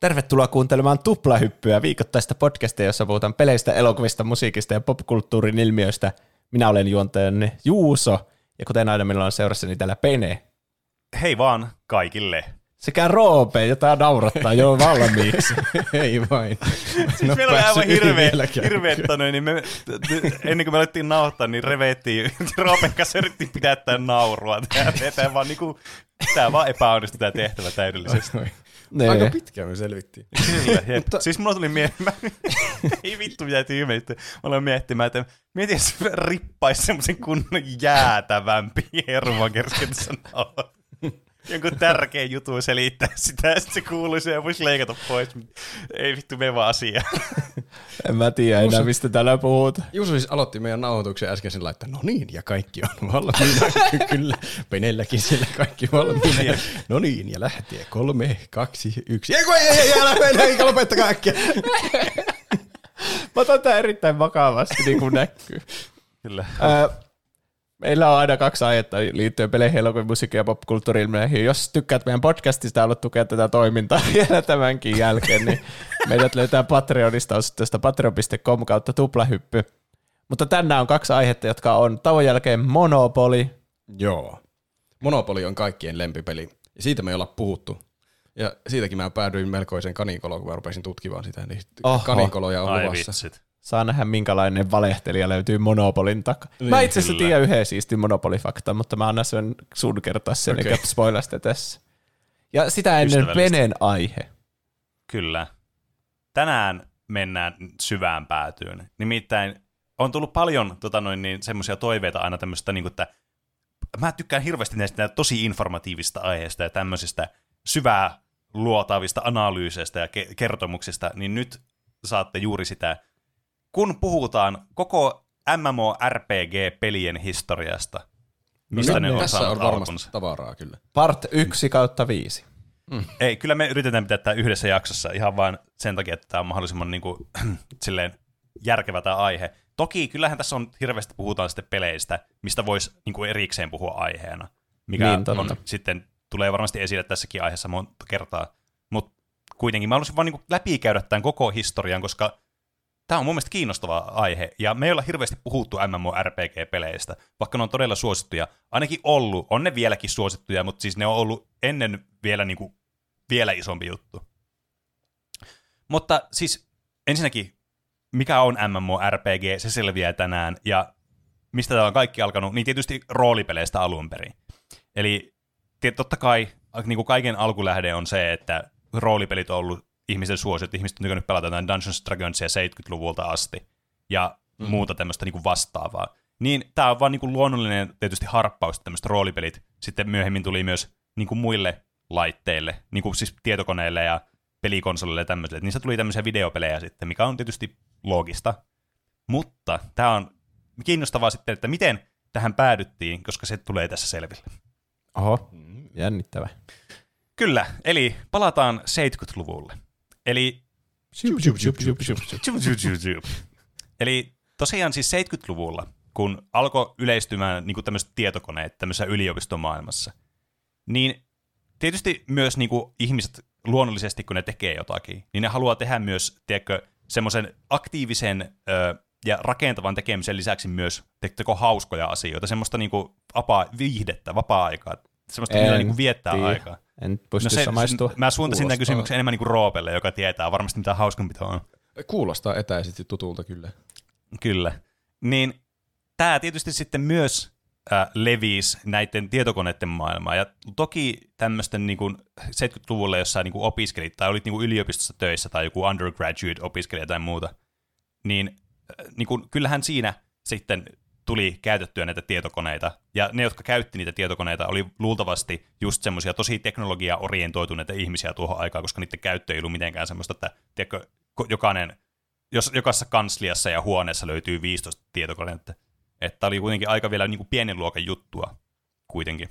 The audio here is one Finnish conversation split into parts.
Tervetuloa kuuntelemaan Tuplahyppyä, viikoittaista podcastia, jossa puhutaan peleistä, elokuvista, musiikista ja popkulttuurin ilmiöistä. Minä olen juontajanne Juuso, ja kuten aina minulla on seurassani täällä Pene. Hei vaan kaikille. Sekä Roope, jota naurattaa jo valmiiksi. Ei vain. Siis no meillä oli aivan hirveä, hirveä niin me, ennen kuin me alettiin nauhoittaa, niin revettiin. Roopen kanssa yritettiin pidättää naurua. Tämä, tämä, vaan, niin kuin, tämä vaan epäonnistui tämä tehtävä täydellisesti. Ne. Aika pitkään me selvittiin. Kyllä, Mutta... Siis mulla tuli miettimään, ei vittu mitä tyymeyttä. Mä olen miettimään, että mietin, jos rippaisi semmoisen kunnon jäätävämpi hermokerskentä jonkun tärkeä jutu selittää sitä, ja sitten se kuuluisi ja voisi leikata pois. Ei vittu, me vaan asia. en mä tiedä enää, mistä täällä puhut. Juuso siis aloitti meidän nauhoituksen äsken sillä, että no niin, ja kaikki on valmiina. Kyllä, Penelläkin siellä kaikki valmiina. no niin, ja lähtee kolme, kaksi, yksi. Ei, ei, ei, ei, älä mene, eikä lopettakaa äkkiä. mä otan tämän erittäin vakavasti, niin kuin näkyy. Kyllä. Meillä on aina kaksi aihetta liittyen peleihin, elokuviin, musiikkiin ja popkulttuuriin. Jos tykkäät meidän podcastista ja haluat tukea tätä toimintaa vielä tämänkin jälkeen, niin meidät löytää Patreonista osoitteesta patreon.com kautta tuplahyppy. Mutta tänään on kaksi aihetta, jotka on tauon jälkeen Monopoly. Joo. Monopoly on kaikkien lempipeli. Ja siitä me ei olla puhuttu. Ja siitäkin mä päädyin melkoisen kaninkoloon, kun mä rupesin tutkimaan sitä. Niin kaninkoloja on Ai luvassa. Vitsit saa nähdä minkälainen valehtelija löytyy Monopolin takaa. Niin, mä itse asiassa tiedän yhden siisti Monopoly-fakta, mutta mä annan sen sun kertoa sen, okay. eikä tässä. Ja sitä ennen Penen aihe. Kyllä. Tänään mennään syvään päätyyn. Nimittäin on tullut paljon tota noin, niin, semmoisia toiveita aina tämmöistä, niin kuin, että mä tykkään hirveästi näistä tosi informatiivista aiheista ja tämmöisistä syvää luotavista analyyseistä ja ke- kertomuksista, niin nyt saatte juuri sitä kun puhutaan koko MMORPG-pelien historiasta, mistä no, ne on Tässä on varmasti tavaraa kyllä. Part 1 kautta 5. Mm. Ei, kyllä me yritetään pitää tämä yhdessä jaksossa ihan vain sen takia, että tämä on mahdollisimman niin kuin, silleen järkevä tämä aihe. Toki kyllähän tässä on hirveästi puhutaan sitten peleistä, mistä voisi niin kuin erikseen puhua aiheena, mikä niin, on, sitten tulee varmasti esille tässäkin aiheessa monta kertaa. Mutta kuitenkin mä haluaisin vaan niin läpikäydä tämän koko historian, koska Tämä on mun mielestä kiinnostava aihe, ja me ei olla hirveästi puhuttu MMORPG-peleistä, vaikka ne on todella suosittuja. Ainakin ollut, on ne vieläkin suosittuja, mutta siis ne on ollut ennen vielä, niin kuin, vielä isompi juttu. Mutta siis ensinnäkin, mikä on MMORPG, se selviää tänään, ja mistä tämä on kaikki alkanut, niin tietysti roolipeleistä alun perin. Eli totta kai niin kuin kaiken alkulähde on se, että roolipelit on ollut ihmisen suosio, ihmiset on tykännyt pelata jotain Dungeons Dragonsia 70-luvulta asti ja mm. muuta tämmöistä niin kuin vastaavaa. Niin tämä on vaan niin kuin luonnollinen tietysti harppaus, tämmöistä roolipelit sitten myöhemmin tuli myös niin kuin muille laitteille, niin kuin siis tietokoneille ja pelikonsolille ja tämmöisille. Niissä tuli tämmöisiä videopelejä sitten, mikä on tietysti loogista. Mutta tämä on kiinnostavaa sitten, että miten tähän päädyttiin, koska se tulee tässä selville. Oho, jännittävä. Kyllä, eli palataan 70-luvulle. Eli... Eli tosiaan siis 70-luvulla, kun alkoi yleistymään niin tämmöiset tietokoneet tämmöisessä yliopistomaailmassa, niin tietysti myös niin kuin ihmiset luonnollisesti, kun ne tekee jotakin, niin ne haluaa tehdä myös, tiedätkö, semmoisen aktiivisen ö, ja rakentavan tekemisen lisäksi myös teko hauskoja asioita, semmoista niin kuin vapaa, viihdettä, vapaa-aikaa, semmoista, millä niin kuin viettää aikaa. En pysty no se, samaistua. Mä suuntasin tämän kysymyksen enemmän niin kuin Roopelle, joka tietää varmasti mitä hauskanpito on. Kuulostaa etäisesti tutulta kyllä. Kyllä. Niin tämä tietysti sitten myös äh, levisi näiden tietokoneiden maailmaan. Ja toki tämmöisten niin kuin 70-luvulla jossain niin kuin opiskelit tai olit niin kuin yliopistossa töissä tai joku undergraduate opiskelija tai muuta, niin, äh, niin kuin, kyllähän siinä sitten tuli käytettyä näitä tietokoneita, ja ne, jotka käytti niitä tietokoneita, oli luultavasti just semmoisia tosi teknologia-orientoituneita ihmisiä tuohon aikaan, koska niiden käyttö ei ollut mitenkään semmoista, että tiedätkö, jokainen, jos jokaisessa kansliassa ja huoneessa löytyy 15 tietokoneita, että oli kuitenkin aika vielä niin kuin pienen luokan juttua kuitenkin.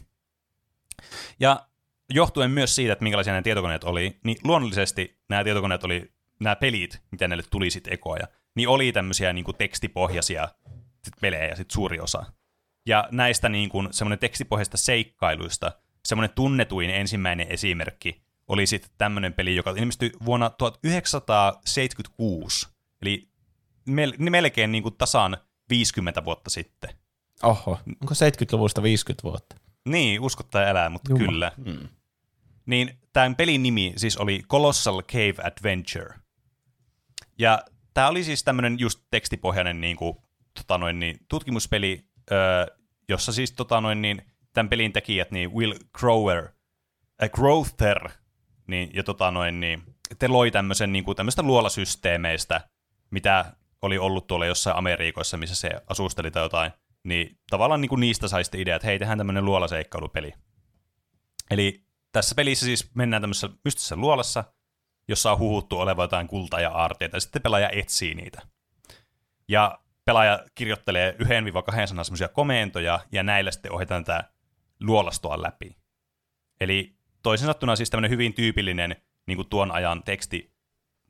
Ja johtuen myös siitä, että minkälaisia nämä tietokoneet oli, niin luonnollisesti nämä tietokoneet oli, nämä pelit, mitä näille tuli sitten ekoja, niin oli tämmöisiä niin kuin tekstipohjaisia sit pelejä sit suuri osa. Ja näistä niin kuin semmoinen tekstipohjaisista seikkailuista, semmoinen tunnetuin ensimmäinen esimerkki oli sitten tämmöinen peli, joka ilmestyi vuonna 1976, eli mel- melkein niin kuin tasan 50 vuotta sitten. Oho, onko 70-luvusta 50 vuotta? Niin, uskottaa elää, mutta Jumala. kyllä. Mm. Niin tämän pelin nimi siis oli Colossal Cave Adventure. Ja tämä oli siis tämmöinen just tekstipohjainen niin kuin, tota noin, niin, tutkimuspeli, öö, jossa siis tota noin, niin, tämän pelin tekijät, niin Will Grower, äh, Growther, niin, ja tota noin, niin, te loi tämmöisen niin kuin, tämmöistä luolasysteemeistä, mitä oli ollut tuolla jossain Amerikoissa, missä se asusteli tai jotain, niin tavallaan niin kuin niistä sai sitten idea, että hei, tehdään tämmöinen luolaseikkailupeli. Eli tässä pelissä siis mennään tämmöisessä mystisessä luolassa, jossa on huhuttu oleva jotain kultaa ja aarteita, ja sitten pelaaja etsii niitä. Ja pelaaja kirjoittelee 1-2 sanan semmoisia komentoja, ja näillä sitten ohjataan tämä luolastoa läpi. Eli toisin sanottuna siis tämmöinen hyvin tyypillinen niin kuin tuon ajan teksti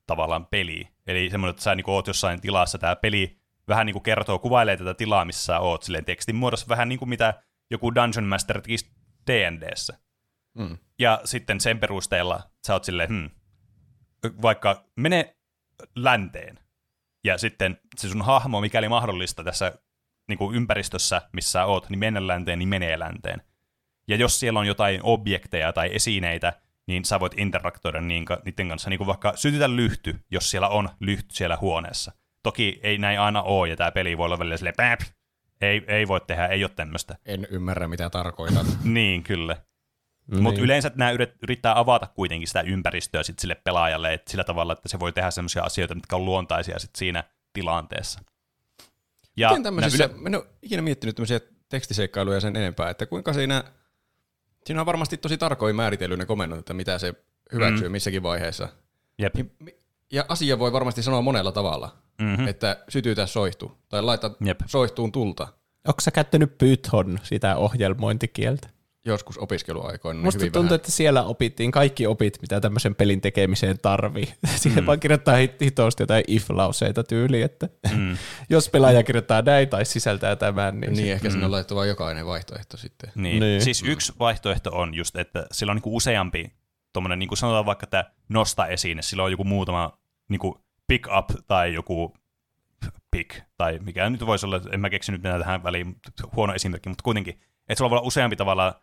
tavallaan peli. Eli semmoinen, että sä niin kuin, oot jossain tilassa, tämä peli vähän niin kuin kertoo, kuvailee tätä tilaa, missä sä oot silleen tekstin muodossa, vähän niin kuin mitä joku Dungeon Master tekisi D&Dssä. Mm. Ja sitten sen perusteella sä oot silleen, hmm, vaikka mene länteen, ja sitten se sun hahmo, mikäli mahdollista tässä niin kuin ympäristössä, missä sä oot, niin mennä länteen, niin menee länteen. Ja jos siellä on jotain objekteja tai esineitä, niin sä voit interaktoida niiden kanssa, niin kuin vaikka sytytä lyhty, jos siellä on lyhty siellä huoneessa. Toki ei näin aina ole, ja tämä peli voi olla välillä silleen, Päp! ei, ei voi tehdä, ei ole tämmöistä. En ymmärrä, mitä tarkoitat. Niin, kyllä. Niin. Mutta yleensä nämä yrit- yrittää avata kuitenkin sitä ympäristöä sit sille pelaajalle et sillä tavalla, että se voi tehdä sellaisia asioita, mitkä on luontaisia sit siinä tilanteessa. Ja Miten tämmöisissä, yle... mä en ole ikinä miettinyt tämmöisiä tekstiseikkailuja sen enempää, että kuinka siinä, siinä on varmasti tosi tarkoin määritellyt ne komennot, että mitä se hyväksyy mm. missäkin vaiheessa. Jep. Ja asia voi varmasti sanoa monella tavalla, Mhm. mm-hmm. että sytytä soihtu, tai laita Jep. soihtuun tulta. Onko sä käyttänyt Python, sitä ohjelmointikieltä? Joskus opiskeluaikoina. Niin Musta hyvin tuntuu, vähän. että siellä opittiin kaikki opit, mitä tämmöisen pelin tekemiseen tarvii. Siihen vaan kirjoittaa hit- hitosti jotain if-lauseita tyyliin, että Mm. jos pelaaja kirjoittaa näin tai sisältää tämän, niin, Niin, niin ehkä sinne on laitettu vain jokainen vaihtoehto sitten. Niin. Niin. niin. Siis yksi vaihtoehto on just, että sillä on niinku useampi, tommonen, niinku sanotaan vaikka, että nosta esine, sillä on joku muutama niinku pick up tai joku pick, tai mikä nyt voisi olla, en mä keksinyt mitään tähän väliin, huono esimerkki, mutta kuitenkin, että sulla voi olla useampi tavalla,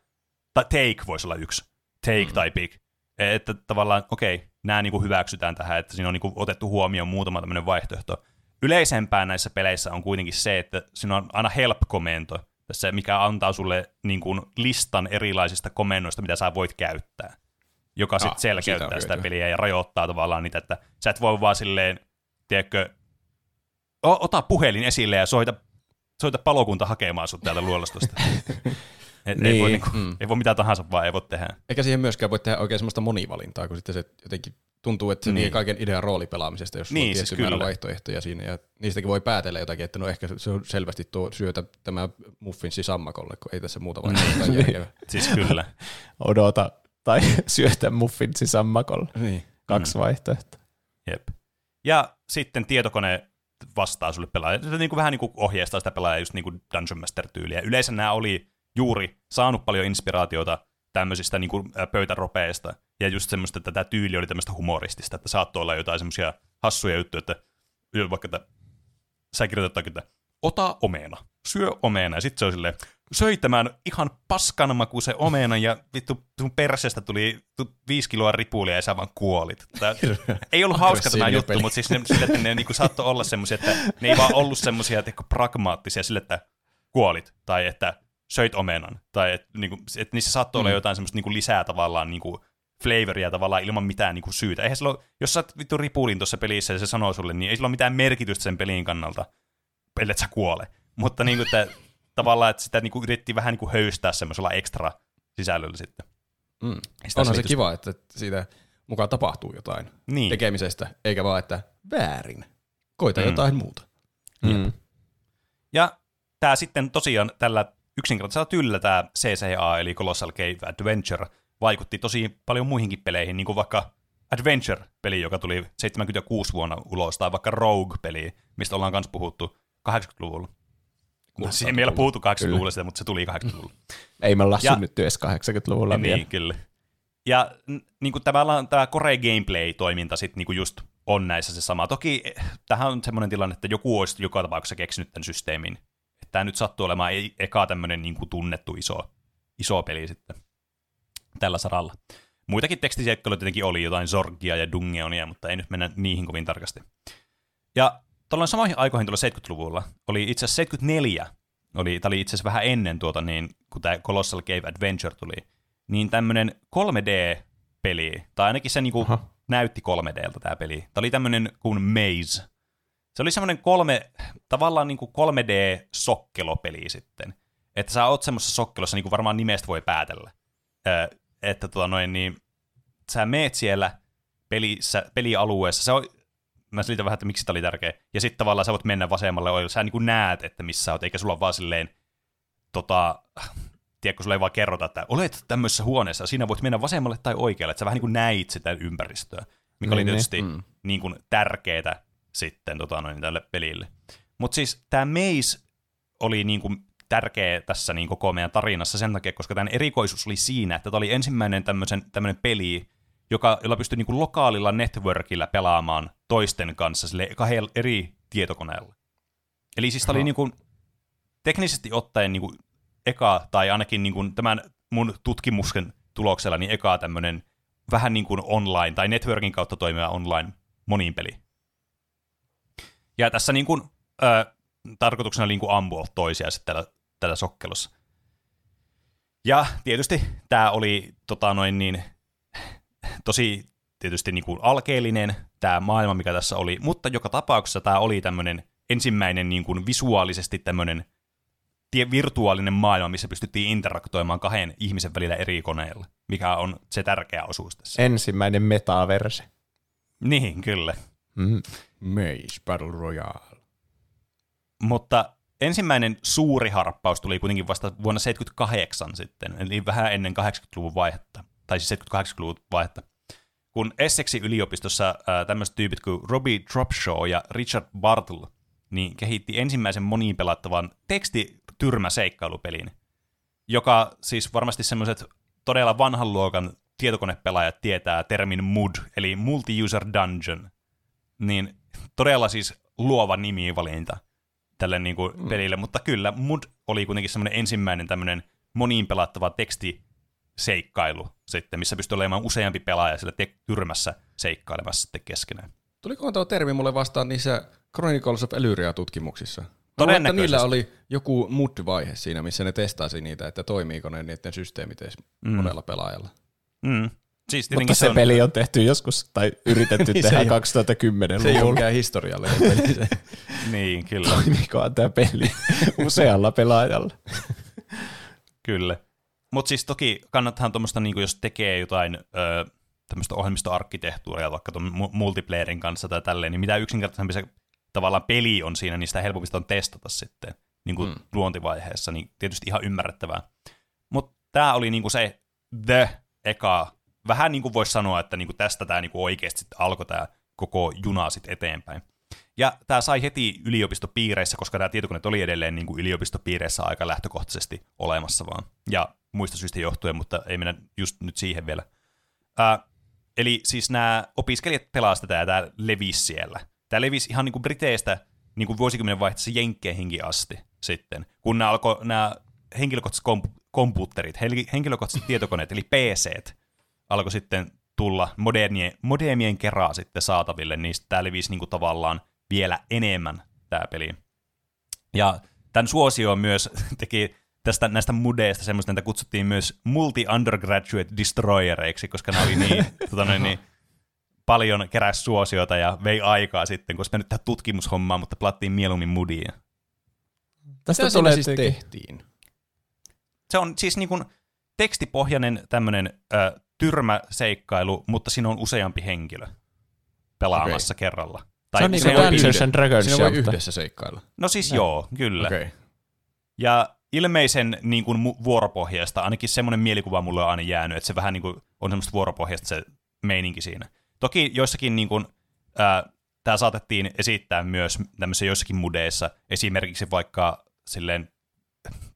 tai take voisi olla yksi, take mm. tai pick, että tavallaan, okei, okay, nämä niinku hyväksytään tähän, että siinä on niinku otettu huomioon muutama tämmöinen vaihtoehto. Yleisempää näissä peleissä on kuitenkin se, että siinä on aina help-komento, tässä, mikä antaa sulle niin kuin, listan erilaisista komennoista, mitä sä voit käyttää, joka sitten Ah, selkeyttää sitä hyötyä. peliä ja rajoittaa tavallaan niitä, että sä et voi vaan silleen, tiedätkö, ota puhelin esille ja soita, soita palokunta hakemaan sut täältä luolastosta. Et ei, voi, Niin, niinku, mm. ei voi mitä tahansa vaan ei voi tehdä. Eikä siihen myöskään voi tehdä oikein semmoista monivalintaa, kun sitten se jotenkin tuntuu, että se Niin. niin. kaiken idean roolipelaamisesta, jos Niin, niin, on siis tietty määrä kyllä. vaihtoehtoja siinä, ja niistäkin voi päätellä jotakin, että no ehkä se on selvästi tuo syötä tämä muffinsi sammakolle, kun ei tässä muuta vaihtoehtoa Niin. järkevää. Siis kyllä. odota tai syötä muffinsi sammakolla. Niin. Kaksi vaihtoehtoa. Jep. Ja sitten tietokone vastaa sulle pelaaja. Se niin kuin vähän niin kuin ohjeistaa sitä pelaajaa just niin kuin Dungeon Master-tyyliä. Yleensä nämä oli juuri saanut paljon inspiraatiota tämmöisistä niin kuin pöytäropeista. Ja just semmoista, että tämä tyyli oli tämmöistä humoristista, että saattoi olla jotain semmoisia hassuja juttuja, että vaikka että sä kirjoitat että ota omena, syö omena, ja sitten se on silleen, söi tämän ihan paskanmakuisen omenan, ja vittu sun perseestä tuli tu- viisi kiloa ripulia, ja sä vaan kuolit. Tää, ei ollut hauska tämä juttu, peli. mutta siis ne, sille, että ne niinku saattoi olla semmoisia, että ne ei vaan ollut semmoisia että pragmaattisia sille, että kuolit, tai että söit omenan, tai että, niinku, että niissä saattoi olla Mm. jotain semmoista niinku lisää tavallaan niinku, flavoria tavallaan ilman mitään niinku syytä. Eihän sillä ole, jos sä oot vittu ripulin tuossa pelissä ja se sanoo sulle, niin ei sillä ole mitään merkitystä sen pelin kannalta, ellei sä kuole. Mutta niinku, että, tavallaan, että sitä niinku yritettiin vähän niinku höystää semmoisella ekstra sisällöllä sitten. Mm. Sitä Onhan se kiva, että siitä mukaan tapahtuu jotain Niin. tekemisestä, eikä vaan, että väärin. Koita Mm. jotain muuta. Mm. Ja tämä sitten tosiaan tällä yksinkertaisella tyllä tämä CCA, eli Colossal Cave Adventure, vaikutti tosi paljon muihinkin peleihin, niin kuin vaikka Adventure-peli, joka tuli 76 vuonna ulos, tai vaikka Rogue-peli, mistä ollaan myös puhuttu 80-luvulla. No, siihen meillä puhuttu 80-luvulla sitä, mutta se tuli 80-luvulla. Ei me olla Ja- synnytty edes 80-luvulla Ja vielä. niin, kyllä. Ja niin kuin tavallaan tämä Core Gameplay-toiminta sitten niin kuin just on näissä se sama. Toki eh, tähän on semmoinen tilanne, että joku olisi joka tapauksessa keksinyt tämän systeemin. Tämä nyt sattuu olemaan eka tämmöinen niin kuin tunnettu iso, iso peli sitten tällä saralla. Muitakin tekstiseikkailuja tietenkin oli, jotain Zorgia ja Dungeonia, mutta ei nyt mennä niihin kovin tarkasti. Ja tuolloin samoihin aikoihin tuolla 70-luvulla oli itse asiassa 74, oli, tämä oli itse asiassa vähän ennen tuota, niin, kun tämä Colossal Cave Adventure tuli, niin tämmöinen 3D-peli, tai ainakin se niinku näytti 3Dltä tämä peli. Tämä oli tämmöinen kuin Maze. Se oli semmoinen kolme, tavallaan niinku 3D-sokkelopeli sitten. Että sä oot semmoisessa sokkelossa, niin kuin varmaan nimestä voi päätellä. Öö, että tota noin, niin sä meet siellä pelissä, pelialueessa. Se on, mä selitän vähän, että miksi tämä oli tärkeä. Ja sitten tavallaan sä voit mennä vasemmalle, sä niin kuin näet, että missä oot, eikä sulla vaan silleen, tota, tiedätkö, sulle ei vaan kerrota, että olet tämmöisessä huoneessa, siinä voit mennä vasemmalle tai oikealle, että sä vähän niin kuin näit sitä ympäristöä, mikä niin, oli tietysti niin. Niin kuin tärkeää sitten tota, noin, tälle pelille. Mutta siis tämä Maze oli niin kuin tärkeä tässä niin koko meidän tarinassa sen takia, koska tämän erikoisuus oli siinä, että tämä oli ensimmäinen tämmöinen peli, joka, jolla pystyi niin kuin lokaalilla networkilla pelaamaan toisten kanssa sille kahdella eri tietokoneella. Eli siis tämä oli niin kuin, teknisesti ottaen niin kuin eka, tai ainakin niin kuin tämän mun tutkimuksen tuloksella, niin eka tämmöinen vähän niin kuin online, tai networkin kautta toimiva online moniin peli. Ja tässä niin kuin, ö, tarkoituksena oli niin kuin ampua toisia sitten tällä, tällä sokkelossa. Ja tietysti tämä oli tota noin niin, tosi tietysti niin kuin alkeellinen tämä maailma, mikä tässä oli, mutta joka tapauksessa tämä oli tämmöinen ensimmäinen niin kuin visuaalisesti tämmöinen virtuaalinen maailma, missä pystyttiin interaktoimaan kahden ihmisen välillä eri koneilla, mikä on se tärkeä osuus tässä. Ensimmäinen metaverse. Niin, kyllä. Mm. Maze Battle Royale. Mutta ensimmäinen suuri harppaus tuli kuitenkin vasta vuonna 78 sitten, eli vähän ennen 80-luvun vaihetta, tai siis 78-luvun vaihetta, kun Essexin yliopistossa tämmöiset tyypit kuin Robbie Dropshaw ja Richard Bartle niin kehitti ensimmäisen moniin pelattavan tekstityrmäseikkailupelin, joka siis varmasti semmoiset todella vanhan luokan tietokonepelaajat tietää termin MUD, eli Multi-User Dungeon. Niin todella siis luova nimivalinta tälle niin kuin mm. pelille, mutta kyllä MUD oli kuitenkin semmoinen ensimmäinen tämmöinen moniin pelattava tekstiseikkailu sitten, missä pystyy olemaan useampi pelaaja sillä te- tyrmässä seikkailemassa sitten keskenään. Tuliko tuo termi mulle vastaan niissä Chronicles of Elyria-tutkimuksissa? Todennäköisesti. niillä oli joku mud-vaihe siinä, missä ne testasi niitä, että toimiiko ne niiden systeemit edes mm. monella pelaajalla. Mm. Siis Mutta se, se on... peli on tehty joskus, tai yritetty niin tehdä 2010 Se ei ole mikään historiallinen peli. niin, kyllä. Toimikohan tämä peli usealla pelaajalla? kyllä. Mutta siis toki kannattahan tuommoista, niin jos tekee jotain ö, tämmöistä ohjelmistoarkkitehtuuria vaikka tuon multiplayerin kanssa tai tälleen, niin mitä yksinkertaisempi se tavallaan peli on siinä, niin sitä helpompi on testata sitten niin kuin mm. luontivaiheessa, niin tietysti ihan ymmärrettävää. Mutta tämä oli niin kuin se the eka, vähän niin kuin voisi sanoa, että niin kuin tästä tämä niin kuin oikeasti alkoi tämä koko juna sitten eteenpäin. Ja tämä sai heti yliopistopiireissä, koska tämä tietokoneet oli edelleen niin kuin yliopistopiireissä aika lähtökohtaisesti olemassa vaan. Ja muista syistä johtuen, mutta ei mennä just nyt siihen vielä. Ää, eli siis nämä opiskelijat pelasivat tätä ja tämä levisi siellä. Tämä levisi ihan niin kuin Briteistä niin kuin vuosikymmenen vaihteessa jenkkeihinkin asti sitten, kun nämä alkoi nämä henkilökohtaiset komp- kompuutterit, henkilökohtaiset tietokoneet, eli PC, alkoi sitten tulla modernien, modernien kerää sitten saataville, niin tämä levisi niin kuin tavallaan vielä enemmän tämä peli. Ja tämän suosio myös teki tästä, näistä mudeista semmoista, että kutsuttiin myös multi-undergraduate destroyereiksi, koska ne oli niin, tota noin, niin paljon keräs suosiota ja vei aikaa sitten, koska nyt tähän tutkimushommaa, mutta pelattiin mieluummin mudia. Tästä tulee siis tehtiin? Se on siis niin kuin tekstipohjainen tämmöinen ö, tyrmäseikkailu, mutta siinä on useampi henkilö pelaamassa okay. kerralla. Tai se on niin kuin Dungeons and Dragons. Siinä voi yhdessä seikkailla. No siis no. joo, kyllä. Okay. Ja ilmeisen niin kuin, vuoropohjasta, ainakin semmoinen mielikuva mulle on aina jäänyt, että se vähän niin kuin, on semmoista vuoropohjasta se meininki siinä. Toki joissakin niin kuin, ää, tämä saatettiin esittää myös tämmöisissä joissakin mudeissa, esimerkiksi vaikka silleen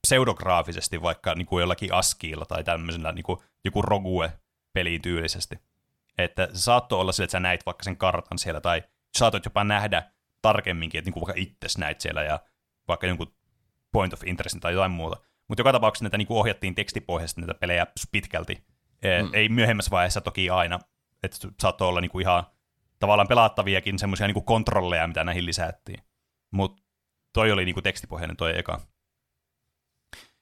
pseudograafisesti vaikka niin kuin jollakin askiilla tai tämmöisellä niin kuin joku rogue peliin tyylisesti. Että se saattoi olla sille, että sä näit vaikka sen kartan siellä, tai saatoit jopa nähdä tarkemminkin, että niin kuin vaikka itse näit siellä, ja vaikka jonkun point of interest tai jotain muuta. Mutta joka tapauksessa näitä niin kuin ohjattiin tekstipohjaisesti näitä pelejä pitkälti. Mm. Ei myöhemmässä vaiheessa toki aina, että saattoi olla niin kuin ihan tavallaan pelattaviakin semmoisia niin kontrolleja, mitä näihin lisättiin. Mutta toi oli niin kuin tekstipohjainen toi eka.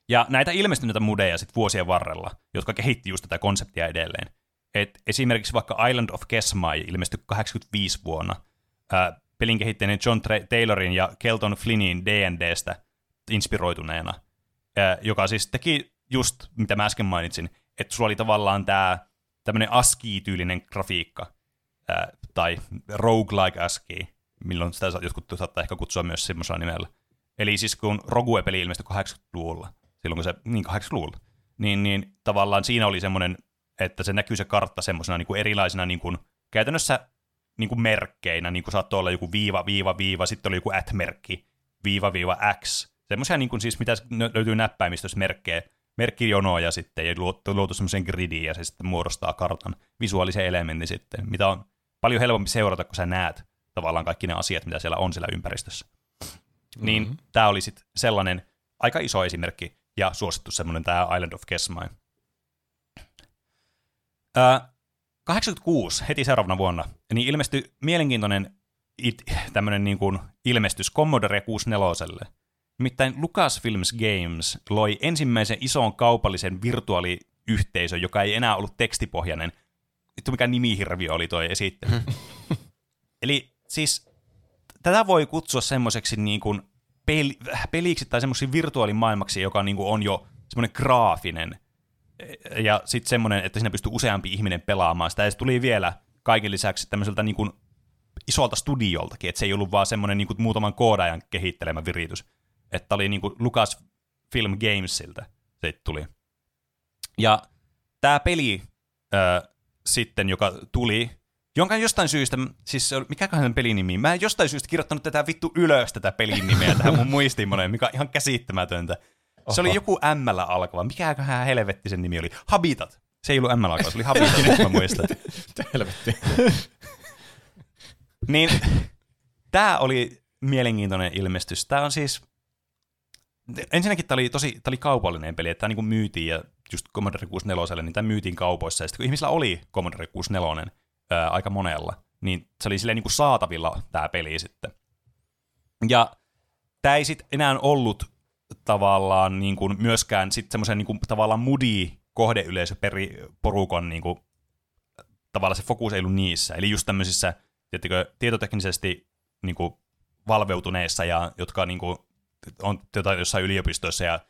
Ja näitä ilmestyneitä mudeja sitten vuosien varrella, jotka kehitti just tätä konseptia edelleen. Et esimerkiksi vaikka Island of Kesmai ilmestyi 85 vuonna. Ää, pelin kehittäjän John Taylorin ja Kelton Flynnin D&Dstä inspiroituneena, ää, joka siis teki just, mitä mä äsken mainitsin, että sulla oli tavallaan tämä tämmöinen ASCII-tyylinen grafiikka, ää, tai roguelike ASCII, milloin sitä jotkut saattaa ehkä kutsua myös semmoisella nimellä. Eli siis kun Rogue-peli ilmestyi 80-luvulla, silloin kun se, niin 80-luvulla, niin, niin tavallaan siinä oli semmoinen, että se näkyy se kartta semmoisena niin kuin erilaisena niin kuin, käytännössä niin kuin merkkeinä, niin kuin saattoi olla joku viiva, viiva, viiva, sitten oli joku at-merkki, viiva, viiva, x, semmoisia niin kuin siis, mitä löytyy näppäimistössä merkkejä, merkkijonoja sitten, ja luotu, luotu semmoisen gridiin, ja se sitten muodostaa kartan visuaalisen elementin sitten, mitä on paljon helpompi seurata, kun sä näet tavallaan kaikki ne asiat, mitä siellä on siellä ympäristössä. Niin mm-hmm. tämä oli sitten sellainen aika iso esimerkki, ja suosittu semmoinen tämä Island of Kesmai. Öö, 86, heti seuraavana vuonna, niin ilmestyi mielenkiintoinen it, tämmöinen niin kuin ilmestys Commodore 64. Nimittäin Lucasfilms Games loi ensimmäisen ison kaupallisen virtuaaliyhteisön, joka ei enää ollut tekstipohjainen. Vittu mikä nimihirviö oli toi esittely. Eli siis tätä voi kutsua semmoiseksi niin kuin peli, peliksi tai semmoisiin virtuaalimaailmaksi, joka niin kuin on jo semmoinen graafinen. Ja sitten semmoinen, että siinä pystyy useampi ihminen pelaamaan sitä. Ja se tuli vielä kaiken lisäksi tämmöiseltä niin kuin isolta studioltakin, että se ei ollut vaan semmoinen niin kuin muutaman koodaajan kehittelemä viritys. Että oli niin kuin Lucas Film Gamesilta se tuli. Ja tämä peli äh, sitten, joka tuli jonka jostain syystä, siis se oli, mikäköhän pelin nimi, mä en jostain syystä kirjoittanut tätä vittu ylös tätä pelin nimeä tähän mun muistiinpanojen, mikä on ihan käsittämätöntä. Oho. Se oli joku m alkava, mikäköhän helvetti sen nimi oli, Habitat. Se ei ollut m alkava, se oli Habitat, nyt mä muistan. Helvetti. niin, tämä oli mielenkiintoinen ilmestys. Tämä on siis, ensinnäkin tämä oli tosi tämä oli kaupallinen peli, että tämä niin myytiin ja just Commodore 64, niin tämä myytiin kaupoissa. Ja sitten kun ihmisillä oli Commodore 64, ää, aika monella, niin se oli silleen niin kuin saatavilla tämä peli sitten. Ja tämä ei sitten enää ollut tavallaan niin kuin myöskään sitten semmoisen niin kuin, tavallaan mudi kohdeyleisöporukan niin kuin, tavallaan se fokus ei ollut niissä. Eli just tämmöisissä tiettikö, tietoteknisesti niin kuin, valveutuneissa ja jotka niin kuin, on jossain yliopistoissa ja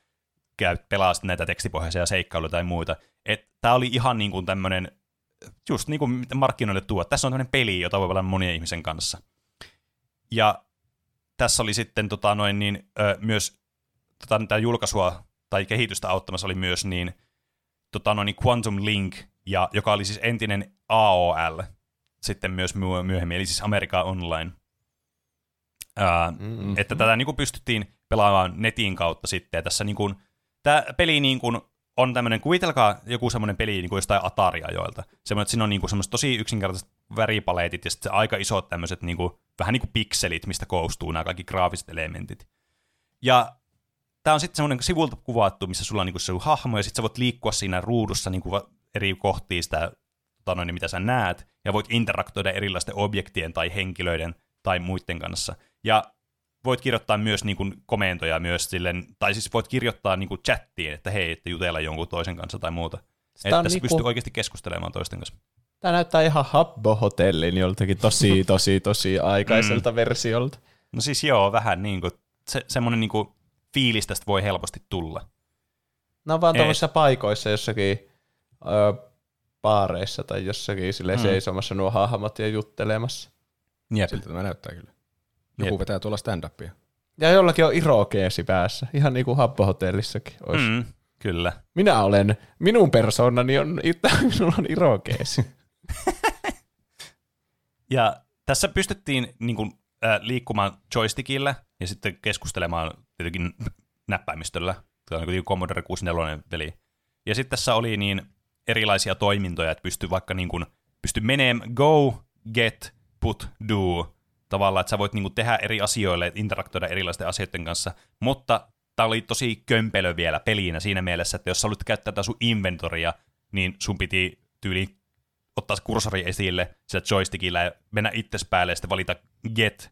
käy, pelaa näitä tekstipohjaisia seikkailuja tai muita. Tämä oli ihan niin kuin tämmöinen just niin kuin markkinoille tuo. Tässä on tämmöinen peli, jota voi pelata monien ihmisen kanssa. Ja tässä oli sitten tota, noin, niin, ö, myös tota, tämä julkaisua tai kehitystä auttamassa oli myös niin, tota, noin, niin Quantum Link, ja, joka oli siis entinen AOL sitten myös myöhemmin, eli siis America Online. Ää, mm-hmm. Että tätä niin kuin pystyttiin pelaamaan netin kautta sitten, ja tässä niin kuin, tämä peli niin kuin, on tämmöinen, kuvitelkaa joku semmoinen peli niin kuin jostain Atari-ajoilta. Semmoinen, että siinä on niin kuin semmoiset tosi yksinkertaiset väripaleetit ja sitten aika isot tämmöiset niin kuin, vähän niin kuin pikselit, mistä koostuu nämä kaikki graafiset elementit. Ja tämä on sitten semmoinen sivulta kuvattu, missä sulla on niin se hahmo ja sitten sä voit liikkua siinä ruudussa niin kuin eri kohtiin sitä, tota noin, mitä sä näet, ja voit interaktoida erilaisten objektien tai henkilöiden tai muiden kanssa. Ja voit kirjoittaa myös niin kuin komentoja myös silleen, tai siis voit kirjoittaa niin kuin chattiin, että hei, että jutella jonkun toisen kanssa tai muuta. Sitä että se niinku... pystyy oikeasti keskustelemaan toisten kanssa. Tämä näyttää ihan Habbo-hotellin joltakin tosi, tosi, tosi aikaiselta mm. versiolta. No siis joo, vähän niin kuin, se, semmoinen niin kuin fiilis tästä voi helposti tulla. No vaan tuollaisissa paikoissa jossakin ö, baareissa tai jossakin sille mm. seisomassa nuo hahmot ja juttelemassa. Jep. Siltä tämä näyttää kyllä. Joku Jep. vetää tuolla stand-upia. Ja jollakin on irokeesi päässä, ihan niin kuin Habbo-hotellissakin olisi. Mm, kyllä. Minä olen, minun persoonani on, minulla on irokeesi. ja tässä pystyttiin niin kuin, äh, liikkumaan joystickilla ja sitten keskustelemaan tietenkin näppäimistöllä. Tämä on niin Commodore 64 peli. Ja sitten tässä oli niin, erilaisia toimintoja, että pystyy vaikka niin kuin, pystyy menemään go, get, put, do, tavallaan, että sä voit niin kuin, tehdä eri asioille, interaktoida erilaisten asioiden kanssa, mutta tämä oli tosi kömpelö vielä peliinä siinä mielessä, että jos sä haluat käyttää tätä sun inventoria, niin sun piti tyyli ottaa kursori esille sillä joystickilla ja mennä itses päälle ja sitten valita get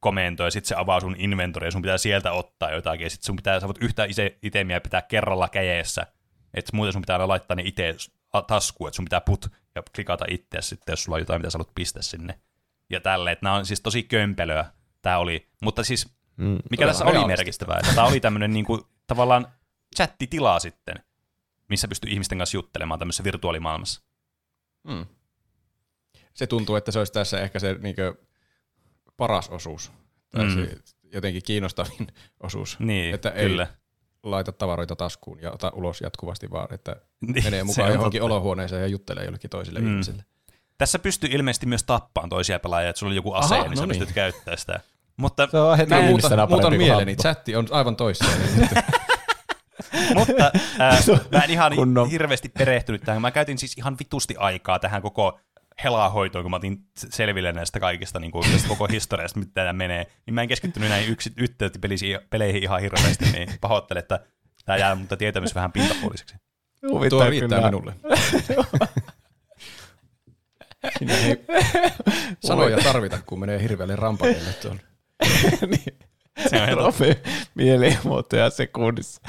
komento ja sitten se avaa sun inventoria ja sun pitää sieltä ottaa jotakin ja sitten sun pitää, sä voit yhtä itemiä pitää kerralla käjeessä, että muuten sun pitää laittaa ne itse taskuun, että sun pitää put ja klikata itse sitten, jos sulla on jotain, mitä sä haluat pistää sinne. Ja tälle, että nämä on siis tosi kömpelöä, tämä oli. Mutta siis, mm, mikä tässä oli merkittävää, että tämä oli tämmöinen niinku, tavallaan chattitila sitten, missä pystyy ihmisten kanssa juttelemaan tämmöisessä virtuaalimaailmassa. Mm. Se tuntuu, että se olisi tässä ehkä se niinkö paras osuus. Tai mm. se jotenkin kiinnostavin osuus. Niin, että kyllä. Ei laita tavaroita taskuun ja ota ulos jatkuvasti vaan, että niin, menee mukaan johonkin totta. olohuoneeseen ja juttelee jollekin toisille mm. ihmisille. Tässä pystyy ilmeisesti myös tappaan toisia pelaajia, että sulla on joku ase, Aha, niin no sä niin. pystyt käyttämään sitä. Mutta se on heti mä muutan, muutan mieleni, chatti on aivan toisseen. Mutta äh, mä en ihan Kunnon. hirveästi perehtynyt tähän. Mä käytin siis ihan vitusti aikaa tähän koko helahoitoon, kun mä otin selville näistä kaikista niin kuin, tästä koko historiasta, mitä tämä menee. Niin mä en keskittynyt näihin yksi, peleihin ihan hirveästi, niin pahoittelen, että tämä jää mutta tietämys vähän pintapuoliseksi. Tuo riittää kyllä. minulle. Sinä ei sanoja tarvita, kun menee hirveälle rampaille tuolla. niin. Se on Trofi mielimuotoja sekunnissa.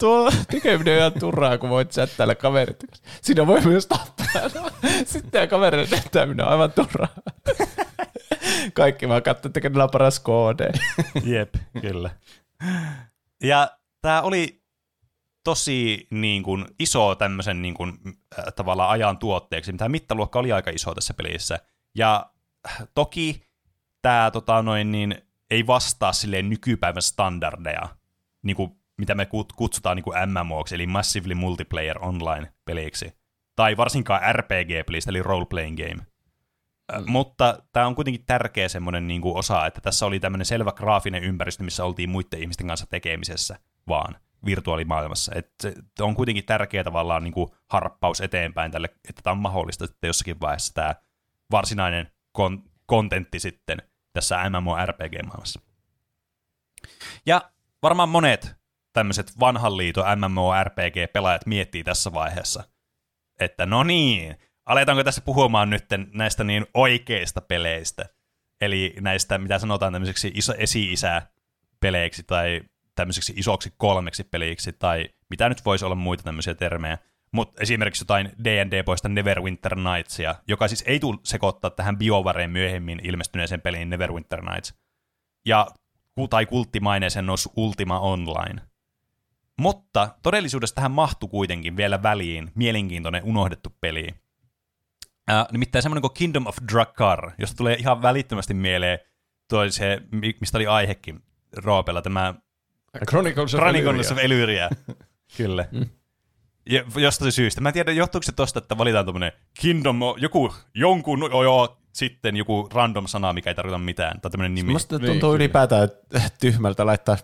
Tuo tekeminen on ihan turhaa, kun voit chattailla kaverit. Siinä voi myös tappaa. Sitten tämä kaverin näyttäminen on aivan turhaa. Kaikki vaan katsoo, että kenellä on paras KD. Jep, kyllä. Ja tämä oli tosi niin kuin, iso tämmöisen niin kuin, äh, tavallaan ajan tuotteeksi. Tämä mittaluokka oli aika iso tässä pelissä. Ja toki tämä tota, noin, niin, ei vastaa silleen nykypäivän standardeja, niin kuin, mitä me kutsutaan niin kuin MMOksi, eli Massively Multiplayer Online-peliksi. Tai varsinkaan RPG-pelistä, eli Role Playing Game. Mm. Mutta tämä on kuitenkin tärkeä semmoinen niin kuin osa, että tässä oli tämmöinen selvä graafinen ympäristö, missä oltiin muiden ihmisten kanssa tekemisessä vaan virtuaalimaailmassa. Et on kuitenkin tärkeä tavallaan niin kuin harppaus eteenpäin tälle, että tämä on mahdollista että jossakin vaiheessa tämä varsinainen kon- kontentti sitten tässä MMORPG-maailmassa. Ja varmaan monet tämmöiset vanhan liiton MMORPG-pelaajat miettii tässä vaiheessa, että no niin, aletaanko tässä puhumaan nyt näistä niin oikeista peleistä, eli näistä, mitä sanotaan tämmöiseksi iso, esi-isä-peleiksi tai tämmöiseksi isoksi kolmeksi peliksi, tai mitä nyt voisi olla muita tämmöisiä termejä, mutta esimerkiksi jotain D&D poista Neverwinter Nightsia, joka siis ei tule sekoittaa tähän BioWareen myöhemmin ilmestyneeseen peliin Neverwinter Nights, ja, tai kulttimaineeseen noussut Ultima Online. Mutta todellisuudessa tähän mahtui kuitenkin vielä väliin mielenkiintoinen unohdettu peli. Äh, nimittäin semmoinen kuin Kingdom of Drakkar, josta tulee ihan välittömästi mieleen toi se, mistä oli aihekin Roopella, tämä Chronicles of Chronicles of Elyria. Kyllä. Mm. Ja jostain syystä. Mä en tiedä, johtuuko se tosta, että valitaan tuommoinen Kingdom, joku, jonkun, joo, joo, sitten joku random sana, mikä ei tarkoita mitään, tai tämmöinen nimi. Musta tuntuu niin, ylipäätään tyhmältä laittaa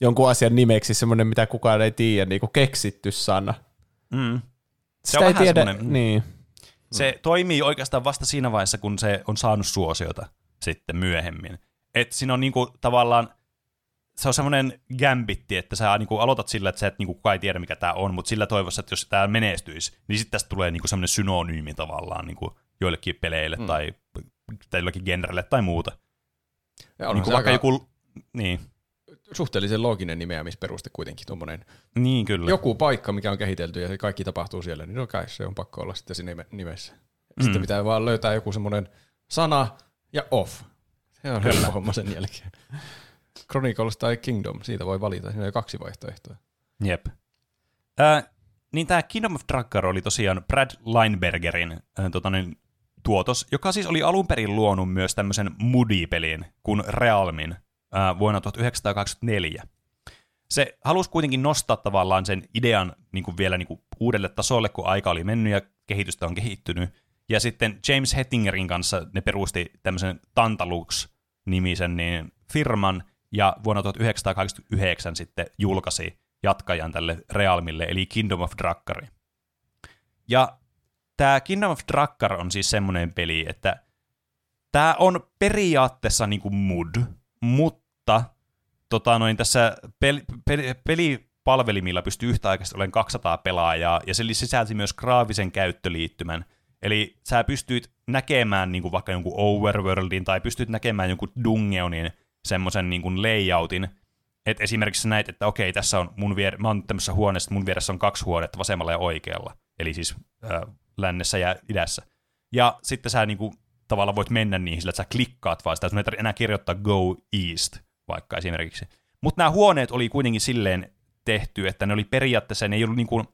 jonkun asian nimeksi semmoinen, mitä kukaan ei tiedä, niin kuin keksitty sana. Mm. Se Sitä on ei tiedä, niin. Se mm. toimii oikeastaan vasta siinä vaiheessa, kun se on saanut suosiota sitten myöhemmin. Et siinä on niinku tavallaan, se on semmoinen gambitti, että sä niinku aloitat sillä, että sä et niinku kukaan ei tiedä, mikä tämä on, mutta sillä toivossa, että jos tämä menestyisi, niin sitten tästä tulee niinku semmoinen synonyymi tavallaan niinku joillekin peleille mm. tai, tai joillekin genrelle tai muuta. Ja niin kuin vaikka joku, niin suhteellisen looginen nimeämisperuste kuitenkin tuommoinen. Niin, kyllä. Joku paikka, mikä on kehitelty ja se kaikki tapahtuu siellä, niin no kai se on pakko olla sitten siinä nimessä. Sitten mm. pitää vaan löytää joku semmoinen sana ja off. Se on helppo homma sen jälkeen. Chronicles tai Kingdom, siitä voi valita. Siinä on kaksi vaihtoehtoa. Jep. Äh, niin tämä Kingdom of Drakkar oli tosiaan Brad Linebergerin äh, tota niin, tuotos, joka siis oli alun perin luonut myös tämmöisen Moody-pelin kuin Realmin, ää, vuonna 1924. Se halusi kuitenkin nostaa tavallaan sen idean niin kuin vielä niin kuin uudelle tasolle, kun aika oli mennyt ja kehitystä on kehittynyt. Ja sitten James Hettingerin kanssa ne perusti tämmöisen Tantalux-nimisen niin firman, ja vuonna 1989 sitten julkaisi jatkajan tälle Realmille, eli Kingdom of Drakkari. Ja tämä Kingdom of Drakkar on siis semmoinen peli, että tämä on periaatteessa niinku mud, mutta tota noin, tässä peli, peli, pelipalvelimilla pystyy yhtäaikaisesti olemaan 200 pelaajaa, ja se sisälsi myös graafisen käyttöliittymän. Eli sä pystyt näkemään niin vaikka jonkun overworldin, tai pystyt näkemään jonkun dungeonin semmoisen niin layoutin, että esimerkiksi näet, että okei, tässä on mun vier- mä oon tämmöisessä huoneessa, mun vieressä on kaksi huonetta vasemmalla ja oikealla, eli siis äh, lännessä ja idässä. Ja sitten sä niinku tavallaan voit mennä niihin sillä, että sä klikkaat vaan sitä, että ei enää kirjoittaa go east vaikka esimerkiksi. Mutta nämä huoneet oli kuitenkin silleen tehty, että ne oli periaatteessa, ne ei ollut niinku,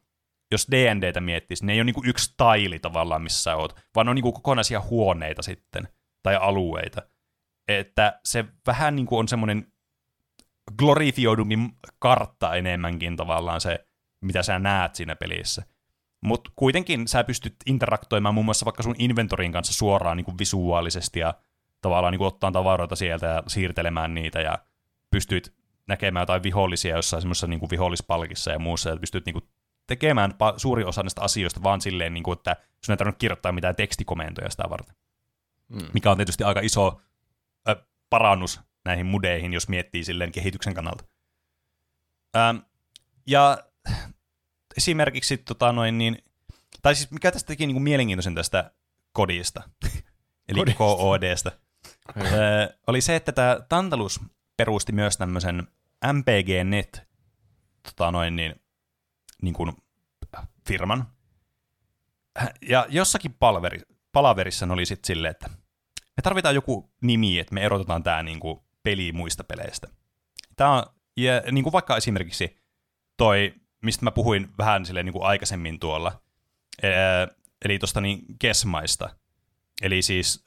jos D&Dtä miettisi, ne ei ole niinku yksi taili tavallaan, missä sä oot, vaan ne on niinku kokonaisia huoneita sitten, tai alueita. Että se vähän niinku on semmoinen glorifioidummin kartta enemmänkin tavallaan se, mitä sä näet siinä pelissä. Mutta kuitenkin sä pystyt interaktoimaan muun muassa vaikka sun inventorin kanssa suoraan niin kuin visuaalisesti ja tavallaan niin kuin ottaa tavaroita sieltä ja siirtelemään niitä ja pystyt näkemään jotain vihollisia jossain semmoisessa niin kuin vihollispalkissa ja muussa ja pystyt niin kuin tekemään suuri osa näistä asioista vaan silleen, niin kuin, että sun ei tarvitse kirjoittaa mitään tekstikomentoja sitä varten. Mm. Mikä on tietysti aika iso parannus näihin mudeihin, jos miettii silleen kehityksen kannalta. Ähm, ja esimerkiksi, tota noin, niin, tai siis mikä tästä teki niin mielenkiintoisen tästä kodista, eli kodista. KODsta, öö, oli se, että tämä Tantalus perusti myös tämmöisen MPG-net tota noin, niin, niin kuin, firman. Ja jossakin palveri, palaverissa oli sitten silleen, että me tarvitaan joku nimi, että me erotetaan tämä niin kuin peli muista peleistä. Tämä on, ja niin kuin vaikka esimerkiksi toi mistä mä puhuin vähän silleen niin kuin aikaisemmin tuolla, eli tuosta niin Kesmaista, eli siis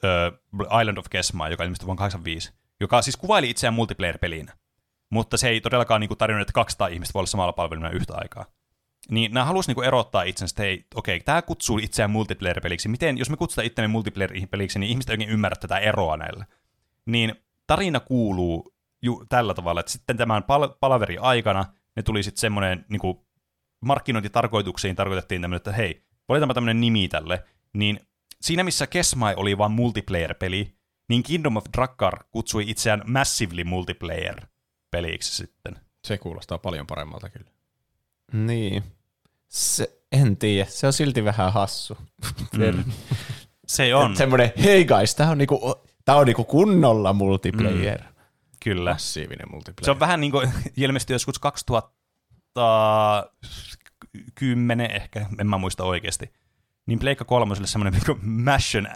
uh, Island of Kesma, joka ilmestyi vuonna 85, joka siis kuvaili itseään multiplayer-pelinä, mutta se ei todellakaan niin tarjonnut, että 200 ihmistä voi olla samalla palveluna yhtä aikaa. Niin nämä halusivat niin erottaa itsensä, että hei, okei, tämä kutsuu itseään multiplayer-peliksi. Miten, jos me kutsutaan itseämme multiplayer-peliksi, niin ihmiset ei oikein ymmärrä tätä eroa näillä. Niin tarina kuuluu ju, tällä tavalla, että sitten tämän pal- palaveri aikana ne tuli sitten semmoinen niin markkinointitarkoituksiin tarkoitettiin tämmöinen, että hei, valitaanpa tämmöinen nimi tälle, niin siinä missä Kesmai oli vain multiplayer-peli, niin Kingdom of Drakkar kutsui itseään Massively Multiplayer-peliksi sitten. Se kuulostaa paljon paremmalta kyllä. Niin. Se, en tiedä, se on silti vähän hassu. Mm. se on. Semmoinen, hei guys, tää on niinku, tää on niinku kunnolla multiplayer. Mm. Kyllä. Massiivinen multiplayer. Se on vähän niin kuin ilmeisesti joskus 2000 kymmenen ehkä, en mä muista oikeasti, niin Pleikka kolmoselle semmoinen niin Massion,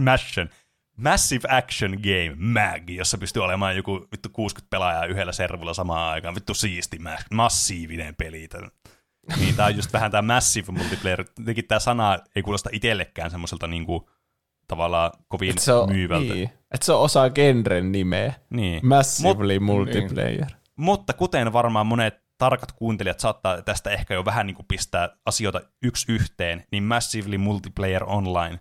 Massion, Massive Action Game, MAG, jossa pystyy olemaan joku vittu 60 pelaajaa yhdellä servulla samaan aikaan. Vittu siisti, massiivinen peli. Niin tää on just vähän tää Massive Multiplayer. Tietenkin tää sana ei kuulosta itsellekään semmoiselta niinku tavallaan kovin et se on, myyvältä. Niin. Että se on osa genren nimeä. Niin. Massively Mut, Multiplayer. Niin. Mutta kuten varmaan monet tarkat kuuntelijat saattaa tästä ehkä jo vähän niin kuin pistää asioita yksi yhteen, niin Massively Multiplayer Online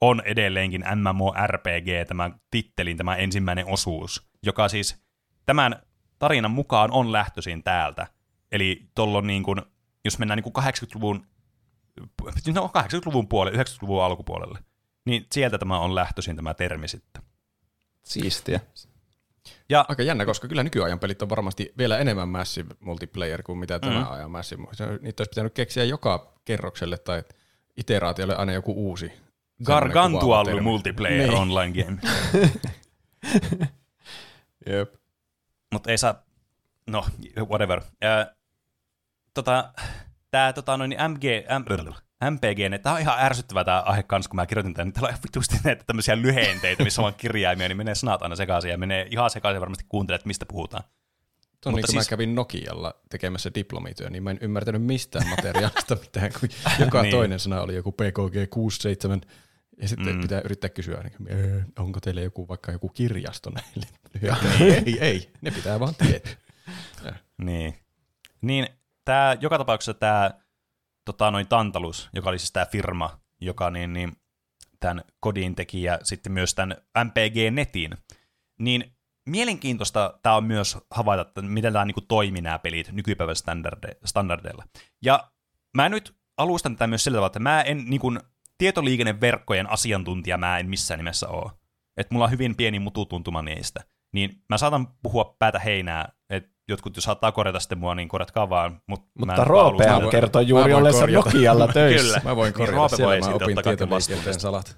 on edelleenkin MMORPG, tämä tittelin tämä ensimmäinen osuus, joka siis tämän tarinan mukaan on lähtöisin täältä. Eli tuolloin niin kuin, jos mennään niin kuin 80-luvun, no 80-luvun puolelle, 90-luvun alkupuolelle, niin sieltä tämä on lähtöisin tämä termi sitten. Siistiä. Ja, Aika jännä, koska kyllä nykyajan pelit on varmasti vielä enemmän Massive Multiplayer kuin mitä mm-hmm. tämä ajan Massive. Niitä olisi pitänyt keksiä joka kerrokselle tai iteraatiolle aina joku uusi. Gargantualu Multiplayer niin. Online Game. Jep. Mutta ei saa, no whatever. Uh, tota, tää tota, noin MG, M, MPG, tämä on ihan ärsyttävä tämä aihe kanssa, kun mä kirjoitin tämän, niin täällä on vitusti näitä tämmöisiä lyhenteitä, missä on kirjaimia, niin menee sanat aina sekaisin ja menee ihan sekaisin varmasti kuuntelet, mistä puhutaan. Tuo niin, siis... mä kävin Nokialla tekemässä diplomityö, niin mä en ymmärtänyt mistään materiaalista mitään, kun joka niin. toinen sana oli joku PKG 67, ja sitten mm. pitää yrittää kysyä, niin, onko teille joku vaikka joku kirjasto näille? ei, ei, ne pitää vaan tietää. niin. Niin, tää, joka tapauksessa tämä tota, noin Tantalus, joka oli siis tämä firma, joka niin, niin, tämän kodin teki ja sitten myös tämän MPG-netin, niin mielenkiintoista tämä on myös havaita, että miten tämä niin toimii nämä pelit nykypäivän standarde- standardeilla. Ja mä nyt alustan tätä myös sillä tavalla, että mä en niin kuin, tietoliikenneverkkojen asiantuntija mä en missään nimessä ole. Että mulla on hyvin pieni mututuntuma niistä. Niin mä saatan puhua päätä heinää, jotkut jos saattaa korjata sitten mua, niin korjatkaa vaan. Mut Mutta Roopehan Mä- kertoi juuri korjata. Nokialla töissä. Kyllä. Mä voin Niin korjata Roope siellä, voi mä opin tietoliikenteen salat.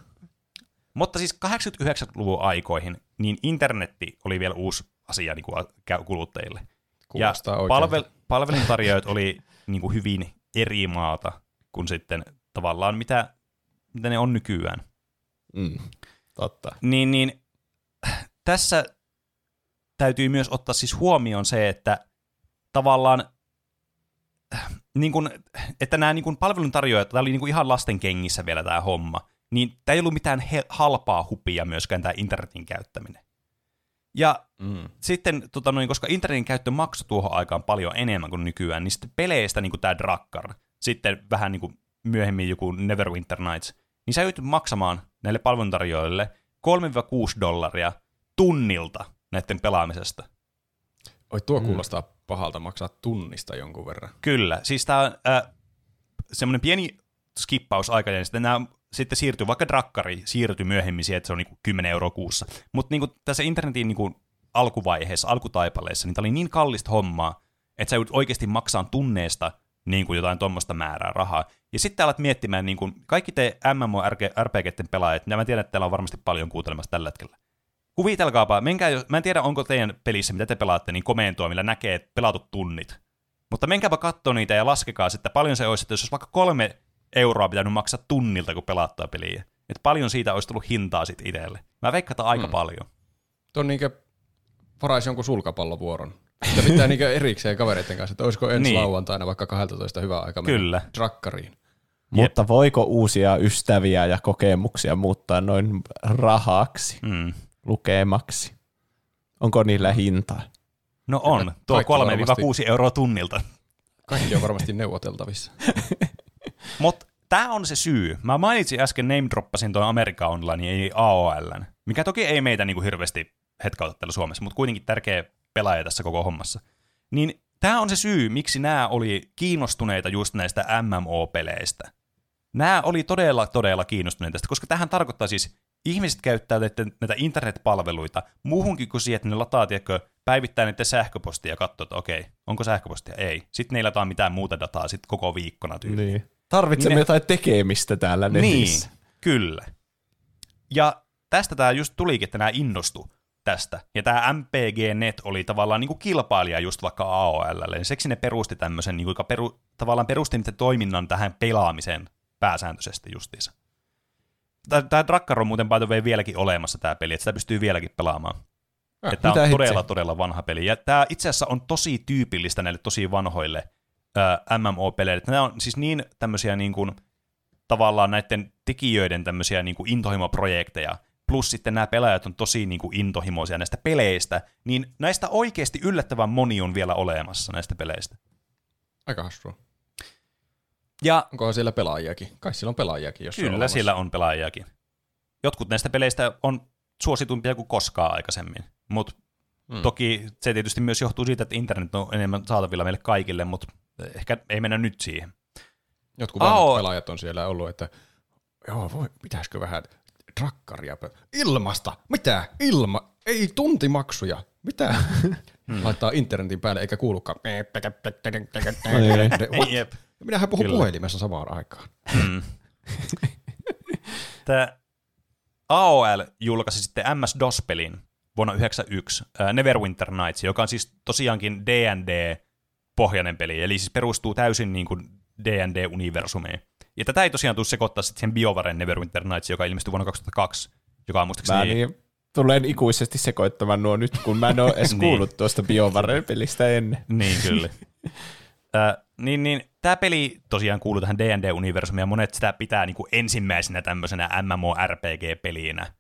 Mutta siis 89-luvun aikoihin, niin internetti oli vielä uusi asia niin kuin kä- kuluttajille. Kuulostaa ja oikein. palvel- palveluntarjoajat oli niin kuin hyvin eri maata kuin sitten tavallaan mitä, mitä ne on nykyään. Mm, totta. Niin, niin tässä täytyy myös ottaa siis huomioon se, että tavallaan niin kuin, että nämä niin palveluntarjoajat, tämä oli niin ihan lasten kengissä vielä tämä homma, niin tämä ei ollut mitään he, halpaa hupia myöskään tämä internetin käyttäminen. Ja Mm. sitten, tota noin, koska internetin käyttö maksoi tuohon aikaan paljon enemmän kuin nykyään, niin sitten peleistä niin tämä Drakkar, sitten vähän niin kuin myöhemmin joku Neverwinter Nights, niin sä joutuu maksamaan näille palveluntarjoajille 3-6 dollaria tunnilta näiden pelaamisesta. Oi, tuo kuulostaa pahalta maksaa tunnista jonkun verran. Kyllä, siis tämä on äh, semmoinen pieni skippaus aikana, ja sitten nämä sitten siirtyy, vaikka Drakkari siirtyi myöhemmin siihen, että se on niinku 10 euroa kuussa. Mutta niinku tässä internetin niinku alkuvaiheessa, alkutaipaleessa, niin tämä oli niin kallista hommaa, että sä joudut oikeasti maksaa tunneesta niin kuin jotain tuommoista määrää rahaa. Ja sitten alat miettimään, niin kuin kaikki te MMORPGten pelaajat, ja mä tiedän, että teillä on varmasti paljon kuuntelemassa tällä hetkellä. Kuvitelkaapa, menkää, jos, mä en tiedä, onko teidän pelissä, mitä te pelaatte, niin komentoa, millä näkee että pelatut tunnit. Mutta menkääpä katsoa niitä ja laskekaa sitten, paljon se olisi, että jos olisi vaikka kolme euroa pitänyt maksaa tunnilta, kun pelaattaa peliä. Että paljon siitä olisi tullut hintaa sitten itselle. Mä veikkaan, että aika Mm. paljon. Tuo on niinkö varaisi jonkun sulkapallovuoron. Sitä pitää niinkö erikseen kavereiden kanssa, että olisiko ensi Niin. lauantaina vaikka 12 hyvä aika mennä Kyllä. drakkariin. Mutta voiko uusia ystäviä ja kokemuksia muuttaa noin rahaksi, Mm. Lukemaksi? Onko niillä hintaa? No on, tuo kaikki 3-6 euroa tunnilta. Kaikki on varmasti neuvoteltavissa. Mutta tämä on se syy. Mä mainitsin äsken name droppasin tuon Amerikka Online, ei AOL, mikä toki ei meitä niinku hirveästi hetkauta täällä Suomessa, mutta kuitenkin tärkeä pelaaja tässä koko hommassa. Niin tämä on se syy, miksi nämä oli kiinnostuneita just näistä MMO-peleistä. Nämä oli todella, todella kiinnostuneita tästä, koska tähän tarkoittaa siis, ihmiset käyttää näitä, näitä internetpalveluita muuhunkin kuin siihen, että ne lataa, tiedätkö, päivittää niiden sähköpostia ja katsoo, että okei, onko sähköpostia? Ei. Sitten ne ei lataa mitään muuta dataa sitten koko viikkona tyyliin. Niin. Tarvitsemme Ne- jotain tekemistä täällä netissä. Niin, kyllä. Ja tästä tämä just tulikin, että nämä innostu tästä. Ja tämä MPG-net oli tavallaan niinku kilpailija just vaikka AOLlle. Ja seksi ne perusti tämmöisen, niinku, joka peru, tavallaan perusti niiden toiminnan tähän pelaamiseen pääsääntöisesti justiinsa. Tämä Drakkar on muuten by vieläkin olemassa tämä peli, että sitä pystyy vieläkin pelaamaan. Äh, Että tämä on hitse? todella, todella vanha peli. Ja tämä itse asiassa on tosi tyypillistä näille tosi vanhoille ää, MMO-peleille. Nämä on siis niin tämmöisiä niin kuin, tavallaan näiden tekijöiden tämmöisiä niin kuin intohimoprojekteja, plus sitten nämä pelaajat on tosi niin kuin intohimoisia näistä peleistä, niin näistä oikeasti yllättävän moni on vielä olemassa näistä peleistä. Aika hassua. Ja Onkohan siellä pelaajiakin? Kai siellä on pelaajiakin, jos on kyllä olemassa. siellä on pelaajiakin. Jotkut näistä peleistä on suositumpia kuin koskaan aikaisemmin, mutta Hmm. Toki se tietysti myös johtuu siitä, että internet on enemmän saatavilla meille kaikille, mutta ehkä ei mennä nyt siihen. Jotkut vanhat pelaajat on siellä ollut, että joo, voi, pitäisikö vähän drakkaria pe- Ilmasta! Mitä? Ilma? Ei tuntimaksuja. Mitä? Laittaa internetin päälle eikä kuulukaan. What? Jep. Minähän puhun Kyllä. puhelimessa samaan aikaan. Mm. Tämä AOL julkaisi sitten MS-DOS-pelin vuonna 1991, uh, Neverwinter Nights, joka on siis tosiaankin D&D-pohjainen peli, eli siis perustuu täysin niin kuin D&D-universumiin. Ja tätä ei tosiaan tule sekoittaa sitten sen BioVaren Neverwinter Nights, joka ilmestyi vuonna 2002, joka on Mä muistaakseni... niin, tulen ikuisesti sekoittamaan nuo nyt, kun mä en ole edes Niin. kuullut tuosta BioVaren-pelistä ennen. Niin, kyllä. Äh, niin, niin, tämä peli tosiaan kuuluu tähän D&D-universumiin, ja monet sitä pitää niin kuin ensimmäisenä tämmöisenä MMORPG-pelinä.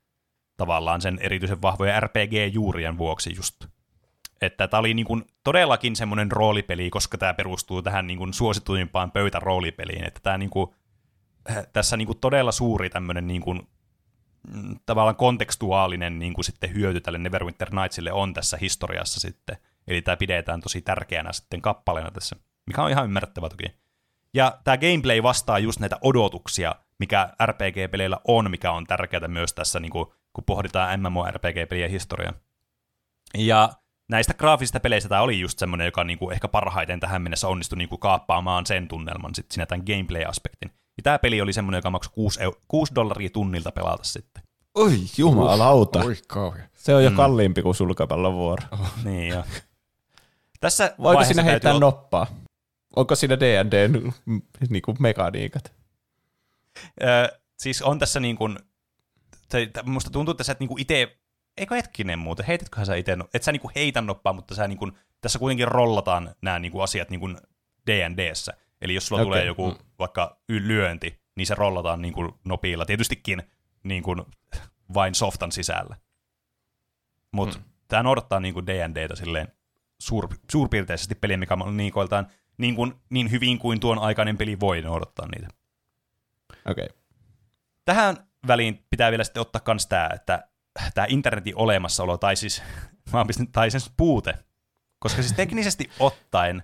Tavallaan sen erityisen vahvojen RPG-juurien vuoksi just. Että tämä oli niin kuin todellakin semmoinen roolipeli, koska tämä perustuu tähän niin kuin suosituimpaan pöytäroolipeliin. Että tämä niin kuin, äh, tässä niin kuin todella suuri tämmöinen niin kuin, mm, tavallaan kontekstuaalinen niin kuin sitten hyöty tälle Neverwinter Nightsille on tässä historiassa sitten. Eli tämä pidetään tosi tärkeänä sitten kappaleena tässä, mikä on ihan ymmärrettävä toki. Ja tämä gameplay vastaa just näitä odotuksia, mikä RPG-peleillä on, mikä on tärkeää myös tässä, niin kuin, kun pohditaan MMORPG-pelien historiaa. Ja näistä graafisista peleistä tämä oli just semmoinen, joka niin kuin ehkä parhaiten tähän mennessä onnistui niin kuin kaappaamaan sen tunnelman sit siinä tämän gameplay-aspektin. Ja tämä peli oli semmoinen, joka maksoi 6, 6 dollaria tunnilta pelata sitten. Oi jumalauta. Oi kauhea. Se on jo kalliimpi kuin sulkapallon vuoro. Niin jo. Tässä Voiko siinä heittää täytyy noppaa? Onko siinä D&D niinku mekaniikat? Ö, siis on tässä niin kuin, musta tuntuu että niin itse, eikö hetkinen muuten, heititköhän sä itse, no- et sä niin kuin heitä noppaa, mutta sä niin kuin, tässä kuitenkin rollataan nämä niin kuin asiat niin kuin D&Dssä. Eli jos sulla okay. tulee joku mm. vaikka lyönti, niin se rollataan niin kuin nopeilla. Tietystikin niin kuin vain softan sisällä. Mutta mm. tämä noudattaa niin kuin D&Dtä silleen suur, suurpiirteisesti peliä, mikä on niikoiltaan niin, kuin, niin hyvin kuin tuon aikainen peli voi noudattaa niitä. Okei. Okay. Tähän väliin pitää vielä sitten ottaa myös tämä, että tämä internetin olemassaolo, tai siis, mä oon pistänyt, tai sen puute, koska siis teknisesti ottaen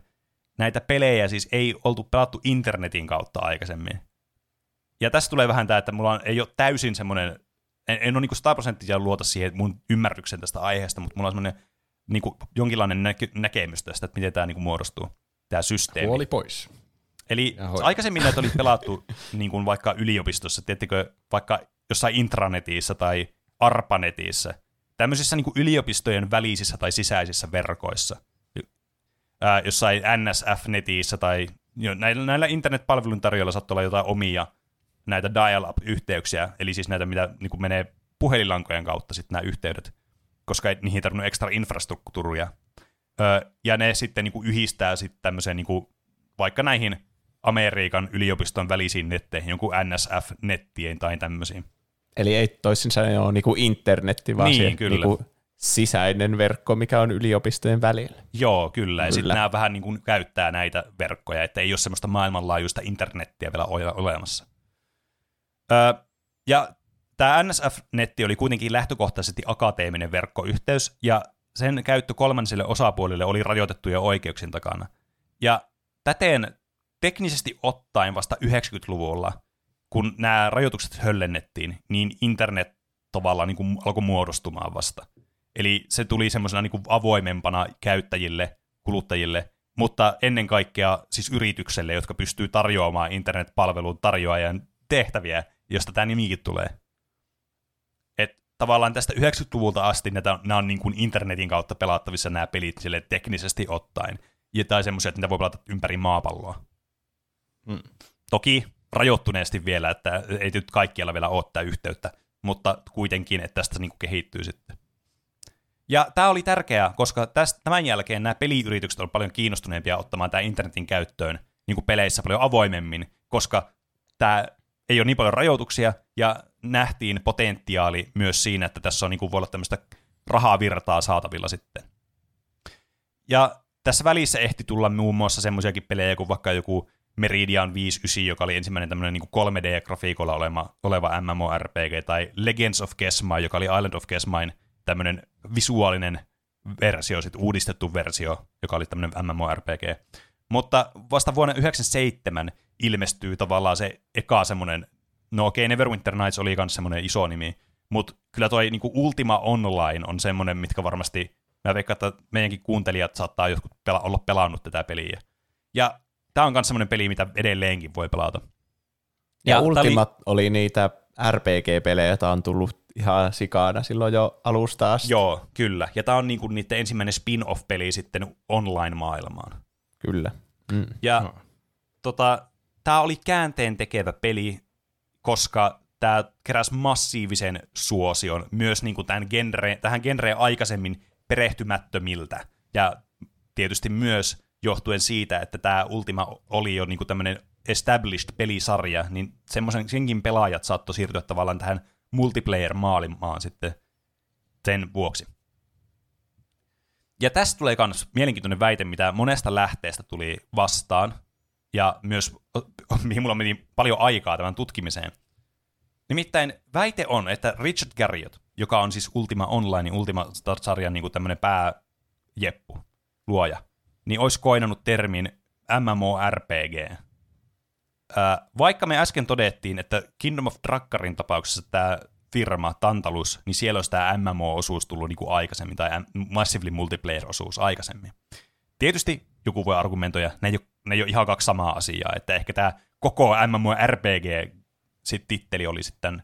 näitä pelejä siis ei oltu pelattu internetin kautta aikaisemmin. Ja tässä tulee vähän tämä, että mulla on, ei ole täysin semmoinen, en, en ole niin 100 prosenttia luota siihen mun ymmärryksen tästä aiheesta, mutta mulla on semmoinen niin jonkinlainen näky, näkemys tästä, että miten tämä niin muodostuu, tämä systeemi. Huoli pois. Eli aikaisemmin näitä oli pelattu niin kuin vaikka yliopistossa, tiedättekö, vaikka jossain intranetissä tai arpanetissä, tämmöisissä niin kuin yliopistojen välisissä tai sisäisissä verkoissa, ää, jossain NSF-netissä tai jo, näillä, näillä internetpalvelun tarjoilla saattaa olla jotain omia näitä dial-up-yhteyksiä, eli siis näitä, mitä niin kuin menee puhelinlankojen kautta sitten nämä yhteydet, koska ei, niihin tarvinnut ekstra infrastruktuuria. Öö, ja ne sitten niin kuin yhdistää sitten tämmöiseen niin kuin, vaikka näihin Amerikan yliopiston välisiin netteihin, jonkun NSF-nettien tai tämmöisiin. Eli ei toisin sanoen ole niinku internetti, vaan Niin, se kyllä. Niinku sisäinen verkko, mikä on yliopistojen välillä. Joo, kyllä. Ja sitten Kyllä. nämä vähän niin kuin käyttää näitä verkkoja, että ei ole semmoista maailmanlaajuista internettiä vielä ole- olemassa. Öö, ja tämä NSF-netti oli kuitenkin lähtökohtaisesti akateeminen verkkoyhteys, ja sen käyttö kolmansille osapuolille oli rajoitettuja oikeuksien takana. Ja täten teknisesti ottaen vasta 90-luvulla, kun nämä rajoitukset höllennettiin, niin internet tavallaan niin kuin alkoi muodostumaan vasta. Eli se tuli semmoisena niin kuin avoimempana käyttäjille, kuluttajille, mutta ennen kaikkea siis yritykselle, jotka pystyy tarjoamaan internetpalvelun tarjoajan tehtäviä, josta tämä nimikin tulee. Tavallaan tästä 90-luvulta asti näitä, nämä on niin kuin internetin kautta pelattavissa nämä pelit sille teknisesti ottaen. Ja tai semmoisia, että niitä voi pelata ympäri maapalloa. Mm. Toki rajoittuneesti vielä, että ei nyt kaikkialla vielä ole tämä yhteyttä, mutta kuitenkin, että tästä niin kuin kehittyy sitten. Ja tämä oli tärkeää, koska tästä, tämän jälkeen nämä peliyritykset ovat paljon kiinnostuneempia ottamaan tämä internetin käyttöön niin kuin peleissä paljon avoimemmin, koska tämä ei ole niin paljon rajoituksia, ja nähtiin potentiaali myös siinä, että tässä on niin kuin, voi olla tämmöistä rahaa virtaa saatavilla sitten. Ja tässä välissä ehti tulla muun muassa semmoisiakin pelejä kuin vaikka joku Meridian 59, joka oli ensimmäinen tämmöinen niin 3D-grafiikolla oleva, oleva MMORPG, tai Legends of Kesmai, joka oli Island of Kesmain tämmöinen visuaalinen versio, sit uudistettu versio, joka oli tämmöinen MMORPG. Mutta vasta vuonna 1997 ilmestyy tavallaan se eka semmoinen, no okei, okay, Neverwinter Nights oli myös semmoinen iso nimi, mutta kyllä toi niinku Ultima Online on semmoinen, mitkä varmasti, mä veikkaan, että meidänkin kuuntelijat saattaa jotkut pela- olla pelannut tätä peliä. Ja tämä on myös semmoinen peli, mitä edelleenkin voi pelata. Ja, ja tää Ultimat oli... oli niitä RPG-pelejä, joita on tullut ihan sikana silloin jo alusta asti. Joo, kyllä. Ja tämä on niinku niiden ensimmäinen spin-off-peli sitten online-maailmaan. Kyllä. Mm. Ja No. tota, tämä oli käänteen tekevä peli, koska tämä keräsi massiivisen suosion myös niin kuin tämän genre, tähän genreen aikaisemmin perehtymättömiltä. Ja tietysti myös johtuen siitä, että tämä Ultima oli jo niin tämmöinen established pelisarja, niin semmoisen senkin pelaajat saattoi siirtyä tavallaan tähän multiplayer-maailmaan sitten sen vuoksi. Ja tästä tulee myös mielenkiintoinen väite, mitä monesta lähteestä tuli vastaan, ja myös mihin mulla meni paljon aikaa tämän tutkimiseen. Nimittäin väite on, että Richard Garriott, joka on siis Ultima Online, Ultima-sarjan niin tämmöinen pääjeppu, luoja, niin olisi koinannut termin MMORPG. äh, vaikka me äsken todettiin, että Kingdom of Drackarin tapauksessa tämä firma Tantalus, niin siellä olisi tämä MMO-osuus tullut niin kuin aikaisemmin, tai Massively Multiplayer-osuus aikaisemmin. Tietysti joku voi argumentoida, ne ei, ole, ne ei ole ihan kaksi samaa asiaa, että ehkä tämä koko MMORPG sit titteli oli sitten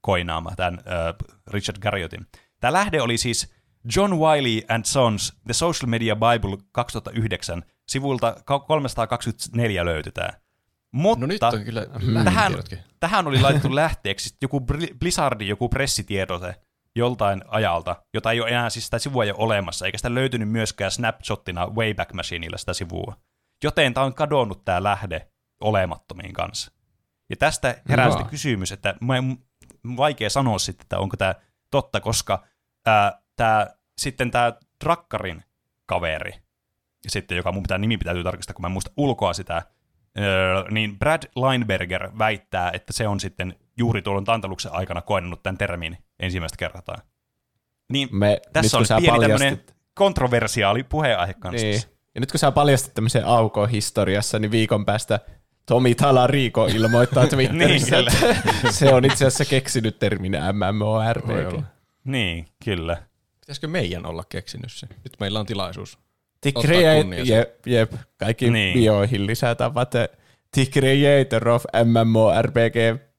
koinaama, tämän uh, Richard Garriotin. Tämä lähde oli siis John Wiley and Sons, The Social Media Bible 2009, sivulta 324 löytytään. Mutta No nyt on kyllä tähän, tähän oli laitettu lähteeksi joku Blizzardin joku pressitiedote joltain ajalta, jota ei ole enää siis sitä sivua jo olemassa, eikä sitä löytynyt myöskään snapshottina Wayback Machineilla sitä sivua. Joten tämä on kadonnut tämä lähde olemattomiin kanssa. Ja tästä herää sitten kysymys, että mä en, vaikea sanoa sitten, että onko tämä totta, koska ää, tää, sitten tämä Drakkarin kaveri, ja sitten joka mun pitää nimi pitää tarkistaa, kun mä en muista ulkoa sitä, öö, niin Brad Lineberger väittää, että se on sitten juuri tuolloin Tantaluksen aikana koennut tämän termin ensimmäistä kertaa. Niin Me, tässä on pieni paljastit... tämmöinen kontroversiaali puheenaihe kanssa. Niin. Ja nyt kun sä paljastit tämmöisen aukon historiassa, niin viikon päästä Tomi Talarico ilmoittaa Twitterissä, niin, että se on itse asiassa keksinyt termin MMORPG. Niin, kyllä. Pitäisikö meidän olla keksinyt se? Nyt meillä on tilaisuus. The create, jep, jep, kaikki niin. bioihin lisätavat. The creator of MMORPG.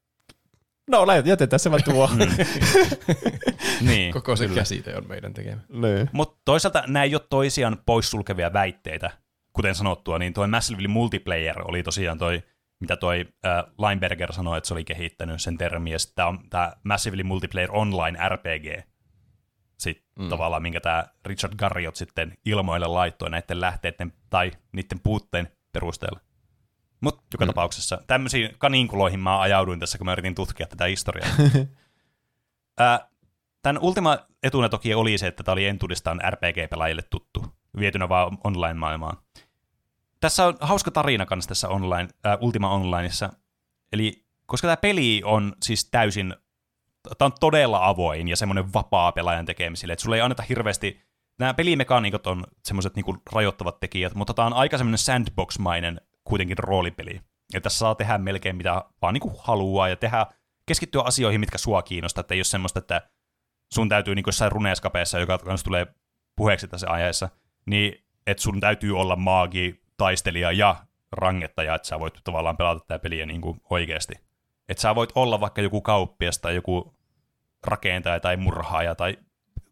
No, jätetään se vaan tuo. Mm. niin, Koko se kyllä. käsite on meidän tekemä. Niin. Mutta toisaalta nämä ei ole toisiaan poissulkevia väitteitä. Kuten sanottua, niin toi Massively Multiplayer oli tosiaan toi, mitä toi äh, Lineberger sanoi, että se oli kehittänyt sen termi, ja sitten tämä Massively Multiplayer Online RPG, sit mm. tavallaan, minkä tämä Richard Garriott sitten ilmoille laittoi näiden lähteiden tai niiden puutteen perusteella. Mutta joka mm. tapauksessa tämmöisiin kaninkuloihin mä ajauduin tässä, kun mä yritin tutkia tätä historiaa. Tämän Ultima etuna toki oli se, että tämä oli entuudestaan RPG-pelaajille tuttu, vietynä vaan online-maailmaan. Tässä on hauska tarina kanssa tässä online, äh, Ultima Onlineissa. Eli koska tämä peli on siis täysin tämä on todella avoin ja semmoinen vapaa pelaajan tekemisille, että sulle ei anneta hirveästi, nämä pelimekaniikot on semmoiset niinku rajoittavat tekijät, mutta tämä on aika semmoinen sandbox-mainen kuitenkin roolipeli. Ja tässä saa tehdä melkein mitä vaan niinku haluaa ja tehdä, keskittyä asioihin, mitkä sua kiinnostaa, että ei ole semmoista, että sun täytyy niinku jossain runeeskapeessa, joka kanssa tulee puheeksi tässä aiheessa, niin että sun täytyy olla maagi, taistelija ja rangettaja, että sä voit tavallaan pelata tätä peliä niin kuin oikeasti. Että sä voit olla vaikka joku kauppias tai joku rakentaja tai murhaaja tai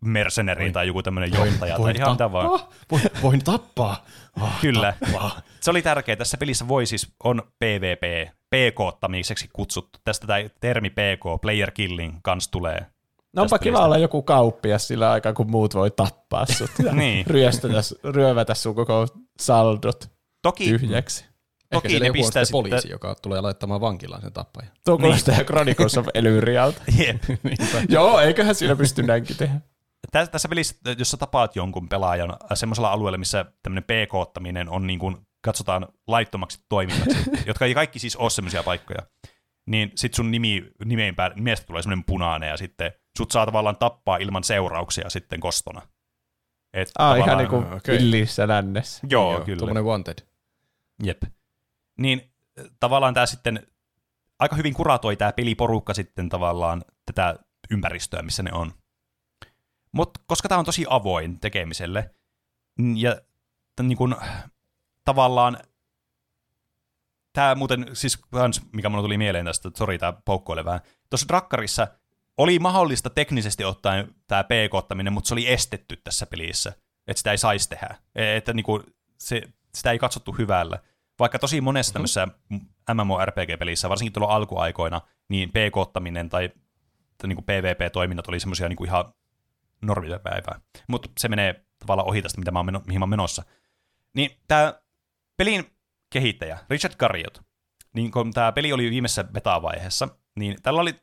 merceneri tai joku tämmöinen johtaja voin, tai ihan mitä vaan. Voin, voin tappaa. Oh, Kyllä. Tappaa. Se oli tärkeää. Tässä pelissä voi siis, on PvP, PK-tamiseksi kutsuttu. Tästä tämä termi PK, player killing, kans tulee. No onpa kiva olla joku kauppias sillä aikaa, kun muut voi tappaa sut ja niin. ryöstetä, ryövätä sun koko saldot Toki, tyhjäksi. Toki Ehkä ne pistää sitten... poliisi, joka tulee laittamaan vankilaan sen tappajan. Tuo kuulostaa niin. Chronicles of Elyrialta. Joo, eiköhän siinä pysty näinkin tehdä. Tässä, tässä pelissä, jos sä tapaat jonkun pelaajan semmoisellä alueella, missä tämmöinen pk-ottaminen on niin kuin, katsotaan laittomaksi toiminnaksi, jotka ei kaikki siis ole semmoisia paikkoja, niin sit sun nimi, nimeen pää, nimestä tulee semmoinen punainen ja sitten sut saa tavallaan tappaa ilman seurauksia sitten kostona. Et ah, ihan niin kuin okay. villissä lännessä. Joo, Joo kyllä. Tuommoinen wanted. Jep. Niin tavallaan tämä sitten aika hyvin kuratoi tämä peliporukka sitten tavallaan tätä ympäristöä, missä ne on. Mutta koska tämä on tosi avoin tekemiselle, ja niin kun, tavallaan tämä muuten, siis kans, mikä mulle tuli mieleen tästä, sori tämä poukkoile vähän, tuossa Drakkarissa oli mahdollista teknisesti ottaen tämä pk mutta se oli estetty tässä pelissä, että sitä ei saisi tehdä, e, että niin kuin, se, sitä ei katsottu hyvällä. Vaikka tosi monessa mm-hmm. tämmöisessä MMORPG-pelissä, varsinkin tuolla alkuaikoina, niin pk-ottaminen tai, tai niin kuin PvP-toiminnat oli semmoisia niin ihan normipäivää. Mutta se menee tavallaan ohi tästä, mitä mä oon meno, mihin mä oon menossa. Niin tämä pelin kehittäjä, Richard Garriott, niin kun tämä peli oli viimeisessä beta-vaiheessa, niin tällä oli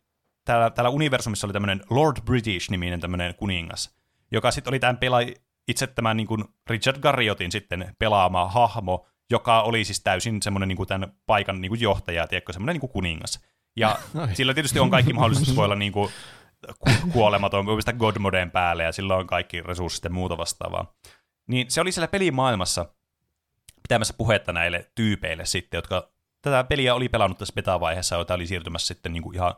täällä, täällä universumissa oli tämmöinen Lord British-niminen tämmöinen kuningas, joka sitten oli tämän pela, itse tämän niin kuin Richard Garriottin sitten pelaama hahmo, joka oli siis täysin semmoinen niin kuin tämän paikan niin kuin johtaja, tiedätkö, semmoinen niin kuin kuningas. Ja sillä tietysti on kaikki mahdollisuus voi olla niin kuin kuolematon, voi pistää Godmoden päälle ja sillä on kaikki resurssit ja muuta vastaavaa. Niin se oli siellä pelimaailmassa pitämässä puhetta näille tyypeille sitten, jotka tätä peliä oli pelannut tässä beta-vaiheessa, jota oli siirtymässä sitten niin kuin ihan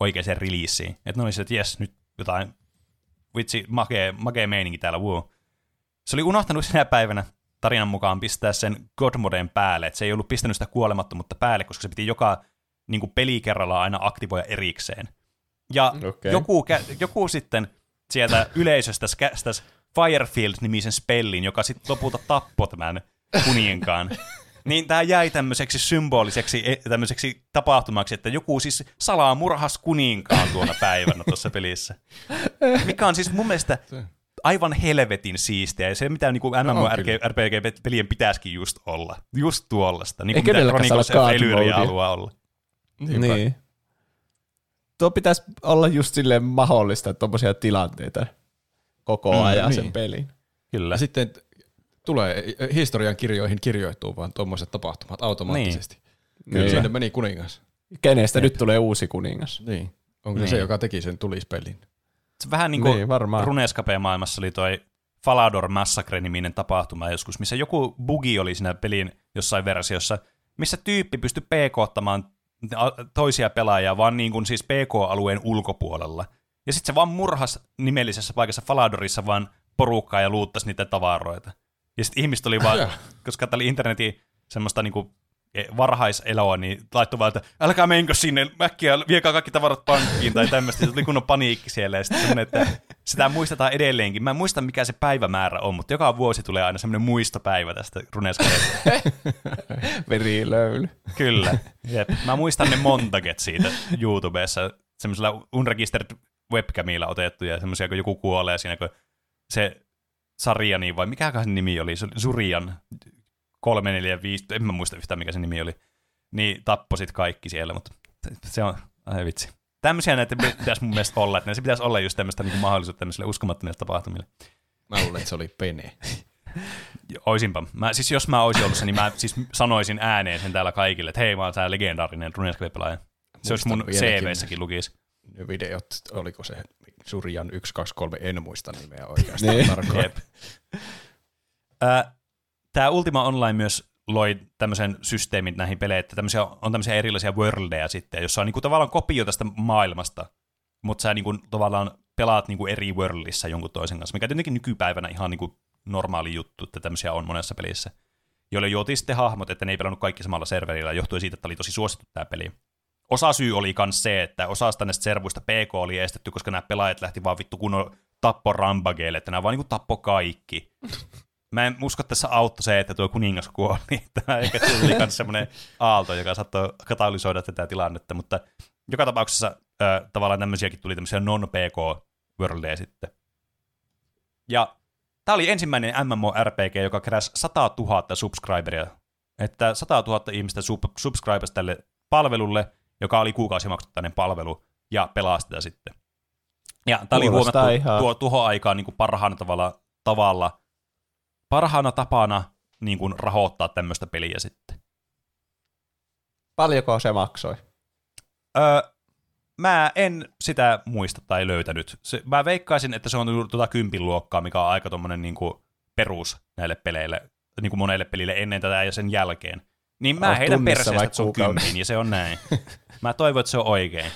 oikeaan releaseen. Että ne oli että jes, nyt jotain, vitsi, makee, makee meininki täällä, wow. Se oli unohtanut sinä päivänä tarinan mukaan pistää sen Godmoden päälle, että se ei ollut pistänyt sitä kuolemattomuutta päälle, koska se piti joka niin kuin pelikerralla aina aktivoida erikseen. Ja Okei. joku, kä- joku sitten sieltä yleisöstä kästäsi Firefield-nimisen spellin, joka sitten lopulta tappoi tämän kuninkaan. Niin tämä jäi tämmöiseksi symboliseksi e- tämmöiseksi tapahtumaksi, että joku siis salaa murhas kuninkaan tuona päivänä tuossa pelissä. Mikä on siis mun mielestä aivan helvetin siistiä, ja se mitä niin No. MMORPG-pelien pitäisikin just olla. Just tuollaista, niin Ei kuin mitä kenelläkään saa Chronicles olla of Elyria haluaa olla. Niinpä. Niin. Tuo pitäisi olla just silleen mahdollista, tuommoisia tilanteita koko Mm, ajan niin. sen pelin. Kyllä. Ja sitten tulee historian kirjoihin kirjoittuu vaan tuommoiset tapahtumat automaattisesti. Niin. Kyllä Niin. sinne meni kuningas. Kenestä nyt tulee uusi kuningas? Niin. Onko se Niin. se, joka teki sen tulispelin? Se vähän niin kuin Niin, varmaan. Runescape-maailmassa oli toi Falador Massacre-niminen tapahtuma joskus, missä joku bugi oli siinä pelin jossain versiossa, missä tyyppi pystyi pk-ottamaan toisia pelaajia vaan niin kuin siis PK-alueen ulkopuolella. Ja sitten se vaan murhas nimellisessä paikassa Faladorissa vaan porukkaa ja luuttasi niitä tavaroita. Ja sitten ihmiset oli vaan, koska tämä oli internetin semmoista niinku varhaiseloa, niin laittoi vaan, että älkää menkö sinne, äkkiä viekää kaikki tavarat pankkiin tai tämmöistä. Se tuli kunnon paniikki siellä ja sitten että sitä muistetaan edelleenkin. Mä en muista, mikä se päivämäärä on, mutta joka vuosi tulee aina semmoinen muistopäivä tästä Runescapeesta. Verilöyly. Kyllä. Jep. Mä muistan ne montaket siitä YouTubessa, semmoisella unregistered webcamilla otettuja, semmoisia, kun joku kuolee siinä, kun se Sarjani, vai mikä sen nimi oli, se oli Surian 345, en mä muista yhtään mikä se nimi oli, niin tapposit kaikki siellä, mutta se on, ai vitsi. Tämmöisiä näitä pitäisi mun mielestä olla, että se pitäisi olla just tämmöistä niin mahdollisuutta tämmöisille uskomattomille tapahtumille. Mä luulen, että se oli pene. Oisinpa. Mä, siis jos mä olisin ollut se, niin mä siis sanoisin ääneen sen täällä kaikille, että hei, mä oon tää legendaarinen Runescape-pelaaja. Se olisi mun. CVssäkin lukisi. Ne videot, oliko se Surjan 123, en muista nimeä oikeastaan Niin. tarkoin. Tämä Ultima Online myös loi tämmöisen systeemin näihin peleihin, että tämmöisiä, on tämmöisiä erilaisia worldeja sitten, jossa on niinku tavallaan kopio tästä maailmasta, mutta sä niinku tavallaan pelaat niinku eri worldissa jonkun toisen kanssa, mikä tietenkin nykypäivänä ihan niinku normaali juttu, että tämmöisiä on monessa pelissä. Joille juotiin sitten hahmot, että ne ei pelannut kaikki samalla serverillä, johtuen siitä, että oli tosi suosittu tämä peli. Osa syy oli myös se, että osasta näistä servuista PK oli estetty, koska nämä pelaajat lähti vaan vittu kunnon tappo että nämä vaan niinku tappo kaikki. Mä en usko, että tässä auttoi se, että tuo kuningas kuoli. Tämä ehkä tuli myös semmoinen aalto, joka saattoi katalysoida tätä tilannetta, mutta joka tapauksessa ö, tavallaan tämmöisiäkin tuli tämmöisiä non-PK-worldeja sitten. Ja tämä oli ensimmäinen MMORPG, joka keräsi 100 000 subscriberia. Että 100 000 ihmistä sub- tälle palvelulle, joka oli kuukausimaksuttainen palvelu, ja pelasi sitä sitten. Ja tämä oli huomattu ihan- tuo, tuohon aikaan niin kuin parhaana tavalla, tavalla, parhaana tapana niin kuin rahoittaa tämmöistä peliä sitten. Paljonko se maksoi? Öö, mä en sitä muista tai löytänyt. Se, mä veikkaisin, että se on tuota kympin luokkaa, mikä on aika tommonen niinku perus näille peleille, niin kuin monelle pelille ennen tätä ja sen jälkeen. Niin mä heidän perseestä, että se on kympin, ja se on näin. Mä toivon, että se on oikein.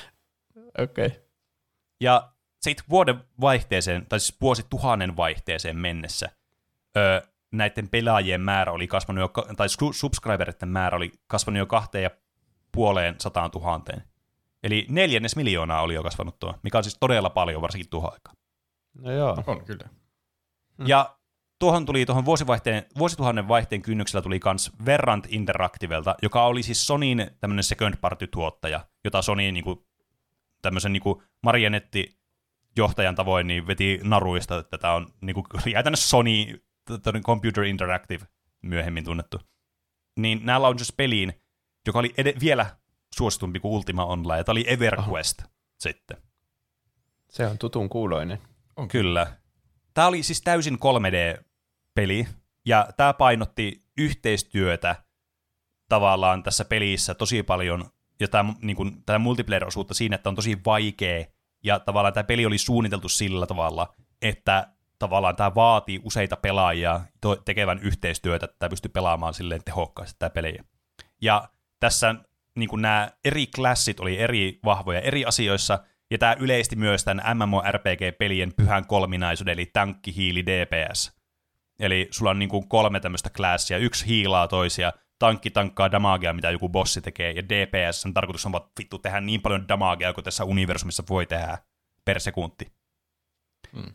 Okei. Okay. Ja sitten vuoden vaihteeseen, tai siis vuosituhannen vaihteeseen mennessä, öö, näiden pelaajien määrä oli kasvanut jo, tai su- subscriberitten määrä oli kasvanut jo kahteen ja puoleen sataan tuhanteen. Eli neljännes miljoonaa oli jo kasvanut tuo, mikä on siis todella paljon, varsinkin tuohon aikaan. No joo. On kyllä. Mm. Ja tuohon tuli tuohon vuosivaihteen, vuosituhannen vaihteen kynnyksellä tuli kans Verrant Interactivelta, joka oli siis Sonyin tämmöinen second party tuottaja, jota Sony niinku, tämmöisen niinku marionetti johtajan tavoin niin veti naruista, että tämä on niinku, käytännössä Sony Computer Interactive myöhemmin tunnettu. Niin nämä launchas peliin, joka oli ed- vielä suositumpi kuin Ultima Online, ja tämä oli EverQuest sitten. Se on tutun kuuloinen. On Kyllä. Tämä oli siis täysin 3D-peli, ja tämä painotti yhteistyötä tavallaan tässä pelissä tosi paljon, ja tämä, niin kuin, tämä multiplayer-osuutta siinä, että on tosi vaikea, ja tavallaan tämä peli oli suunniteltu sillä tavalla, että tavallaan tämä vaatii useita pelaajia tekevän yhteistyötä, että tämä pystyy pelaamaan silleen tehokkaasti tämä peli. Ja tässä niin kuin nämä eri klassit oli eri vahvoja eri asioissa, ja tämä yleisti myös tämän MMORPG-pelien pyhän kolminaisuuden, eli tankki, hiili, DPS. Eli sulla on niin kuin kolme tämmöistä klassia, yksi hiilaa toisia, tankki tankkaa damagea, mitä joku bossi tekee, ja DPS sen tarkoitus on vaan vittu tehdä niin paljon damagea kuin tässä universumissa voi tehdä per sekunti. Mm.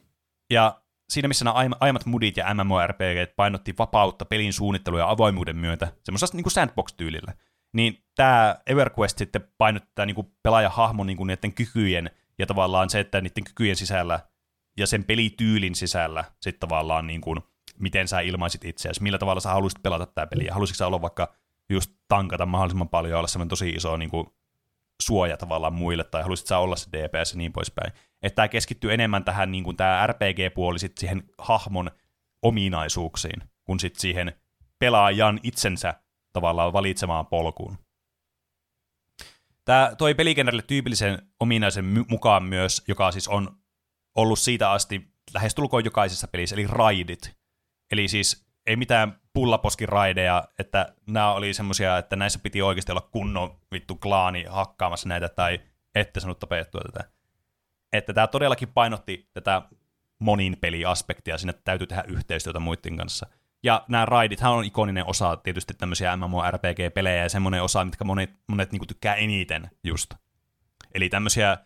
Ja siinä missä nämä aiemmat mudit ja MMORPG painotti vapautta pelin suunnittelua ja avoimuuden myötä, semmoisesta niin sandbox-tyylillä, niin tämä EverQuest sitten painottaa niin kuin pelaajahahmon niin kuin niiden kykyjen ja tavallaan se, että niiden kykyjen sisällä ja sen pelityylin sisällä sitten tavallaan niin kuin, miten sä ilmaisit itseäsi, millä tavalla sä haluaisit pelata tämä peli, ja haluaisitko sä olla vaikka just tankata mahdollisimman paljon olla semmoinen tosi iso niin kuin, suoja tavallaan muille, tai haluaisit sä olla se DPS ja niin poispäin. Että tämä keskittyy enemmän tähän, niin kuin tämä RPG-puoli sit siihen hahmon ominaisuuksiin, kun sitten siihen pelaajan itsensä tavallaan valitsemaan polkuun. Tämä toi pelikenrelle tyypillisen ominaisen mukaan myös, joka siis on ollut siitä asti lähestulkoon jokaisessa pelissä, eli raidit. Eli siis ei mitään pullaposkiraideja, että nämä oli semmoisia, että näissä piti oikeasti olla kunnon vittu klaani hakkaamassa näitä, tai ette sanonut tapettua tätä. Että tämä todellakin painotti tätä monin peliaspektia, sinne täytyy tehdä yhteistyötä muiden kanssa. Ja nämä raidithan on ikoninen osa tietysti tämmöisiä MMORPG-pelejä ja semmoinen osa, mitkä monet, monet niin tykkää eniten just. Eli tämmöisiä,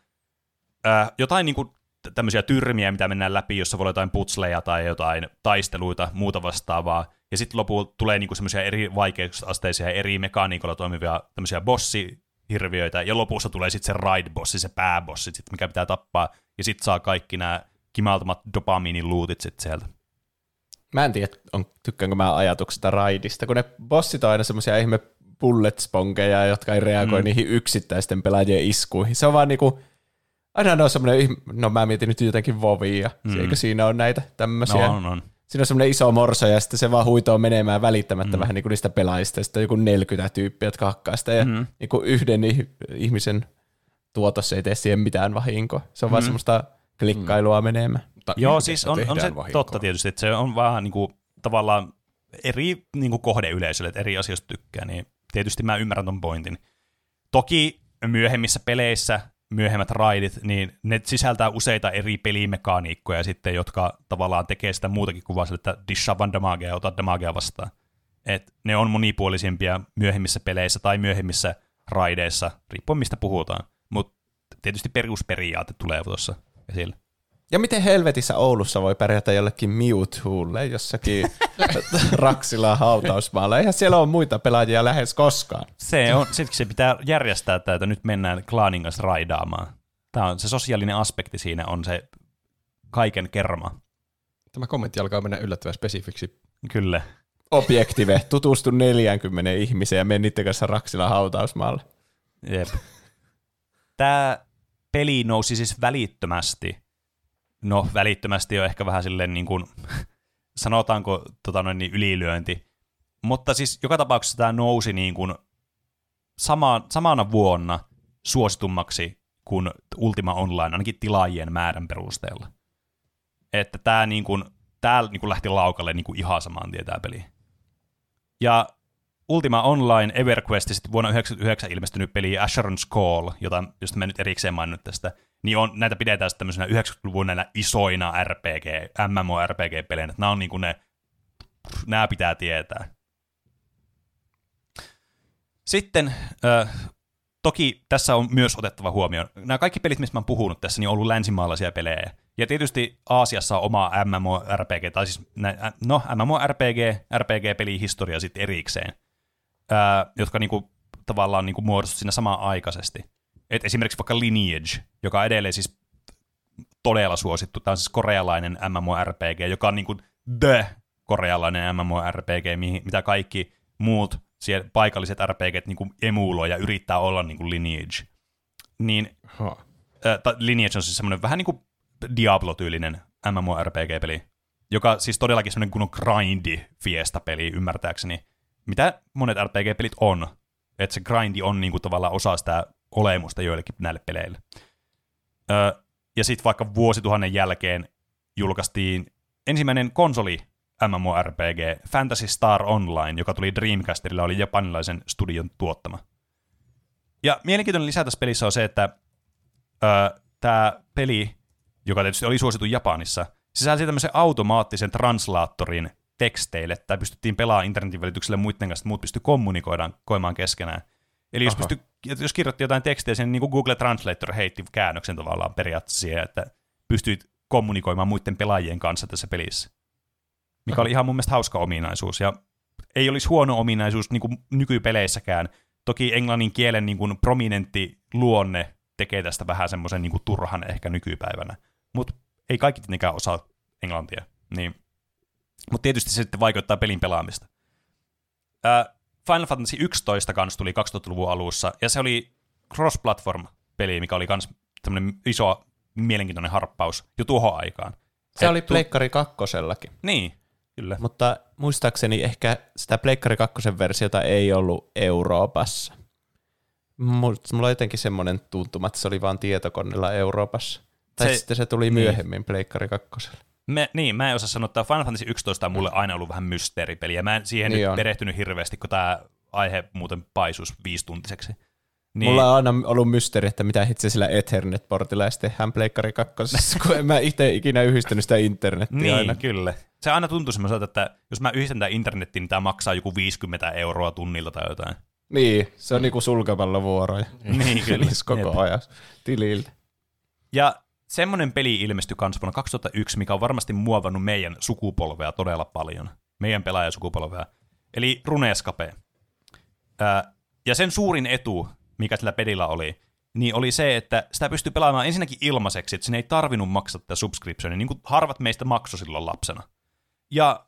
äh, jotain niin kuin, tämmöisiä tyrmiä, mitä mennään läpi, jossa voi olla jotain putsleja tai jotain taisteluita, muuta vastaavaa. Ja sitten lopulta tulee niin semmoisia eri vaikeusasteisia eri mekaniikoilla toimivia tämmöisiä bossihirviöitä, ja lopussa tulee sitten se ride-bossi, se pääbossi, sit, mikä pitää tappaa, ja sitten saa kaikki nämä kimaltamat dopamiinin luutit sitten sieltä. Mä en tiedä, on, tykkäänkö mä ajatuksesta raidista, kun ne bossit on aina semmoisia ihme bullet sponkeja, jotka ei reagoi mm. niihin yksittäisten pelaajien iskuihin. Se on vaan niinku, aina on semmoinen, no mä mietin nyt jotenkin vovia, mm. eikö siinä on näitä tämmöisiä. No on, on. Siinä on semmoinen iso morso ja sitten se vaan huitoo menemään välittämättä mm. vähän niin kuin niistä pelaajista. Ja sitten on joku 40 tyyppiä, jotka hakkaa sitä ja mm. niin kuin yhden ihmisen tuotos ei tee siihen mitään vahinkoa. Se on mm. vaan semmoista klikkailua mm. menemään. Mutta Joo, siis on, on se vahinkoa. totta tietysti, että se on vaan niin kuin, tavallaan eri niin kuin kohdeyleisölle, että eri asioista tykkää, niin tietysti mä ymmärrän ton pointin. Toki myöhemmissä peleissä myöhemmät raidit, niin ne sisältää useita eri pelimekaniikkoja sitten, jotka tavallaan tekee sitä muutakin kuin vaan että dishaa vaan damagea ja ota damagea vastaan. Et ne on monipuolisempia myöhemmissä peleissä tai myöhemmissä raideissa, riippuen mistä puhutaan. Mutta tietysti perusperiaate tulee tuossa esille. Ja miten helvetissä Oulussa voi pärjätä jollekin Mewtwolle jossakin Raksila hautausmaalla? Eihän siellä ole muita pelaajia lähes koskaan. Se on, siksi se pitää järjestää tätä, että nyt mennään klaanin kanssa raidaamaan. Tämä on se sosiaalinen aspekti siinä on se kaiken kerma. Tämä kommentti alkaa mennä yllättävän spesifiksi. Kyllä. Objektive, tutustu 40 ihmiseen ja menitte kanssa Raksila hautausmaalle. Jep. Tämä peli nousi siis välittömästi no välittömästi on ehkä vähän silleen niin kuin, sanotaanko tota noin, niin ylilyönti. Mutta siis joka tapauksessa tämä nousi niin kuin sama, samana vuonna suositummaksi kuin Ultima Online, ainakin tilaajien määrän perusteella. Että tämä niin kuin, tää niin kuin lähti laukalle niin kuin ihan samaan tien tämä peli. Ja Ultima Online EverQuest sitten vuonna 1999 ilmestynyt peli Asheron's Call, jota, josta mä nyt erikseen maininnut tästä, niin on, näitä pidetään sitten tämmöisenä 90-luvun näillä isoina RPG, MMORPG-peleinä. Nämä on niin kuin ne, nämä pitää tietää. Sitten äh, toki tässä on myös otettava huomioon. Nämä kaikki pelit, mistä mä oon puhunut tässä, niin on ollut länsimaalaisia pelejä. Ja tietysti Aasiassa on oma MMORPG, tai siis no, MMORPG, RPG-pelihistoria sitten erikseen, äh, jotka niinku, tavallaan niinku muodostuivat siinä samaan aikaisesti. Et esimerkiksi vaikka Lineage, joka on edelleen siis todella suosittu. Tämä on siis korealainen MMORPG, joka on niin kuin the korealainen MMORPG, mitä kaikki muut siellä paikalliset RPGt niin kuin emuloi ja yrittää olla niin kuin Lineage. Niin, huh. äh, Lineage on siis semmoinen vähän niin kuin Diablo-tyylinen MMORPG-peli, joka siis todellakin semmoinen kunnon grindy fiesta-peli, ymmärtääkseni. Mitä monet RPG-pelit on. Että se grindi on niin kuin tavallaan osa sitä olemusta joillekin näille peleille. Ö, ja sitten vaikka vuosituhannen jälkeen julkaistiin ensimmäinen konsoli MMORPG Fantasy Star Online, joka tuli Dreamcastille, oli japanilaisen studion tuottama. Ja mielenkiintoinen lisä tässä pelissä on se, että tämä peli, joka tietysti oli suosittu Japanissa, sisälsi tämmöisen automaattisen translaattorin teksteille, tai pystyttiin pelaamaan internetin välityksellä muiden kanssa, että muut pysty kommunikoidaan koimaan keskenään. Eli jos, pysty, jos kirjoitti jotain tekstiä, sen niin kuin Google Translator heitti käännöksen tavallaan periaatteessa siihen, että pystyit kommunikoimaan muiden pelaajien kanssa tässä pelissä. Mikä oli ihan mun mielestä hauska ominaisuus, ja ei olisi huono ominaisuus niin kuin nykypeleissäkään. Toki englannin kielen niin kuin prominentti luonne tekee tästä vähän semmoisen niin kuin turhan ehkä nykypäivänä. Mutta ei kaikki tietenkään osaa englantia. Niin. Mutta tietysti se sitten vaikuttaa pelin pelaamista. Ää, Final Fantasy 11 kanssa tuli 2000-luvun alussa, ja se oli cross-platform-peli, mikä oli myös tämmöinen iso, mielenkiintoinen harppaus jo tuohon aikaan. Se Et oli Pleikkari kakkosellakin. Niin, kyllä. Mutta muistaakseni ehkä sitä Pleikkari kakkosen versiota ei ollut Euroopassa. Mulla on jotenkin semmoinen tuntuma, että se oli vain tietokoneella Euroopassa. Tai se, sitten se tuli niin. myöhemmin. Pleikkari kakkoselle. Me, niin, mä en osaa sanoa, että Final Fantasy 11 on mulle aina ollut vähän mysteeripeli, ja mä en siihen niin nyt on. perehtynyt hirveästi, kun tämä aihe muuten paisus viistuntiseksi. Niin. Mulla on aina ollut mysteeri, että mitä itse sillä Ethernet-portilla ja sitten tehdään Pleikkari 2, kun en mä itse ikinä yhdistänyt sitä internettiä niin, aina. kyllä. Se aina tuntuu semmoiselta, että jos mä yhdistän tämän internettiin, niin tämä maksaa joku 50 euroa tunnilta tai jotain. Niin, se on niinku sulkavalla vuoroja. niin, kyllä. koko ajan tilille. Ja semmoinen peli ilmestyi kans vuonna 2001, mikä on varmasti muovannut meidän sukupolvea todella paljon. Meidän pelaajasukupolvea. Eli Runescape. Ää, ja sen suurin etu, mikä sillä pelillä oli, niin oli se, että sitä pystyy pelaamaan ensinnäkin ilmaiseksi, että sinne ei tarvinnut maksaa tätä subscriptionia, niin kuin harvat meistä maksoi silloin lapsena. Ja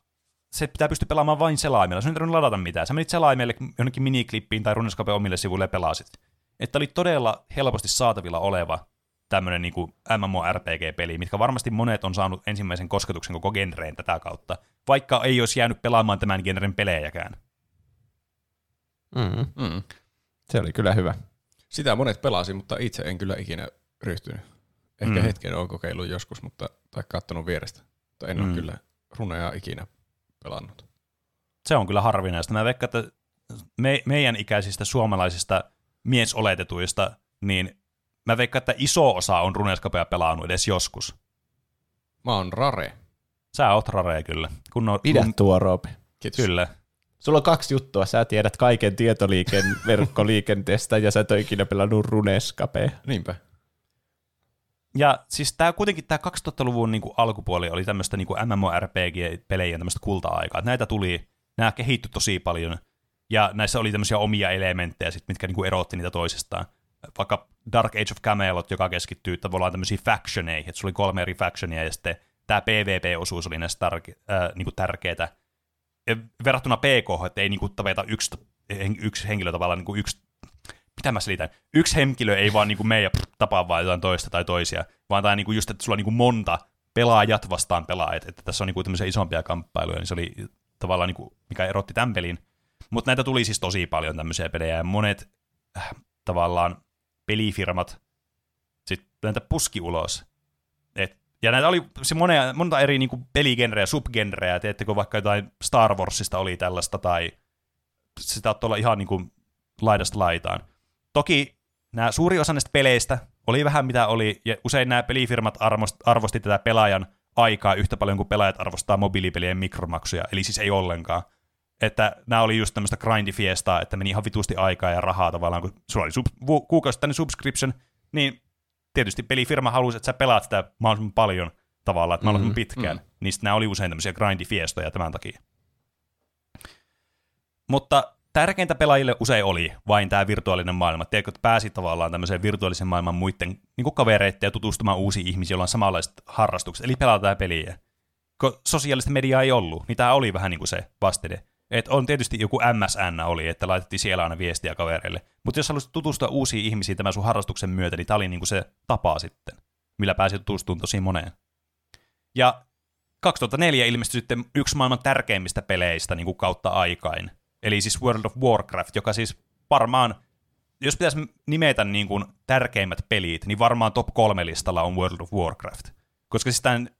se pitää pystyä pelaamaan vain selaimella. Se ei tarvinnut ladata mitään. Sä menit selaimelle jonnekin miniklippiin tai Runescape omille sivuille ja pelasit. Että oli todella helposti saatavilla oleva tämmöinen niin MMORPG-peli, mitkä varmasti monet on saanut ensimmäisen kosketuksen koko genreen tätä kautta, vaikka ei olisi jäänyt pelaamaan tämän genren pelejäkään. Mm. Mm. Se oli kyllä hyvä. Sitä monet pelasi, mutta itse en kyllä ikinä ryhtynyt. Ehkä mm. hetken olen kokeillut joskus, mutta, tai katsonut vierestä. Mutta en mm. ole kyllä runeja ikinä pelannut. Se on kyllä harvinaista. Mä veikkaan, että me, meidän ikäisistä suomalaisista miesoletetuista, niin mä veikkaan, että iso osa on Runescapea pelannut edes joskus. Mä oon rare. Sä oot rare kyllä. Kun on, Pidä kun... tuo, Roopi. Kiitos. Kyllä. Sulla on kaksi juttua. Sä tiedät kaiken tietoliiken verkkoliikenteestä ja sä et ole ikinä pelannut Runescapea. Niinpä. Ja siis tämä kuitenkin tämä 2000-luvun niin kuin alkupuoli oli tämmöistä niin MMORPG-pelejä tämmöistä kulta-aikaa. Näitä tuli, nämä kehittyi tosi paljon, ja näissä oli tämmöisiä omia elementtejä, sit, mitkä niin kuin erotti niitä toisistaan. Vaikka Dark Age of Camelot, joka keskittyy tavallaan tämmöisiin factioneihin, että sulla oli kolme eri factionia, ja sitten tämä PvP-osuus oli näistä tar- äh, niin kuin tärkeää. Verrattuna PK, että ei niin kuin tapeta yksi, yksi henkilö tavallaan niin kuin yksi mitä mä selitän, yksi henkilö ei vaan niin kuin mene ja tapaa vaan jotain toista tai toisia, vaan tämä niin kuin just, että sulla on niin kuin monta pelaajat vastaan pelaajat, että tässä on niin kuin tämmöisiä isompia kamppailuja, niin se oli tavallaan, niin kuin, mikä erotti tämän pelin. Mutta näitä tuli siis tosi paljon tämmöisiä pelejä, ja monet äh, tavallaan pelifirmat sitten näitä puski ulos. Et, ja näitä oli se monia, monta eri niin kuin peligenrejä, subgenrejä, teettekö vaikka jotain Star Warsista oli tällaista, tai sitä olla ihan niin kuin laidasta laitaan. Toki nämä suuri osa näistä peleistä oli vähän mitä oli, ja usein nämä pelifirmat arvosti tätä pelaajan aikaa yhtä paljon kuin pelaajat arvostaa mobiilipelien mikromaksuja, eli siis ei ollenkaan. Että nämä oli just tämmöistä grindifiestaa, että meni ihan vitusti aikaa ja rahaa tavallaan, kun sulla oli sub- kuukausittainen subscription, niin tietysti pelifirma halusi, että sä pelaat sitä mahdollisimman paljon tavallaan, että mahdollisimman mm-hmm. pitkään. Mm-hmm. Niin nämä oli usein tämmöisiä grindifiestoja tämän takia. Mutta tärkeintä pelaajille usein oli vain tämä virtuaalinen maailma. Tiedätkö, että pääsi tavallaan tämmöiseen virtuaalisen maailman muiden niin kavereiden ja tutustumaan uusiin ihmisiin, joilla on samanlaiset harrastukset, eli pelata tämä peliä. Kun sosiaalista mediaa ei ollut, niin tämä oli vähän niin kuin se vastine. Et on tietysti joku MSN oli, että laitettiin siellä aina viestiä kavereille. Mutta jos haluaisit tutustua uusiin ihmisiin tämän sun harrastuksen myötä, niin tämä oli niin kuin se tapa sitten, millä pääsi tutustumaan tosi moneen. Ja 2004 ilmestyi sitten yksi maailman tärkeimmistä peleistä niin kuin kautta aikain, eli siis World of Warcraft, joka siis varmaan, jos pitäisi nimetä niin kuin tärkeimmät pelit, niin varmaan top kolme listalla on World of Warcraft. Koska siis tämän,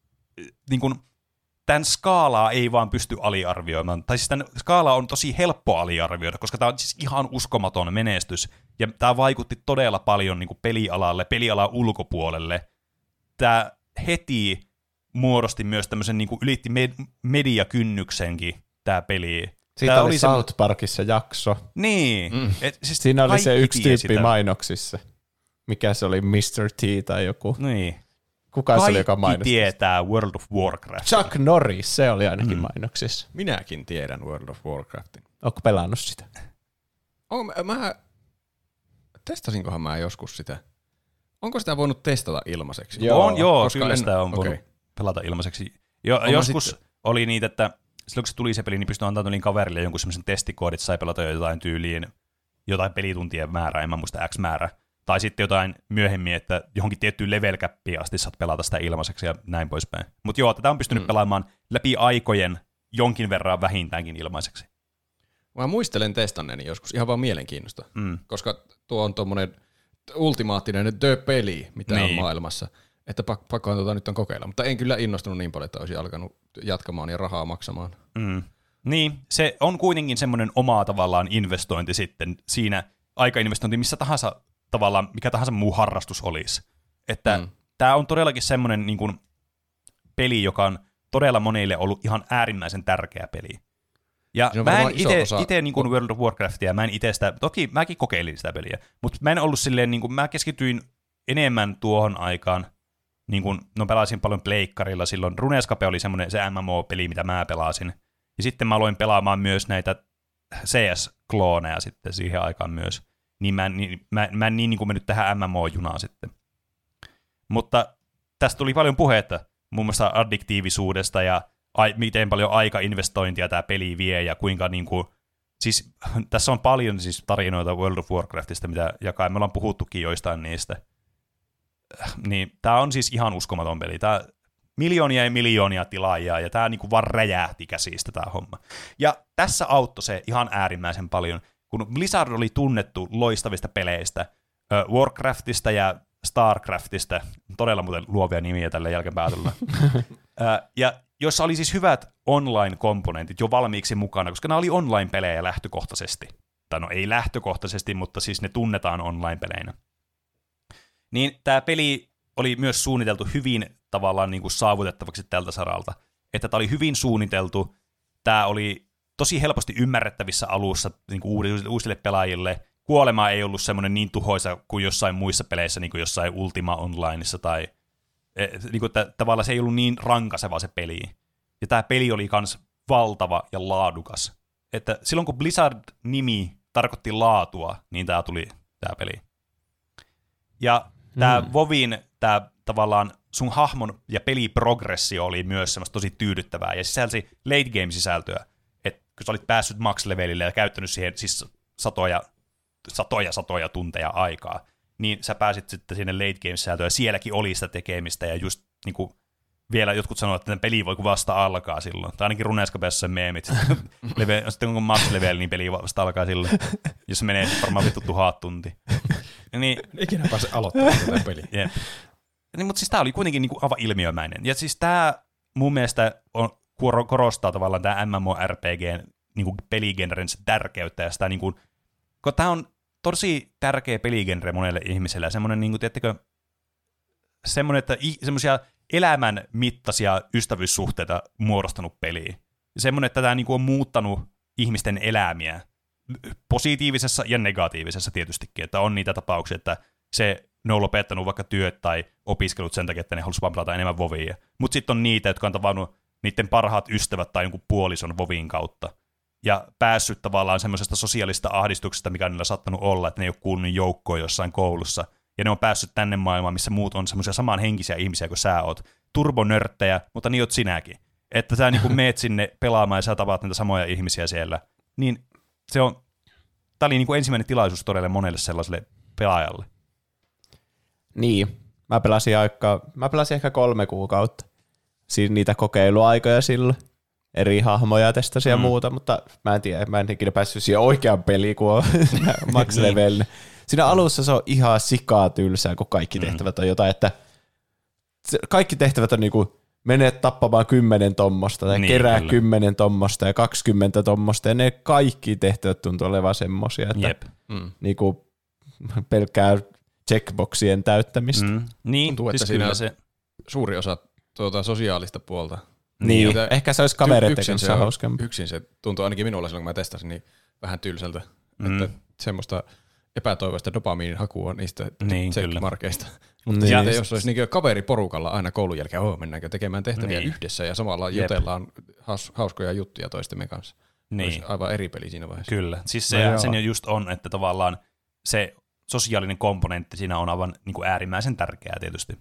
niin kuin, tämän skaalaa ei vaan pysty aliarvioimaan. Tai siis tämän skaala on tosi helppo aliarvioida, koska tämä on siis ihan uskomaton menestys. Ja tämä vaikutti todella paljon niin kuin pelialalle, pelialan ulkopuolelle. Tämä heti muodosti myös tämmöisen, niin kuin ylitti med- mediakynnyksenkin tämä peli. Siitä Tää oli, oli South Parkissa jakso. Niin. Mm. Et, siis Siinä oli se yksi tyyppi tämän. mainoksissa. Mikä se oli, Mr. T tai joku. Niin. Kuka se oli, joka Kaikki mainosti? tietää World of Warcraft. Chuck Norris, se oli ainakin mm. mainoksissa. Minäkin tiedän World of Warcraftin. Onko pelannut sitä? On, mä, testasinkohan mä joskus sitä? Onko sitä voinut testata ilmaiseksi? Joo, on, joo, koska kyllä en- sitä on voinut okei. pelata ilmaiseksi. Jo, joskus sitten- oli niitä, että silloin kun se tuli se peli, niin pystyi antamaan kaverille jonkun semmoisen testikoodin, että sai pelata jotain tyyliin, jotain pelituntien määrää, en mä muista X määrä. Tai sitten jotain myöhemmin, että johonkin tiettyyn level asti saat pelata sitä ilmaiseksi ja näin poispäin. Mutta joo, tätä on pystynyt mm. pelaamaan läpi aikojen jonkin verran vähintäänkin ilmaiseksi. Mä muistelen testanneeni joskus ihan vaan mielenkiinnosta, Mm. koska tuo on tuommoinen ultimaattinen The-peli, mitä niin. on maailmassa. Että pak- pakkohan tuota nyt on kokeilla. Mutta en kyllä innostunut niin paljon, että olisi alkanut jatkamaan ja rahaa maksamaan. Mm. Niin, se on kuitenkin semmoinen oma tavallaan investointi sitten siinä aikainvestointi missä tahansa tavallaan, mikä tahansa muu harrastus olisi. Että mm. Tämä on todellakin semmoinen niin kuin, peli, joka on todella monille ollut ihan äärimmäisen tärkeä peli. Ja mä en ite, osa- ite niin kuin World of Warcraftia, mä en ite sitä, toki mäkin kokeilin sitä peliä, mutta mä en ollut silleen, niin kuin, mä keskityin enemmän tuohon aikaan, niin kuin, no pelasin paljon pleikkarilla silloin, Runescape oli semmoinen se MMO-peli, mitä mä pelasin, ja sitten mä aloin pelaamaan myös näitä CS-klooneja sitten siihen aikaan myös, niin mä en niin, mä, mä en niin, niin kuin mennyt tähän MMO-junaan sitten. Mutta tästä tuli paljon puhetta, muun muassa addiktiivisuudesta ja ai, miten paljon aikainvestointia tämä peli vie ja kuinka niin kuin, siis tässä on paljon siis tarinoita World of Warcraftista, mitä jakaa, me ollaan puhuttukin joistain niistä. Äh, Niin tämä on siis ihan uskomaton peli. Tämä miljoonia ja miljoonia tilaajia, ja tämä niinku vaan räjähti käsistä tämä homma. Ja tässä auttoi se ihan äärimmäisen paljon, kun Blizzard oli tunnettu loistavista peleistä, Warcraftista ja Starcraftista, todella muuten luovia nimiä tälle jälkeenpäätöllä, ja jossa oli siis hyvät online-komponentit jo valmiiksi mukana, koska nämä oli online-pelejä lähtökohtaisesti. Tai no ei lähtökohtaisesti, mutta siis ne tunnetaan online-peleinä. Niin tämä peli oli myös suunniteltu hyvin tavallaan niin kuin saavutettavaksi tältä saralta. Että tämä oli hyvin suunniteltu, tämä oli tosi helposti ymmärrettävissä alussa niin kuin uudille, uusille pelaajille. Kuolema ei ollut semmoinen niin tuhoisa kuin jossain muissa peleissä, niin kuin jossain Ultima Onlineissa tai eh, niin kuin, että tavallaan se ei ollut niin rankaseva se peli. Ja tämä peli oli kans valtava ja laadukas. Että silloin kun Blizzard-nimi tarkoitti laatua, niin tämä tuli tämä peli. Ja tämä mm. Vovin tämä tavallaan sun hahmon ja peliprogressio oli myös semmoista tosi tyydyttävää ja sisälsi late game sisältöä. Kun sä olit päässyt max-levelille ja käyttänyt siihen siis satoja, satoja, satoja tunteja aikaa, niin sä pääsit sitten sinne late game sisältöön ja sielläkin oli sitä tekemistä ja just niinku vielä jotkut sanoivat, että peli voi kun vasta alkaa silloin. Tai ainakin Runescapeessa se meemit. Leve, sitten kun on max level, niin peli vasta alkaa silloin. Jos se menee varmaan vittu tuhat tunti. Niin, Ikinä pääse aloittamaan tätä peliä. Jep. Niin, mutta siis tämä oli kuitenkin niinku aivan ilmiömäinen. Ja siis tämä mun mielestä on, korostaa tavallaan tämä MMORPG niinku peligenren tärkeyttä ja sitä niinku, kun tämä on tosi tärkeä peligenre monelle ihmiselle ja semmoinen, niinku, tiedättekö, semmoinen, että semmoisia elämän mittaisia ystävyyssuhteita muodostanut peli. Ja semmoinen, että tämä niinku on muuttanut ihmisten elämiä positiivisessa ja negatiivisessa tietystikin, että on niitä tapauksia, että se ne on lopettanut vaikka työt tai opiskelut sen takia, että ne halusivat vaan pelata enemmän vovia. Mutta sitten on niitä, jotka on tavannut niiden parhaat ystävät tai jonkun puolison vovin kautta. Ja päässyt tavallaan semmoisesta sosiaalista ahdistuksesta, mikä niillä on saattanut olla, että ne ei ole kuulunut joukkoon jossain koulussa. Ja ne on päässyt tänne maailmaan, missä muut on semmoisia samanhenkisiä ihmisiä kuin sä oot. Turbonörttejä, mutta niin oot sinäkin. Että sä niinku meet sinne pelaamaan ja sä tapaat niitä samoja ihmisiä siellä. Niin se on, tää oli niinku ensimmäinen tilaisuus todella monelle sellaiselle pelaajalle. Niin, mä pelasin, aika, mä pelasin ehkä kolme kuukautta. Niitä kokeiluaikoja silloin. Eri hahmoja testasin ja Mm. muuta, mutta mä en tiedä, mä en ikinä päässyt siihen oikeaan peliin, kun on max Niin. level. Siinä alussa se on ihan sikaa tylsää, kun kaikki Mm. tehtävät on jotain, että kaikki tehtävät on niinku mene tappamaan kymmenen tommosta tai Niin, niin, kerää kyllä. kymmenen tommosta ja 20 tommosta ja ne kaikki tehtävät tuntuu olevan semmosia, että Jep. Mm. niinku pelkkää checkboxien täyttämistä. Mm. Niin, Tuntuu, että siis siinä se, Suuri osa tuota, sosiaalista puolta. Niin, Mitä- ehkä se olisi kavereiden yksin kanssa se, hauskempi. yksin se tuntuu ainakin minulla silloin, kun mä testasin, niin vähän tylsältä. Mm. Että semmoista epätoivoista dopamiinin hakua niistä Niin, checkmarkeista. Niin. Ja jos olisi niin kaveriporukalla aina koulun jälkeen, oh, mennäänkö tekemään tehtäviä Niin. yhdessä ja samalla Jep. jutellaan haus, hauskoja juttuja toistemme kanssa. niin. Olisi aivan eri peli siinä vaiheessa. Kyllä, siis se, No no joo. sen jo just on, että tavallaan se sosiaalinen komponentti siinä on aivan niin kuin äärimmäisen tärkeää tietysti.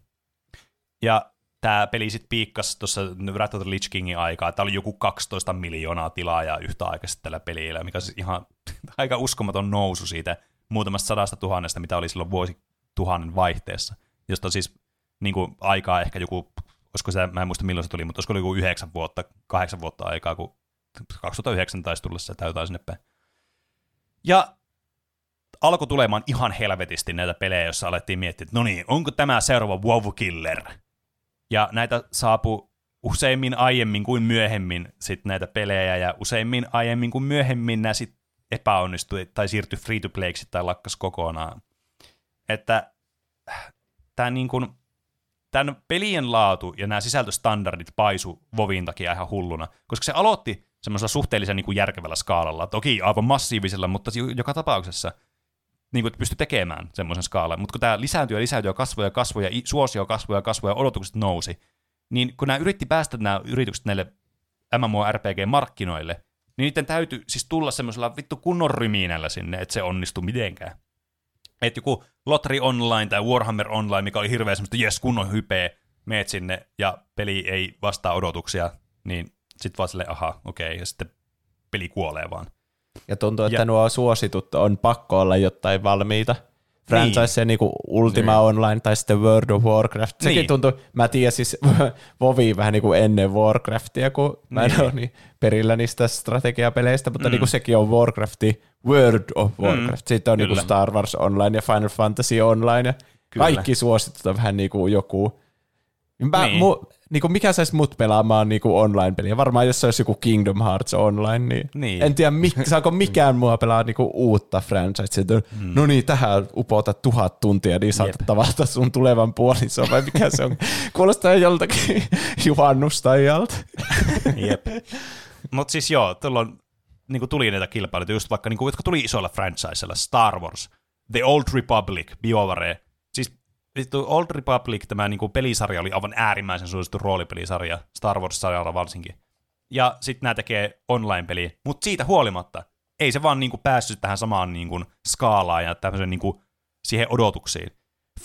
Ja tämä peli sitten piikkasi tuossa Wrath of the Lich Kingin aikaa. Tämä oli joku 12 miljoonaa tilaajaa yhtä aikaisesti tällä pelillä, mikä on siis ihan aika uskomaton nousu siitä muutamasta sadasta tuhannesta, mitä oli silloin vuosituhannen vaihteessa. Josta siis niin kuin, aikaa ehkä joku, olisiko se, mä en muista milloin se tuli, mutta olisiko oli joku yhdeksän vuotta, kahdeksan vuotta aikaa, kun 2009 taisi tulla se täytää sinne päin. Ja alkoi tulemaan ihan helvetisti näitä pelejä, joissa alettiin miettiä, että no niin, onko tämä seuraava WoW Killer? Ja näitä saapui useimmin aiemmin kuin myöhemmin sit näitä pelejä, ja useimmin aiemmin kuin myöhemmin nämä sit epäonnistui tai siirtyi free to playksi tai lakkas kokonaan. Että tämä niin kuin, tämän pelien laatu ja nämä sisältöstandardit paisu Vovin takia ihan hulluna, koska se aloitti semmoisella suhteellisen niin kuin järkevällä skaalalla, toki aivan massiivisella, mutta jo- joka tapauksessa niin kuin, että pystyi tekemään semmoisen skaalan. Mutta kun tämä lisääntyi ja lisääntyi ja kasvoi ja kasvoi ja suosio kasvoi ja kasvoi ja odotukset nousi, niin kun nämä yritti päästä nämä yritykset näille MMORPG-markkinoille, niin niiden täytyy siis tulla semmoisella vittu kunnon ryminällä sinne, että se onnistui mitenkään. Että joku Lottery Online tai Warhammer Online, mikä oli hirveä semmoista jes kunnon hypeä, meet sinne ja peli ei vastaa odotuksia, niin sit vaan silleen, aha, okei, okay, ja sitten peli kuolee vaan. Ja tuntuu, että Ja- nuo suositut on pakko olla jotain valmiita. Franchise niin. niin Ultima Niin. Online tai sitten World of Warcraft. Sekin Niin. tuntuu, mä tiedän siis Vovi vähän niin kuin ennen Warcraftia, kun mä en Niin. ole niin perillä niistä strategiapeleistä, mutta mm. niin kuin sekin on Warcrafti, World of Warcraft. Sitten on niin kuin Kyllä. Star Wars Online ja Final Fantasy Online ja Kyllä. kaikki suositut on vähän niin kuin joku Mä, Niin. niin. Mu, niin kuin mikä saisi mut pelaamaan niin kuin online-peliä? Varmaan jos se olisi joku Kingdom Hearts Online, niin, Niin. en tiedä, mik, saako mikään mua pelaa niin kuin uutta franchisea. Että, Mm. No niin, tähän upota tuhat tuntia, niin saatat tavata sun tulevan puolison, vai mikä se on? Kuulostaa joltakin juhannustajalta. Jep. Mutta siis joo, tuolloin niin tuli näitä kilpailuita, just vaikka, niin kuin, jotka tuli isoilla franchisella, Star Wars, The Old Republic, BioWare. Siis vittu, Old Republic, tämä niin kuin pelisarja oli aivan äärimmäisen suosittu roolipelisarja, Star Wars-sarjalla varsinkin. Ja sitten nämä tekee online-peliä, mutta siitä huolimatta ei se vaan niin kuin päässyt tähän samaan niin kuin skaalaan ja tämmöisen niin kuin siihen odotuksiin.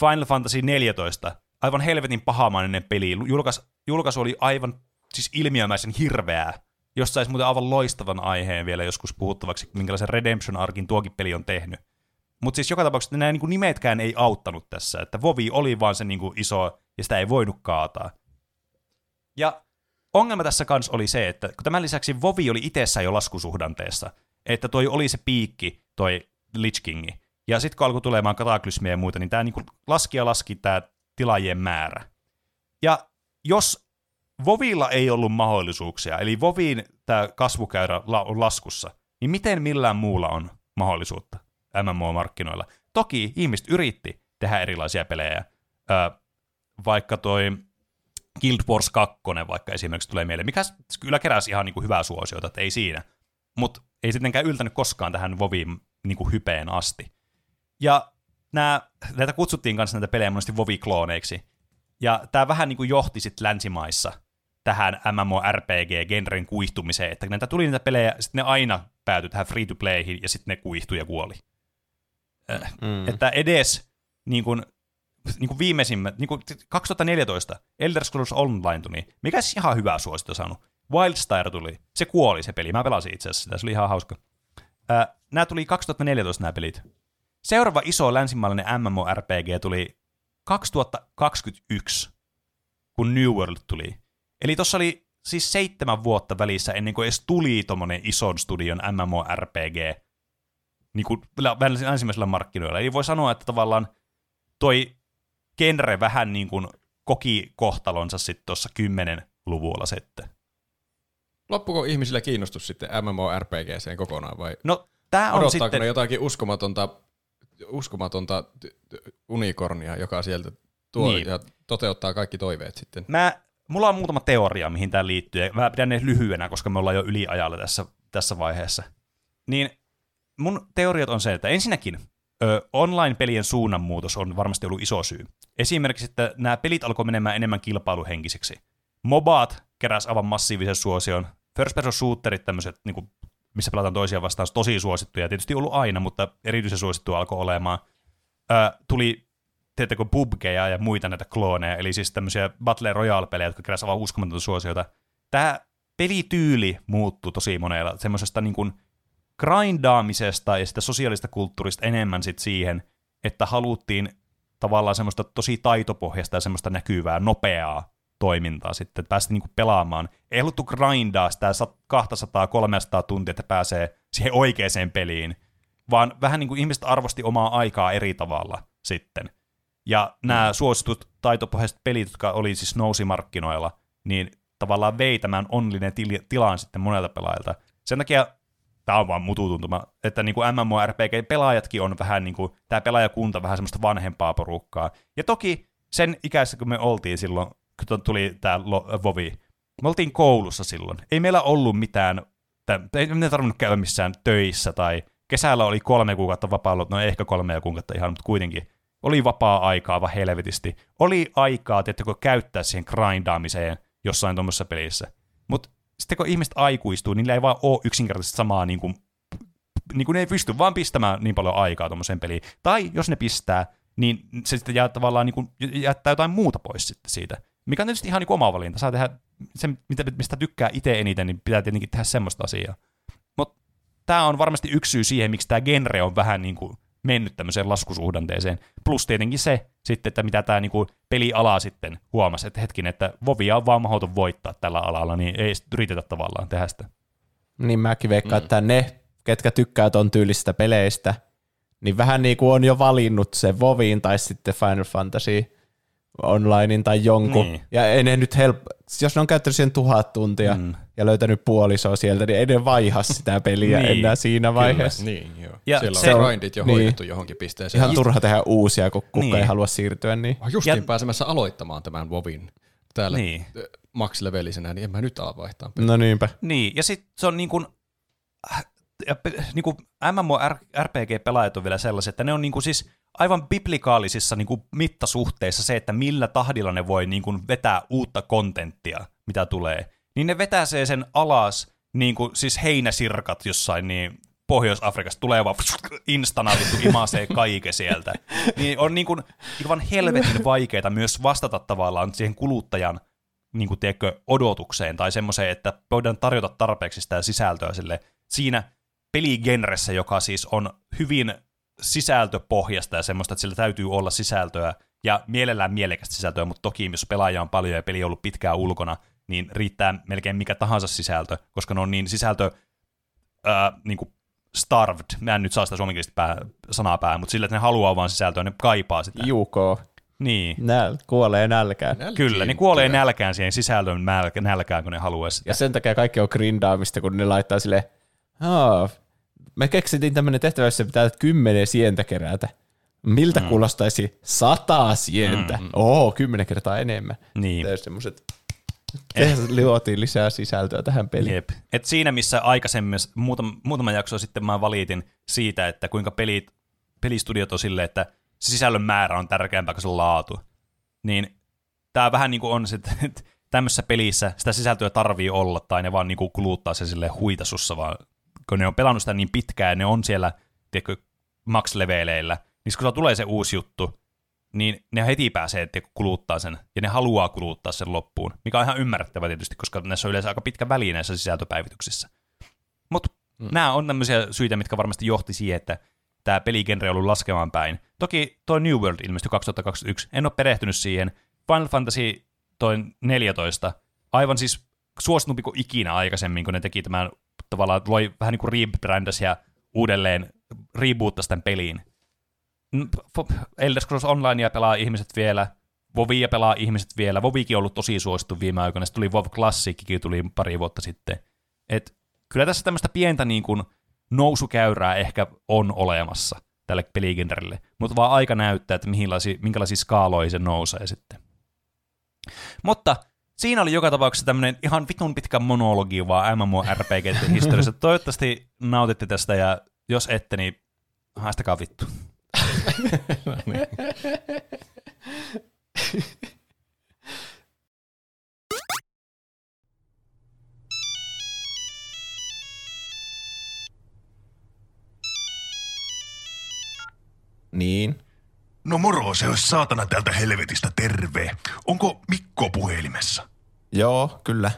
Final Fantasy 14, aivan helvetin pahamainen peli. Julkais, julkaisu oli aivan siis ilmiömäisen hirveää, jos saisi muuten aivan loistavan aiheen vielä joskus puhuttavaksi, minkälaisen Redemption-arkin tuokin peli on tehnyt. Mutta siis joka tapauksessa nämä niin nimetkään ei auttanut tässä, että Vovi oli vaan se niin kuin iso, ja sitä ei voinut kaataa. Ja ongelma tässä kanssa oli se, että kun tämän lisäksi Vovi oli itsessään jo laskusuhdanteessa, että toi oli se piikki, toi Lich Kingi. Ja sitten kun alkoi tulemaan kataklysmiä ja muita, niin tämä niinku laski ja laski tämä tilaajien määrä. Ja jos Vovilla ei ollut mahdollisuuksia, eli Vovin tämä kasvukäyrä on laskussa, niin miten millään muulla on mahdollisuutta MMO-markkinoilla? Toki ihmiset yritti tehdä erilaisia pelejä, öö, vaikka toi Guild Wars 2 vaikka esimerkiksi tulee mieleen, mikä kyllä keräsi ihan niinku hyvää suosiota, että ei siinä. Mutta ei sittenkään yltänyt koskaan tähän Vovin niinku hypeen asti. Ja nää, näitä kutsuttiin kanssa näitä pelejä monesti Vovi-klooneiksi. Ja tämä vähän niinku johti sitten länsimaissa tähän MMORPG-genren kuihtumiseen, että näitä tuli niitä pelejä, sitten ne aina päätyi tähän free-to-playhin, ja sitten ne kuihtui ja kuoli. Äh, Mm. Että edes niin kuin, niin kuin viimeisimmät, niin kuin 2014 Elder Scrolls Online tuli, mikä siis ihan hyvää suosittua saanut. Wildstar tuli, se kuoli se peli, mä pelasin itse asiassa sitä, se oli ihan hauska. Äh, nämä tuli 2014 nämä pelit. Seuraava iso länsimaalainen MMORPG tuli 2021, kun New World tuli. Eli tuossa oli siis seitsemän vuotta välissä ennen kuin edes tuli tommonen ison studion MMORPG niin kuin länsimäisillä markkinoilla. Eli voi sanoa, että tavallaan toi genre vähän niin kuin koki kohtalonsa sitten tuossa 10 luvulla sitten. Loppuko ihmisillä kiinnostus sitten MMORPGseen kokonaan vai No, tää on odottaako sitten... ne jotakin uskomatonta, uskomatonta unikornia, joka sieltä tuo Niin. ja toteuttaa kaikki toiveet sitten? Mä, mulla on muutama teoria, mihin tämä liittyy, mä pidän ne lyhyenä, koska me ollaan jo yliajalla tässä, tässä vaiheessa. Niin mun teoriat on se, että ensinnäkin ö, online-pelien suunnanmuutos on varmasti ollut iso syy. Esimerkiksi, että nämä pelit alkoi menemään enemmän kilpailuhenkisiksi. Mobaat keräs aivan massiivisen suosion. First person shooterit, tämmöiset, niin kuin, missä pelataan toisiaan vastaan, tosi suosittuja. Tietysti ollut aina, mutta erityisen suosittua alkoi olemaan. Ö, tuli teettekö PUBGeja ja muita näitä klooneja, eli siis tämmöisiä Battle Royale-pelejä, jotka keräsivät aivan uskomatonta suosiota. Tämä pelityyli muuttui tosi monella, semmoisesta niin kuin grindaamisesta ja sitä sosiaalista kulttuurista enemmän sit siihen, että haluttiin tavallaan semmoista tosi taitopohjasta ja semmoista näkyvää, nopeaa toimintaa sitten, että päästiin niinku pelaamaan. Ei haluttu grindaa sitä 200-300 tuntia, että pääsee siihen oikeaan peliin, vaan vähän niin kuin ihmiset arvosti omaa aikaa eri tavalla sitten. Ja nämä suositut taitopohjaiset pelit, jotka oli siis nousi markkinoilla, niin tavallaan vei tämän onnellinen til- tilan sitten monelta pelaajilta. Sen takia tämä on vaan mututuntuma, että niin kuin MMORPG-pelaajatkin on vähän niin kuin, tämä pelaajakunta vähän semmoista vanhempaa porukkaa. Ja toki sen ikäisessä, kun me oltiin silloin, kun tuli tämä Vovi, me oltiin koulussa silloin. Ei meillä ollut mitään, tä- ei tarvinnut käydä missään töissä tai kesällä oli kolme kuukautta vapaalla, no ehkä kolme kuukautta ihan, mutta kuitenkin. Oli vapaa-aikaa vaan helvetisti. Oli aikaa, tiettäkö, käyttää siihen grindaamiseen jossain tuommoisessa pelissä. Sitten kun ihmiset aikuistuu, niin niillä ei vaan ole yksinkertaisesti samaa niin kuin, niin kuin ne ei pysty vaan pistämään niin paljon aikaa tuommoiseen peliin. Tai jos ne pistää, niin se sitten jää tavallaan niin kuin, jättää jotain muuta pois sitten siitä. Mikä on tietysti ihan niin kuin oma valinta. Saa tehdä se, mitä, mistä tykkää itse eniten, niin pitää tietenkin tehdä semmoista asiaa. Mutta tämä on varmasti yksi syy siihen, miksi tämä genre on vähän niin kuin mennyt tämmöiseen laskusuhdanteeseen. Plus tietenkin se sitten, että mitä tämä niinku peliala sitten huomasi, että hetkin, että Vovia on vaan mahdoton voittaa tällä alalla, niin ei yritetä tavallaan tehdä sitä. Niin mäkin veikkaan, mm. että ne, ketkä tykkää ton tyylistä peleistä, niin vähän niin kuin on jo valinnut se Voviin tai sitten Final Fantasy Onlinein tai jonkun. Niin. Ja ei ne nyt help... jos ne on käyttänyt siihen tuhat tuntia mm. Ja löytänyt puolisoa sieltä, niin ei ne vaiha sitä peliä Niin, enää siinä vaiheessa. Niin, joo. Ja Siellä se on grindit jo niin. hoidettu johonkin pisteeseen. Ihan turha tehdä uusia, kun kukaan Niin. ei halua siirtyä. Niin. Mä justiin Ja- pääsemässä aloittamaan tämän WoWin täällä Niin. niin. max-levelisenä, niin en mä nyt ala vaihtaa. No niinpä. Niin, ja sitten se on niin kuin, niin kuin MMORPG-pelaajat on vielä sellaisia, että ne on niin kuin siis aivan biblikaalisissa niin kuin mittasuhteissa se, että millä tahdilla ne voi niin kuin vetää uutta kontenttia, mitä tulee. Niin ne vetää se sen alas, niin kuin siis heinäsirkat jossain niin Pohjois-Afrikasta tulee vaan instana vittu imasee kaiken sieltä. Niin on niin kuin, aivan helvetin vaikeaa myös vastata tavallaan siihen kuluttajan niin kuin, tiedätkö, odotukseen tai semmoiseen, että voidaan tarjota tarpeeksi sitä sisältöä sille siinä peligenressä, joka siis on hyvin sisältöpohjasta ja semmoista, että sillä täytyy olla sisältöä ja mielellään mielekästä sisältöä, mutta toki jos pelaaja on paljon ja peli on ollut pitkään ulkona, niin riittää melkein mikä tahansa sisältö, koska ne on niin sisältö ää, niin kuin starved, mä en nyt saa sitä suomenkielistä pää, sanaa päähän, mutta sillä, että ne haluaa vaan sisältöä, ne kaipaa sitä. Juko. Niin. Näl, kuolee nälkään. Kyllä, niin kuolee nälkään siihen sisällön nälkä- nälkään, kun ne haluaa sitä. Ja sen takia kaikki on grindaamista, kun ne laittaa sille, Aa, me keksittiin tämmöinen tehtävä, jossa pitää kymmenen sientä kerätä. Miltä mm. kuulostaisi sata sientä? Mm, mm. Oo, kymmenen kertaa enemmän. Niin. Ja semmoiset, eh. luotiin lisää sisältöä tähän peliin. Jep. Et siinä, missä aikaisemmin, muutama, muutama jakso sitten mä valitin siitä, että kuinka pelit, pelistudiot on silleen, että se sisällön määrä on tärkeämpää kuin se laatu, niin tämä vähän niin kuin on se, että tämmöisessä pelissä sitä sisältöä tarvii olla, tai ne vaan niin kuin kuluttaa se sille huitasussa, vaan kun ne on pelannut sitä niin pitkään, ja ne on siellä, tiedätkö, max-leveleillä, niin kun se tulee se uusi juttu, niin ne heti pääsee tiedätkö, kuluttaa sen, ja ne haluaa kuluttaa sen loppuun, mikä on ihan ymmärrettävä tietysti, koska näissä on yleensä aika pitkä väli näissä sisältöpäivityksissä. Mutta mm. nämä on tämmöisiä syitä, mitkä varmasti johti siihen, että tämä peligenre on ollut laskemaan päin. Toki toi New World ilmestyi 2021, en ole perehtynyt siihen. Final Fantasy toi 14, aivan siis suositumpi kuin ikinä aikaisemmin, kun ne teki tämän tavallaan, loi vähän niin kuin rebrandas ja uudelleen reboottasi tämän peliin. Elder Scrolls Onlinea pelaa ihmiset vielä, Vovia pelaa ihmiset vielä. Vovikin on ollut tosi suosittu viime aikoina. Sitten tuli Vov Classickin tuli pari vuotta sitten. Et kyllä tässä tämmöistä pientä niin kuin nousukäyrää ehkä on olemassa tälle peligenrelle, mutta vaan aika näyttää, että minkälaisia, minkälaisia skaaloja se nousee sitten. Mutta siinä oli joka tapauksessa tämmöinen ihan vitun pitkä monologi vaan MMORPG-historiassa. Toivottavasti nautitte tästä ja jos ette, niin haistakaa vittu. No niin. Niin. No moro, se olisi saatana täältä helvetistä terve. Onko Mikko puhelimessa? Joo, kyllä.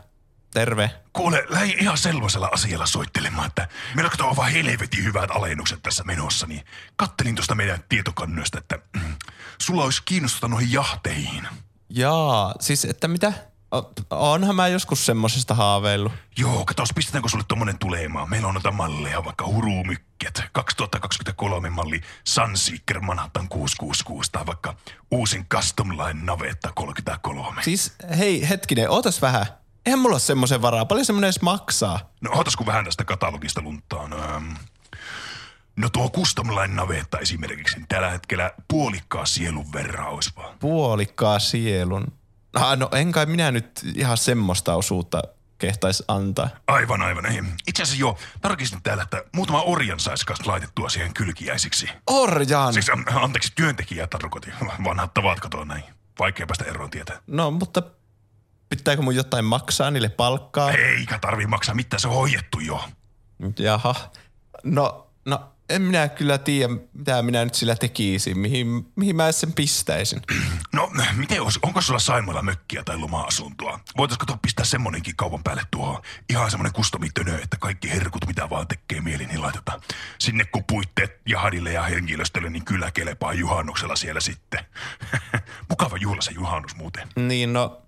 Terve. Kuule, lähi ihan selvaisella asialla soittelemaan, että meillä on aivan helvetin hyvät alennukset tässä menossa, niin kattelin tuosta meidän tietokannoista, että mm, sulla olisi kiinnostusta noihin jahteihin. Jaa, siis että mitä? O- Onhan mä joskus semmosesta haaveillut. Joo, katos, pistetäänkö sulle tommonen tulemaan? Meillä on noita malleja, vaikka Hurumykket, 2023 malli Sunseeker Manhattan 666 tai vaikka uusin Custom Line Navetta 33. Siis hei, hetkinen, ootas vähän. Eihän mulla ole semmoisen varaa. Paljon semmonen edes maksaa? No otas kun vähän tästä katalogista lunttaan. Ähm, No tuo Custom Line Navetta esimerkiksi, niin tällä hetkellä puolikkaa sielun verran olisi vaan. Puolikkaa sielun. Ah, no en kai minä nyt ihan semmoista osuutta kehtais antaa. Aivan, aivan. Ei. Itse asiassa jo tarkistin täällä, että muutama orjan saisi kanssa laitettua siihen kylkiäisiksi. Orjan! Siis ähm, anteeksi, työntekijää tarkoitin. Vanhat tavat katoa näin. Vaikea päästä eroon tietää. No, mutta pitääkö mun jotain maksaa niille palkkaa? Eikä tarvii maksaa mitään, se on hoidettu jo. Jaha. No, no en minä kyllä tiedä, mitä minä nyt sillä tekisin, mihin, mihin mä sen pistäisin. No, miten olisi, onko sulla Saimalla mökkiä tai loma-asuntoa? Voitaisiko tuo pistää semmonenkin kaupan päälle tuohon? Ihan semmonen kustomitönö, että kaikki herkut, mitä vaan tekee mieli, niin laitetaan. Sinne kun puitteet jahadille ja henkilöstölle, niin kyllä kelepaa juhannuksella siellä sitten. Mukava juhla se juhannus muuten. Niin no,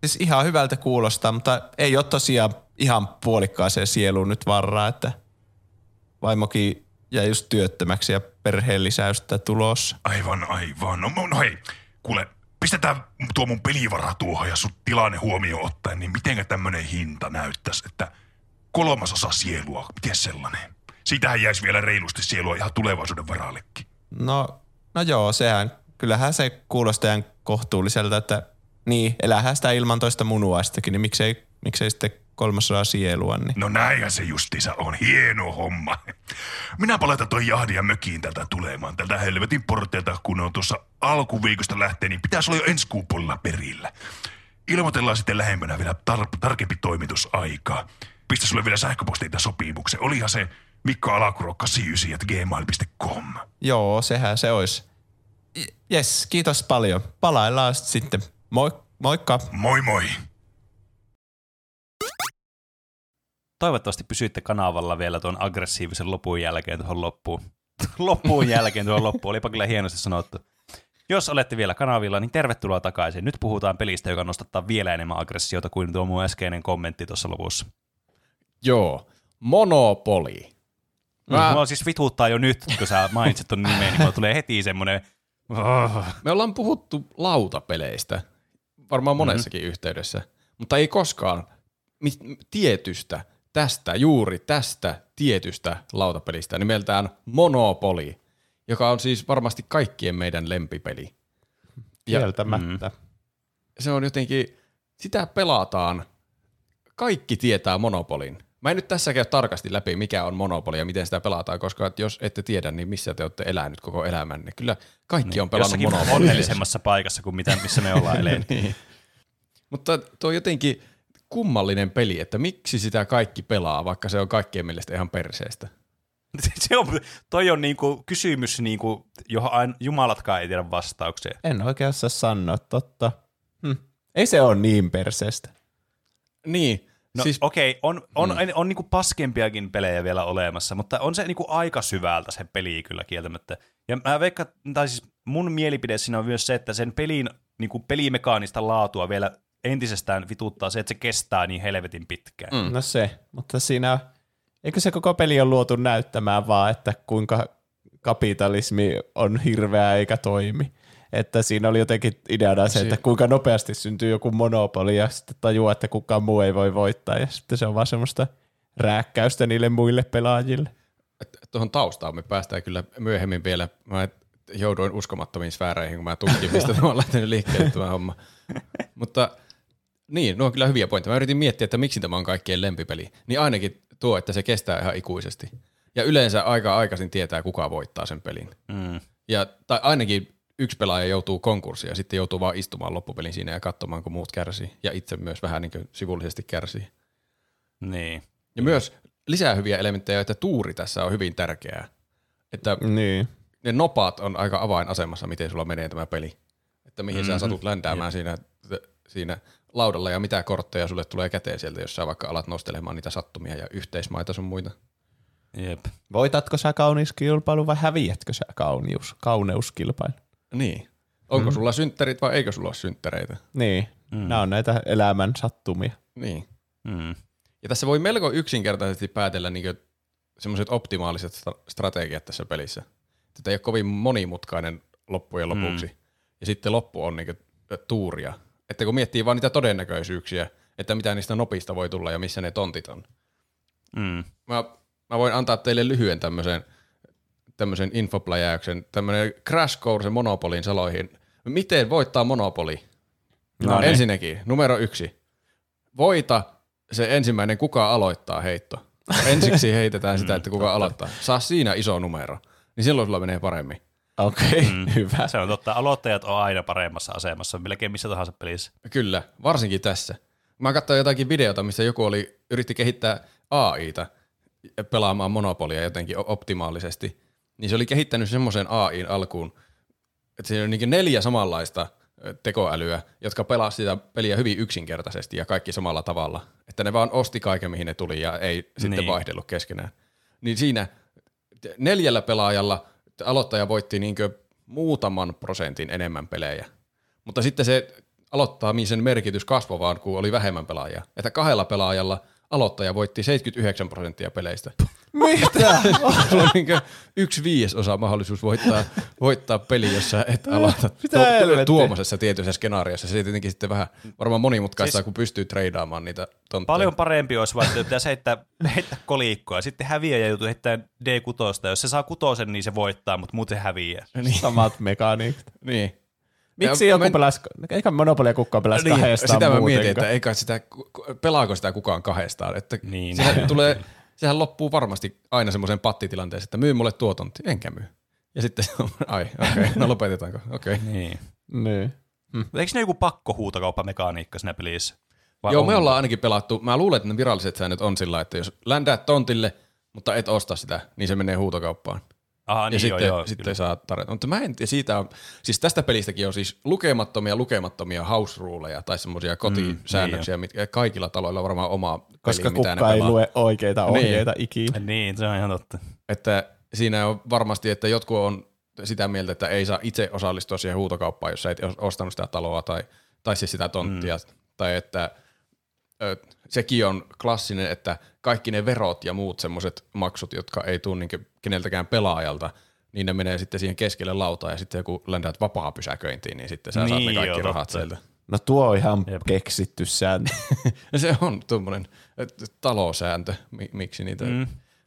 siis ihan hyvältä kuulostaa, mutta ei ole tosiaan ihan puolikkaaseen sieluun nyt varaa, että vaimokin jäi just työttömäksi ja perheen lisäystä tulossa. Aivan, aivan. No, no hei, kuule, pistetään tuo mun pelivara tuohon ja sun tilanne huomioon ottaen, niin mitenkä tämmönen hinta näyttäisi, että kolmasosa sielua, miten sellainen? Siitähän jäisi vielä reilusti sielua ihan tulevaisuuden varallekin. No, no joo, sehän, kyllähän se kuulostaa ihan kohtuulliselta, että niin, elähän sitä ilman toista munuaistakin, niin miksei, miksei sitten kolmasosa sielua, niin No näinhän se justiinsa on. Hieno homma. Minä palataan toi jahdia mökiin tältä tulemaan, tältä helvetin porteilta, kun on tuossa alkuviikosta lähtien, niin pitäisi olla jo ensi kuun puolella perillä. Ilmoitellaan sitten lähempänä vielä tar- tarkempi toimitusaika. Pistä sulle vielä sähköposteita sopimuksen. Olihan se Mikko Alakuro 89 at gmail.com. joo, sehän se olisi. Jes, kiitos paljon. Palaillaan sit sitten. Moi, moikka. Moi moi! Toivottavasti pysyitte kanavalla vielä tuon aggressiivisen lopun jälkeen tuohon loppuun. loppuun jälkeen tuohon loppuun. Olipa kyllä hienosti sanottu. Jos olette vielä kanavilla, niin tervetuloa takaisin. Nyt puhutaan pelistä, joka nostattaa vielä enemmän aggressiota kuin tuo mun äskeinen kommentti tuossa lopussa. Joo, Monopoly. Mä... Mua siis vituttaa jo nyt, kun sä mainitsit ton nimen, niin mulla tulee heti semmoinen... Oh. Me ollaan puhuttu lautapeleistä, varmaan monessakin mm-hmm. yhteydessä, mutta ei koskaan mi- tietystä, tästä, juuri tästä tietystä lautapelistä nimeltään Monopoly, joka on siis varmasti kaikkien meidän lempipeli. Ja Kieltämättä. Mm. se on jotenkin, sitä pelataan, kaikki tietää Monopolin. Mä en nyt tässä käy tarkasti läpi, mikä on Monopoly ja miten sitä pelataan, koska et jos ette tiedä, niin missä te olette elänyt koko elämänne. Kyllä kaikki niin, on pelannut Jossakin Monopoly. onnellisemmassa paikassa kuin mitä, missä me ollaan elänyt. niin. Mutta tuo on jotenkin kummallinen peli, että miksi sitä kaikki pelaa, vaikka se on kaikkien mielestä ihan perseestä. Se on, toi on niinku kysymys, niinku, johon aina jumalatkaan ei tiedä vastauksia. En oikein osaa sanoa, totta. Hm. Ei se ole niin perseestä. Niin, No siis okei, okay, on, on, mm. on, on niinku paskempiakin pelejä vielä olemassa, mutta on se niinku aika syvältä se peli kyllä kieltämättä. Ja mä veikkaan, tai siis mun mielipide siinä on myös se, että sen pelin niinku pelimekaanista laatua vielä entisestään vituttaa se, että se kestää niin helvetin pitkään. Mm. No se, mutta siinä, eikö se koko peli on luotu näyttämään vaan, että kuinka kapitalismi on hirveä eikä toimi. Että siinä oli jotenkin ideana se, että kuinka nopeasti syntyy joku monopoli ja sitten tajuaa, että kukaan muu ei voi voittaa ja sitten se on vaan semmoista rääkkäystä niille muille pelaajille. Tuohon taustaan me päästään kyllä myöhemmin vielä. Mä jouduin uskomattomiin sfääreihin, kun mä tutkin, mistä tämä on lähtenyt liikkeelle tämä homma. Mutta niin, nuo on kyllä hyviä pointteja. Mä yritin miettiä, että miksi tämä on kaikkien lempipeli. Niin ainakin tuo, että se kestää ihan ikuisesti. Ja yleensä aika aikaisin tietää, kuka voittaa sen pelin. Mm. Ja, tai ainakin yksi pelaaja joutuu konkurssiin ja sitten joutuu vaan istumaan loppupelin siinä ja katsomaan, kun muut kärsii. Ja itse myös vähän niin kuin sivullisesti kärsii. Niin. Ja myös lisää hyviä elementtejä, että tuuri tässä on hyvin tärkeää. Että Niin. ne nopat on aika avainasemassa, miten sulla menee tämä peli. Että mihin mm-hmm. sä satut ländäämään siinä, siinä laudalla ja mitä kortteja sulle tulee käteen sieltä, jos sä vaikka alat nostelemaan niitä sattumia ja yhteismaita sun muita. Jep. Voitatko sä kauniuskilpailu vai häviätkö sä kaunius, kauneuskilpailu? Niin. Onko mm. sulla synttärit vai eikö sulla ole synttäreitä? Niin, mm. nämä on näitä elämän sattumia. Niin. Mm. Ja tässä voi melko yksinkertaisesti päätellä niin semmoiset optimaaliset stra- strategiat tässä pelissä. Tätä ei ole kovin monimutkainen loppujen lopuksi. Mm. Ja sitten loppu on niin tuuria. Että kun miettii vaan niitä todennäköisyyksiä, että mitä niistä nopista voi tulla ja missä ne tontit on. Mm. Mä, mä voin antaa teille lyhyen tämmöisen tämmöisen infopläjäyksen, tämmöinen Crash Course Monopolin saloihin. Miten voittaa Monopoli? No niin. Ensinnäkin, numero yksi. Voita se ensimmäinen, kuka aloittaa heitto. Ensiksi heitetään sitä, että kuka aloittaa. Saa siinä iso numero, niin silloin sulla menee paremmin. Okei, okay, mm. hyvä. Se on totta. Aloittajat on aina paremmassa asemassa, melkein missä tahansa pelissä. Kyllä, varsinkin tässä. Mä katsoin jotakin videota, missä joku oli, yritti kehittää AIta pelaamaan monopolia jotenkin optimaalisesti. Niin se oli kehittänyt semmoisen AIin alkuun, että siinä on niin neljä samanlaista tekoälyä, jotka pelasivat sitä peliä hyvin yksinkertaisesti ja kaikki samalla tavalla. Että ne vaan osti kaiken, mihin ne tuli ja ei sitten Niin. vaihdellut keskenään. Niin siinä neljällä pelaajalla aloittaja voitti niinkö muutaman prosentin enemmän pelejä. Mutta sitten se aloittamisen merkitys kasvoi vaan, kun oli vähemmän pelaajia. Että kahdella pelaajalla aloittaja voitti 79 prosenttia peleistä. Mitä? Sulla on niinkö yksi viidesosa mahdollisuus voittaa, voittaa peli, jos sä et aloita Mitä tu- tuommoisessa tietyssä skenaariossa. Se tietenkin sitten vähän varmaan monimutkaista, siis, kun pystyy treidaamaan niitä tontteja. Paljon parempi olisi vaan, että pitäisi heittää, heittää kolikkoa ja sitten häviäjä joutuu heittämään D6. Jos se saa kutosen, niin se voittaa, mutta muuten häviää. Niin. Samat mekaniikit. niin. Miksi Ja joku men- pelasi, eikä Monopolia kukaan pelasi Niin, kahdestaan sitä mä mietin, että eikä sitä, pelaako sitä kukaan kahdestaan. Että Niin. sehän, tulee, sehän loppuu varmasti aina semmoiseen pattitilanteeseen, että myy mulle tuo tontti, enkä myy. Ja sitten se on, ai okei, okay, no lopetetaanko, okei. Okay. Niin. Niin. Eikö ne joku pakko huutokauppamekaniikka siinä pelissä? Vai Joo, on? me ollaan ainakin pelattu, mä luulen, että ne viralliset säännöt on sillä, että jos ländäät tontille, mutta et osta sitä, niin se menee huutokauppaan. Aha, ja niin sitten, joo, joo, sitten kyllä. saa tarjota. Mutta mä en tiedä, siitä on, siis tästä pelistäkin on siis lukemattomia, lukemattomia house ruleja tai semmoisia kotisäännöksiä, mm, mitkä kaikilla taloilla on varmaan oma peli, Koska mitä ne kukaan ei pelaa. lue oikeita Niin. ohjeita ikinä. Niin, se on ihan totta. Että siinä on varmasti, että jotkut on sitä mieltä, että ei saa itse osallistua siihen huutokauppaan, jos sä et os- ostanut sitä taloa tai, tai siis sitä tonttia. Mm. Tai että ö, sekin on klassinen, että kaikki ne verot ja muut semmoiset maksut, jotka ei tule niin keneltäkään pelaajalta, niin ne menee sitten siihen keskelle lautaa ja sitten kun ländät vapaa pysäköintiin, niin sitten sä saat ne Niin, kaikki joo, rahat sieltä. No tuo on ihan Jep. keksitty sääntö. Ja se on tuommoinen talosääntö, mi- miksi niitä... Mm.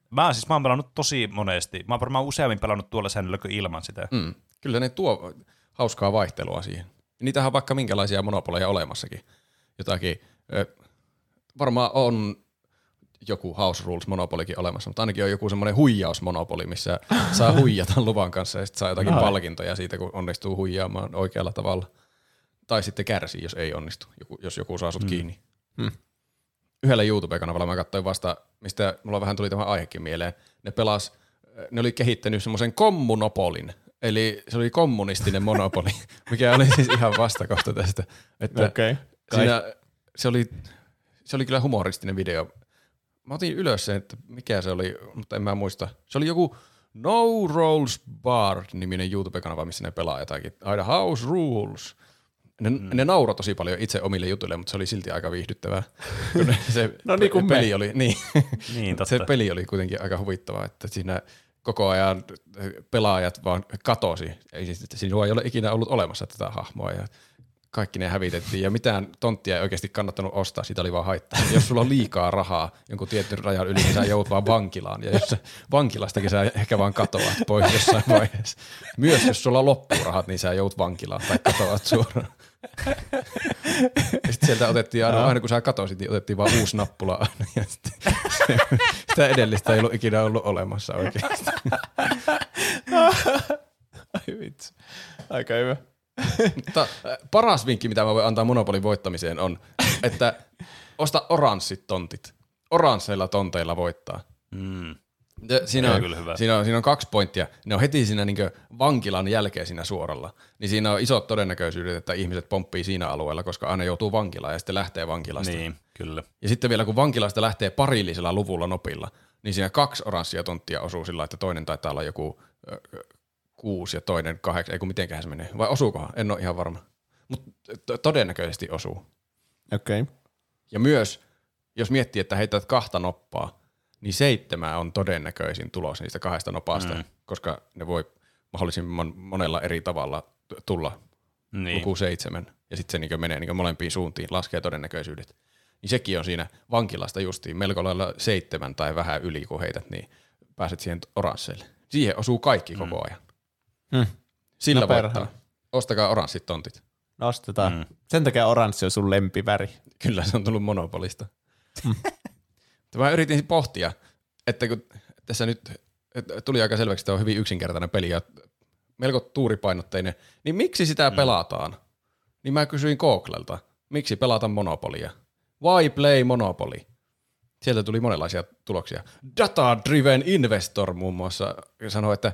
Mä, siis, mä oon pelannut tosi monesti. Mä oon varmaan useammin pelannut tuolla säännöllä kuin ilman sitä. Mm. Kyllä ne tuo hauskaa vaihtelua siihen. Niitähän on vaikka minkälaisia monopoleja olemassakin. Jotakin, varmaan on joku House Rules monopolikin olemassa, mutta ainakin on joku semmoinen huijausmonopoli, missä saa huijata luvan kanssa ja sitten saa jotakin Ai. palkintoja siitä, kun onnistuu huijaamaan oikealla tavalla. Tai sitten kärsii, jos ei onnistu, joku, jos joku saa sut mm. kiinni. Mm. Yhdellä YouTube-kanavalla mä katsoin vasta, mistä mulla vähän tuli tämä aihekin mieleen. Ne pelas, ne oli kehittänyt semmoisen kommunopolin, eli se oli kommunistinen monopoli, mikä oli siis ihan vastakohta tästä. Että. Okay. siinä, se, oli, se oli kyllä humoristinen video. Mä otin ylös sen, että mikä se oli, mutta en mä muista. Se oli joku No Rolls Bar-niminen YouTube-kanava, missä ne pelaa jotakin. Aina House Rules. Ne, mm. ne nauroi tosi paljon itse omille jutuille, mutta se oli silti aika viihdyttävää. Kun se No niin kuin peli me. oli, niin, Niin, totta. se peli oli kuitenkin aika huvittava, että siinä koko ajan pelaajat vaan katosi. Ei siis, että sinua ei ole ikinä ollut olemassa tätä hahmoa ja kaikki ne hävitettiin ja mitään tonttia ei oikeasti kannattanut ostaa, siitä oli vaan haittaa. Jos sulla on liikaa rahaa jonkun tietyn rajan yli, niin sä joudut vaan vankilaan ja jos sä vankilastakin sä ehkä vaan katoat pois jossain vaiheessa. Myös jos sulla loppuu rahat, niin sä joudut vankilaan tai katoat suoraan. Ja sitten sieltä otettiin aina, aina kun sä katosit, niin otettiin vaan uusi nappula aina. Ja sitten sitä edellistä ei ollut ikinä ollut olemassa oikeasti. Ai vitsi. Aika hyvä. Mutta äh, paras vinkki, mitä mä voin antaa Monopolin voittamiseen on, että osta oranssit tontit. Oransseilla tonteilla voittaa. Mm. Ja siinä, on kyllä hyvä. siinä, on, siinä on kaksi pointtia. Ne on heti siinä niin vankilan jälkeen siinä suoralla. Niin siinä on isot todennäköisyydet, että ihmiset pomppii siinä alueella, koska aina joutuu vankilaan ja sitten lähtee vankilasta. Niin, kyllä. Ja sitten vielä kun vankilasta lähtee parillisella luvulla nopilla, niin siinä kaksi oranssia tonttia osuu sillä, että toinen taitaa olla joku kuusi ja toinen kahdeksan, ei kun mitenköhän se menee. Vai osuukohan? En ole ihan varma. Mutta todennäköisesti osuu. Okei. Okay. Ja myös, jos miettii, että heität kahta noppaa, niin seitsemän on todennäköisin tulos niistä kahdesta nopasta, mm. koska ne voi mahdollisimman monella eri tavalla tulla Niin. luku seitsemän, ja sitten se niin menee niin molempiin suuntiin, laskee todennäköisyydet. Niin sekin on siinä vankilasta justiin melko lailla seitsemän tai vähän yli, kun heität, niin pääset siihen oransseille. Siihen osuu kaikki koko ajan. Hmm. Sillä No voittaa. Ostakaa oranssit tontit. Nostetaan. Mm. Mm. Sen takia oranssi on sun lempiväri. Kyllä se on tullut monopolista. Mutta mä yritin pohtia, että kun tässä nyt tuli aika selväksi, että on hyvin yksinkertainen peli ja melko tuuripainotteinen, niin miksi sitä mm. pelataan? Niin mä kysyin Googlelta, miksi pelata Monopolia? Why play Monopoly? Sieltä tuli monenlaisia tuloksia. Data Driven Investor muun muassa sanoi, että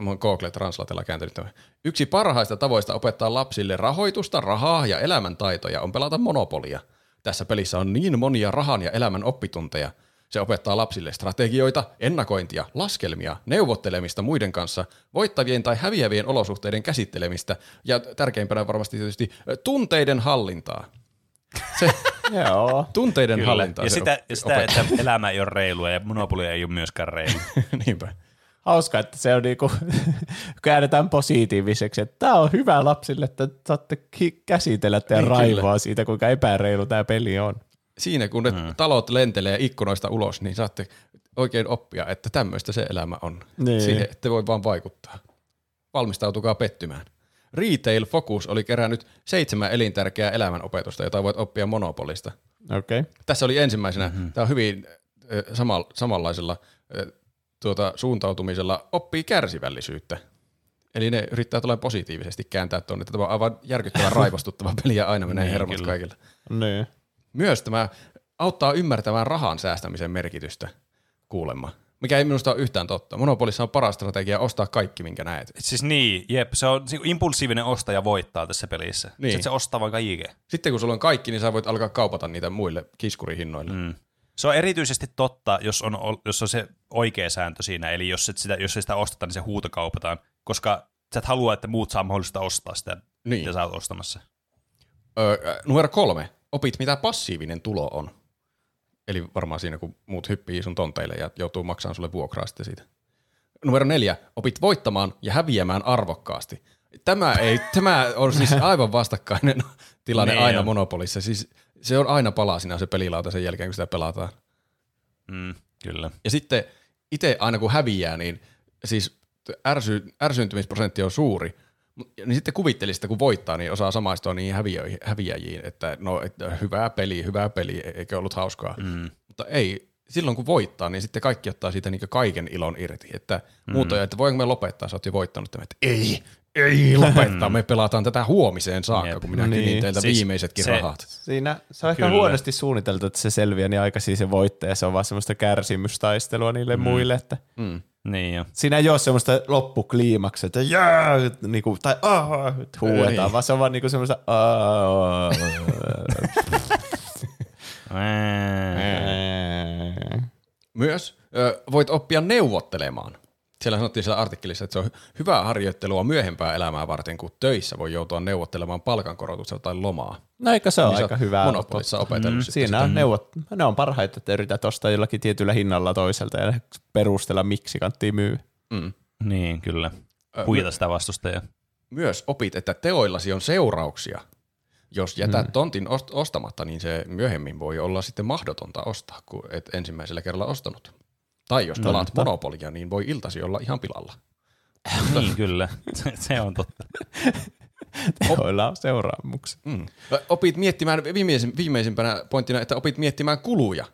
mä oon Google Translatella kääntänyt tämän. Yksi parhaista tavoista opettaa lapsille rahoitusta, rahaa ja elämäntaitoja on pelata Monopolia. Tässä pelissä on niin monia rahan ja elämän oppitunteja. Se opettaa lapsille strategioita, ennakointia, laskelmia, neuvottelemista muiden kanssa, voittavien tai häviävien olosuhteiden käsittelemistä ja tärkeimpänä varmasti tietysti tunteiden hallintaa. Se Joo. tunteiden Kyllä. hallintaa. Ja sitä, ja sitä että elämä ei ole reilua ja monopolia ei ole myöskään reilu. Niinpä. Hauska, että se on niinku, käännetään positiiviseksi, että tämä on hyvä lapsille, että saatte käsitellä teidän Niin, raivoa kyllä. siitä, kuinka epäreilu tämä peli on. Siinä kun ne mm. talot lentelee ikkunoista ulos, niin saatte oikein oppia, että tämmöistä se elämä on. Niin. Siihen ette voi vaan vaikuttaa. Valmistautukaa pettymään. Retail Focus oli kerännyt seitsemän elintärkeää elämänopetusta, jota voit oppia Monopolista. Okei. Okay. Tässä oli ensimmäisenä, mm-hmm. tämä on hyvin äh, samal, samanlaisella äh, tuota, suuntautumisella, oppii kärsivällisyyttä. Eli ne yrittää tulla positiivisesti kääntää tuonne. Tämä on aivan järkyttävän raivostuttava peli ja aina menee Niin, hermot kyllä. kaikille. Niin. Myös tämä auttaa ymmärtämään rahan säästämisen merkitystä kuulemma. Mikä ei minusta ole yhtään totta. Monopolissa on paras strategia ostaa kaikki, minkä näet. Siis niin, jep, se on impulsiivinen ostaja voittaa tässä pelissä. Niin. Sitten se ostaa vaikka kaiken. Sitten kun sulla on kaikki, niin sä voit alkaa kaupata niitä muille kiskurihinnoille. Mm. Se on erityisesti totta, jos on, jos on se oikea sääntö siinä, eli jos, et sitä, jos ei sitä osteta, niin se huutokaupataan, koska sä et halua, että muut saa mahdollista ostaa sitä, Niin. mitä sä oot ostamassa. Öö, numero kolme. Opit, mitä passiivinen tulo on. Eli varmaan siinä, kun muut hyppii sun tonteille ja joutuu maksamaan sulle vuokraa sitten siitä. Numero neljä. Opit voittamaan ja häviämään arvokkaasti. Tämä, ei, tämä on siis aivan vastakkainen tilanne Niin aina on. Monopolissa. Siis se on aina palasina se pelilauta sen jälkeen, kun sitä pelataan. Mm, kyllä. Ja sitten itse aina kun häviää, niin siis ärsy, ärsyyntymisprosentti on suuri. Niin sitten kuvittelisi, että kun voittaa, niin osaa samaistua niihin häviöihin, häviäjiin, että no että hyvää peli, hyvää peli, e- eikö ollut hauskaa. Mm. Mutta ei, silloin kun voittaa, niin sitten kaikki ottaa siitä niin kaiken ilon irti. Että mm. muuta, että voinko me lopettaa, sä oot jo voittanut tämän, että ei, ei lopettaa, me pelataan tätä huomiseen saakka, Jep. kun minä Niin. niin. teiltä Siis viimeisetkin se- rahat. Siinä se on ehkä Kyllä. huonosti suunniteltu, että se selviää niin aikaisin se voittaja. Se on vaan semmoista kärsimystaistelua niille mm. muille. Että Mm. Niin jo. siinä ei ole semmoista loppukliimaksia, että jää, niinku, tai aah, huuetaan, Ei. vaan se on vaan niinku semmoista aah. Myös voit oppia neuvottelemaan. Siellä sanottiin siellä artikkelissa, että se on hyvää harjoittelua myöhempää elämää varten, kun töissä voi joutua neuvottelemaan palkankorotusta tai lomaa. No eikö se ole Niin aika hyvä Monopolissa opetellut Mm, Siinä on neuvot, ne on parhaita, että yrität ostaa jollakin tietyllä hinnalla toiselta ja perustella, miksi kannattaa myy. Mm. Niin, kyllä. Huijata sitä vastustajaa. Myös opit, että teoillasi on seurauksia. Jos jätät tontin ost- ostamatta, niin se myöhemmin voi olla sitten mahdotonta ostaa, kun et ensimmäisellä kerralla ostanut. Tai jos pelaat Monopolia, niin voi iltasi olla ihan pilalla. Niin, kyllä. Se, se on totta. Tehoilla on seuraamuksia. Mm. Opit miettimään viimeisimpänä pointtina, että opit miettimään kuluja.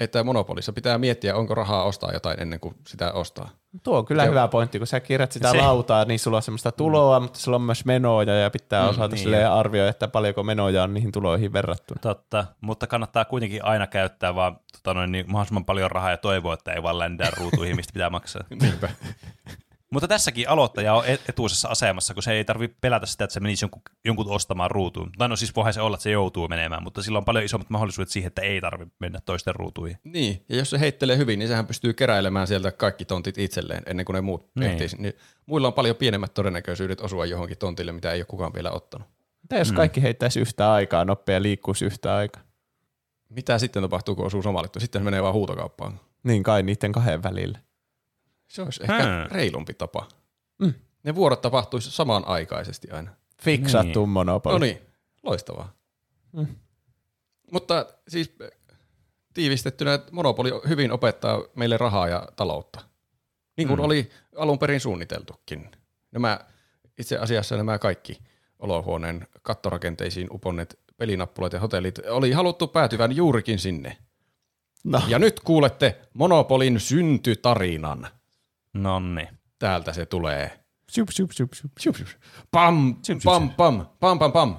Että Monopolissa pitää miettiä, onko rahaa ostaa jotain ennen kuin sitä ostaa. Tuo on kyllä hyvä pointti, kun sä kirjat sitä Se- se. lautaa, niin sulla on semmoista tuloa, mm. mutta sulla on myös menoja ja pitää osata niin. niin. arvioida, että paljonko menoja on niihin tuloihin verrattuna. Totta, mutta kannattaa kuitenkin aina käyttää vaan tota noin, niin mahdollisimman paljon rahaa ja toivoa, että ei vaan ländää ruutuihin, mistä pitää maksaa. Niinpä. Mutta tässäkin aloittaja on et- etuisessa asemassa, kun se ei tarvitse pelätä sitä, että se menisi jonkun, jonkun ostamaan ruutuun. Tai no siis voihan se olla, että se joutuu menemään, mutta sillä on paljon isommat mahdollisuudet siihen, että ei tarvitse mennä toisten ruutuihin. Niin, ja jos se heittelee hyvin, niin sehän pystyy keräilemään sieltä kaikki tontit itselleen ennen kuin ne muut Niin. niin. ehtiisi. Niin muilla on paljon pienemmät todennäköisyydet osua johonkin tontille, mitä ei ole kukaan vielä ottanut. Mitä jos kaikki heittäisi yhtä aikaa, nopea ja liikkuisi yhtä aikaa? Mitä sitten tapahtuu, kun osuu samalle? Sitten se menee vaan huutokauppaan. Niin kai niiden kahden välillä. Se olisi ehkä Hmm. reilumpi tapa. Mm. Ne vuorot tapahtuisi samanaikaisesti aina. Fiksattu Niin. monopoli. No niin, loistavaa. Mm. Mutta siis eh, tiivistettynä, että monopoli hyvin opettaa meille rahaa ja taloutta. Niin kuin Mm. oli alun perin suunniteltukin. Nämä, itse asiassa nämä kaikki olohuoneen kattorakenteisiin uponneet pelinappulat ja hotellit oli haluttu päätyvän juurikin sinne. No. Ja nyt kuulette Monopolin syntytarinan. Nonni. Täältä se tulee. Shup, shup, shup, shup. Shup, shup. Pam, pam, pam, pam, pam, pam.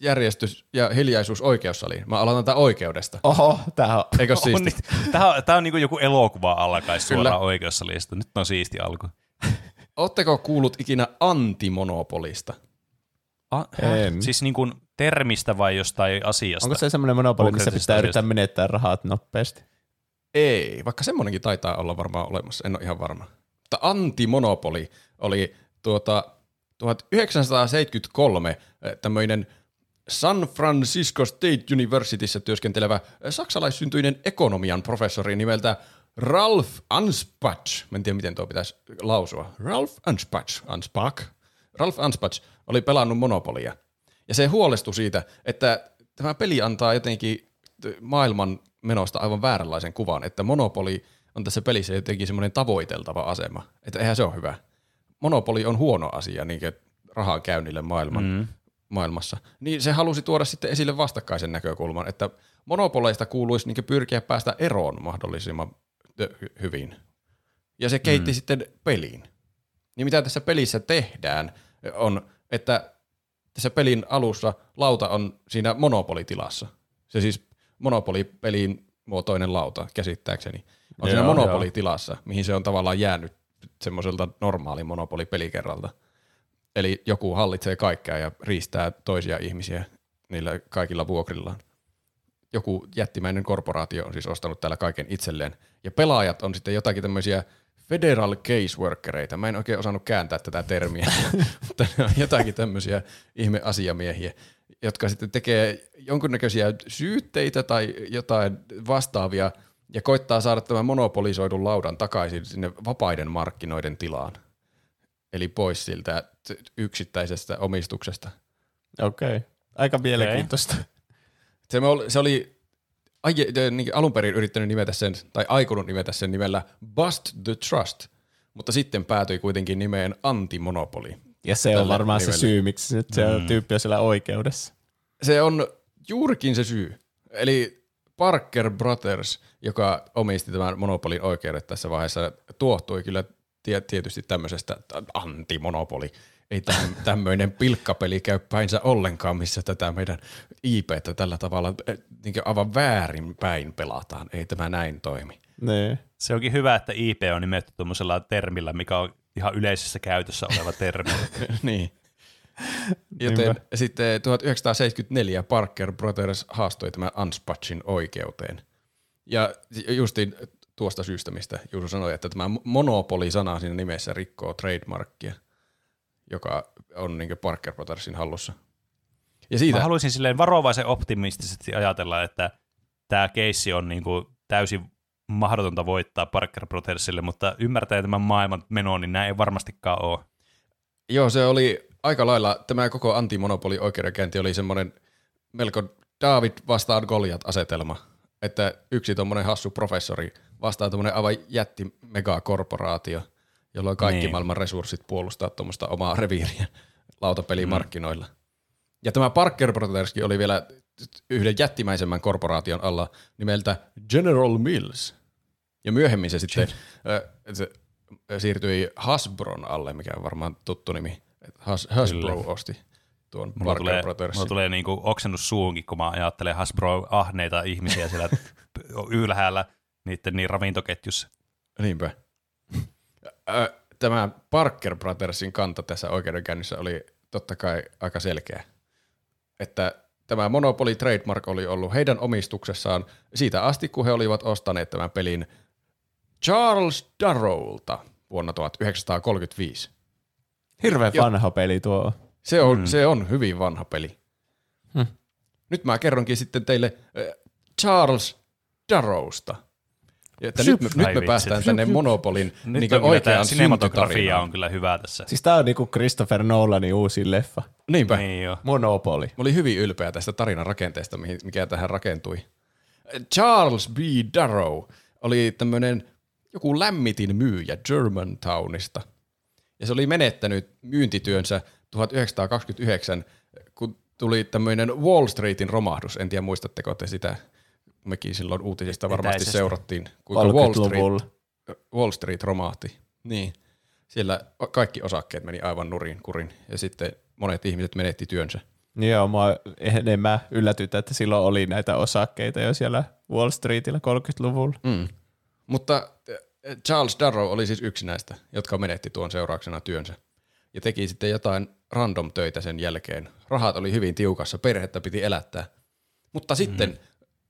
Järjestys ja hiljaisuus oikeussaliin. Mä aloitan tätä oikeudesta. Oho, tää on. Eikö On, siisti? niin, tämä on, tää on niinku joku elokuva alkaisi Kyllä. suoraan oikeussalista. Nyt on siisti alku. Oletteko kuullut ikinä antimonopolista? Ah, En. Siis niin kuin termistä vai jostain asiasta? Onko se semmoinen monopoli, missä pitää asiasta. yrittää menettää rahat nopeasti? Ei, vaikka semmonenkin taitaa olla varmaan olemassa, en ole ihan varma. Mutta antimonopoli oli tuota 1973 tämmöinen San Francisco State Universityssä työskentelevä eh, saksalaissyntyinen ekonomian professori nimeltä Ralph Anspach. Mä en tiedä, miten tuo pitäisi lausua. Ralph Anspach. Anspach. Ralph Anspach oli pelannut Monopolia. Ja se huolestui siitä, että tämä peli antaa jotenkin maailman menosta aivan vääränlaisen kuvan, että Monopoli on tässä pelissä jotenkin semmoinen tavoiteltava asema. Että eihän se ole hyvä. Monopoli on huono asia niin rahan käynnille maailman, mm. maailmassa. Niin se halusi tuoda sitten esille vastakkaisen näkökulman, että monopoleista kuuluisi niin pyrkiä päästä eroon mahdollisimman hyvin. Ja se keitti mm. sitten peliin. Niin mitä tässä pelissä tehdään on, että tässä pelin alussa lauta on siinä monopolitilassa. Se siis monopolipelin muotoinen lauta, käsittääkseni. On Joo, siinä monopolitilassa, mihin se on tavallaan jäänyt semmoiselta normaali monopolipelikerralta. Eli joku hallitsee kaikkea ja riistää toisia ihmisiä niillä kaikilla vuokrillaan. Joku jättimäinen korporaatio on siis ostanut täällä kaiken itselleen. Ja pelaajat on sitten jotakin tämmöisiä federal caseworkereita. Mä en oikein osannut kääntää tätä termiä, mutta ne on jotakin tämmöisiä ihmeasiamiehiä, jotka sitten tekee jonkunnäköisiä syytteitä tai jotain vastaavia ja koittaa saada tämän monopolisoidun laudan takaisin sinne vapaiden markkinoiden tilaan. Eli pois siltä yksittäisestä omistuksesta. Okei. Okay. Aika mielenkiintoista. Se, me oli, se oli aie, de- niin alun perin yrittänyt nimetä sen, tai aikonut nimetä sen nimellä Bust the Trust, mutta sitten päätyi kuitenkin nimeen Antimonopoli. Ja se on varmaan se nimellä. syy, miksi se, se mm. tyyppi on siellä oikeudessa. Se on juurikin se syy. Eli Parker Brothers, joka omisti tämän monopolin oikeudet tässä vaiheessa, tuohtui kyllä tie- tietysti tämmöisestä antimonopoli. Ei tämmöinen pilkkapeli käy päinsä ollenkaan, missä tätä meidän IPtä tällä tavalla eh, niin aivan väärin päin pelataan. Ei tämä näin toimi. Niin. Se onkin hyvä, että IP on nimetty tuommoisella termillä, mikä on ihan yleisessä käytössä oleva termi. niin. Joten Niinpä. sitten 1974 Parker Brothers haastoi tämän Anspatchin oikeuteen. Ja justiin tuosta syystä, mistä Juuso sanoi, että tämä monopoli-sana siinä nimessä rikkoo trademarkkia, joka on niin Parker Brothersin hallussa. Ja siitä, Mä haluaisin silleen varovaisen optimistisesti ajatella, että tämä keissi on niin kuin täysin mahdotonta voittaa Parker Brothersille, mutta ymmärtäen tämän maailman menoon, niin näin ei varmastikaan ole. Joo, se oli aika lailla, tämä koko antimonopoli oikeudenkäynti oli semmoinen melko David vastaan Goliat asetelma, että yksi tuommoinen hassu professori vastaa tuommoinen aivan jätti megakorporaatio, jolloin kaikki Niin. maailman resurssit puolustaa tuommoista omaa reviiriä lautapelimarkkinoilla. Ja tämä Parker Brotherskin oli vielä yhden jättimäisemmän korporaation alla nimeltä General Mills. Ja myöhemmin se sitten se siirtyi Hasbron alle, mikä on varmaan tuttu nimi. Has, Hasbro Kyllä. osti tuon Mulla Parker tulee, Brothersin. mulla tulee niinku oksennus suunkin, kun mä ajattelen Hasbro ahneita ihmisiä siellä ylhäällä niiden niin ravintoketjussa. Niinpä. Tämä Parker Brothersin kanta tässä oikeudenkäynnissä oli totta kai aika selkeä. Että tämä Monopoly Trademark oli ollut heidän omistuksessaan siitä asti, kun he olivat ostaneet tämän pelin Charles Darrowlta vuonna 1935. Hirveän Joo. vanha peli tuo. Se on, mm. se on hyvin vanha peli. Hmm. Nyt mä kerronkin sitten teille äh, Charles Darrowsta. Ja Että nyt, me, nyt me päästään tänne Monopolin Nyt niin on oikeaan sinematografia syntytarinaan. on kyllä hyvä tässä. Siis tää on niinku Christopher Nolanin uusi leffa. Niinpä. Niin jo. Monopoly. Mä olin hyvin ylpeä tästä tarinan rakenteesta, mihin- mikä tähän rakentui. Charles B. Darrow oli tämmöinen joku lämmitin myyjä Germantownista. Ja se oli menettänyt myyntityönsä 1929, kun tuli tämmöinen Wall Streetin romahdus. En tiedä, muistatteko te sitä? Mekin silloin uutisista varmasti Etäisesti. seurattiin, kuinka Wall Street, 30-luvulla. Wall Street romahti. Niin. Siellä kaikki osakkeet meni aivan nurin kurin ja sitten monet ihmiset menetti työnsä. Joo, mä enemmän yllätytä, että silloin oli näitä osakkeita jo siellä Wall Streetillä 30-luvulla. Mm. Mutta Charles Darrow oli siis yksi näistä, jotka menetti tuon seurauksena työnsä. Ja teki sitten jotain random töitä sen jälkeen. Rahat oli hyvin tiukassa, perhettä piti elättää. Mutta sitten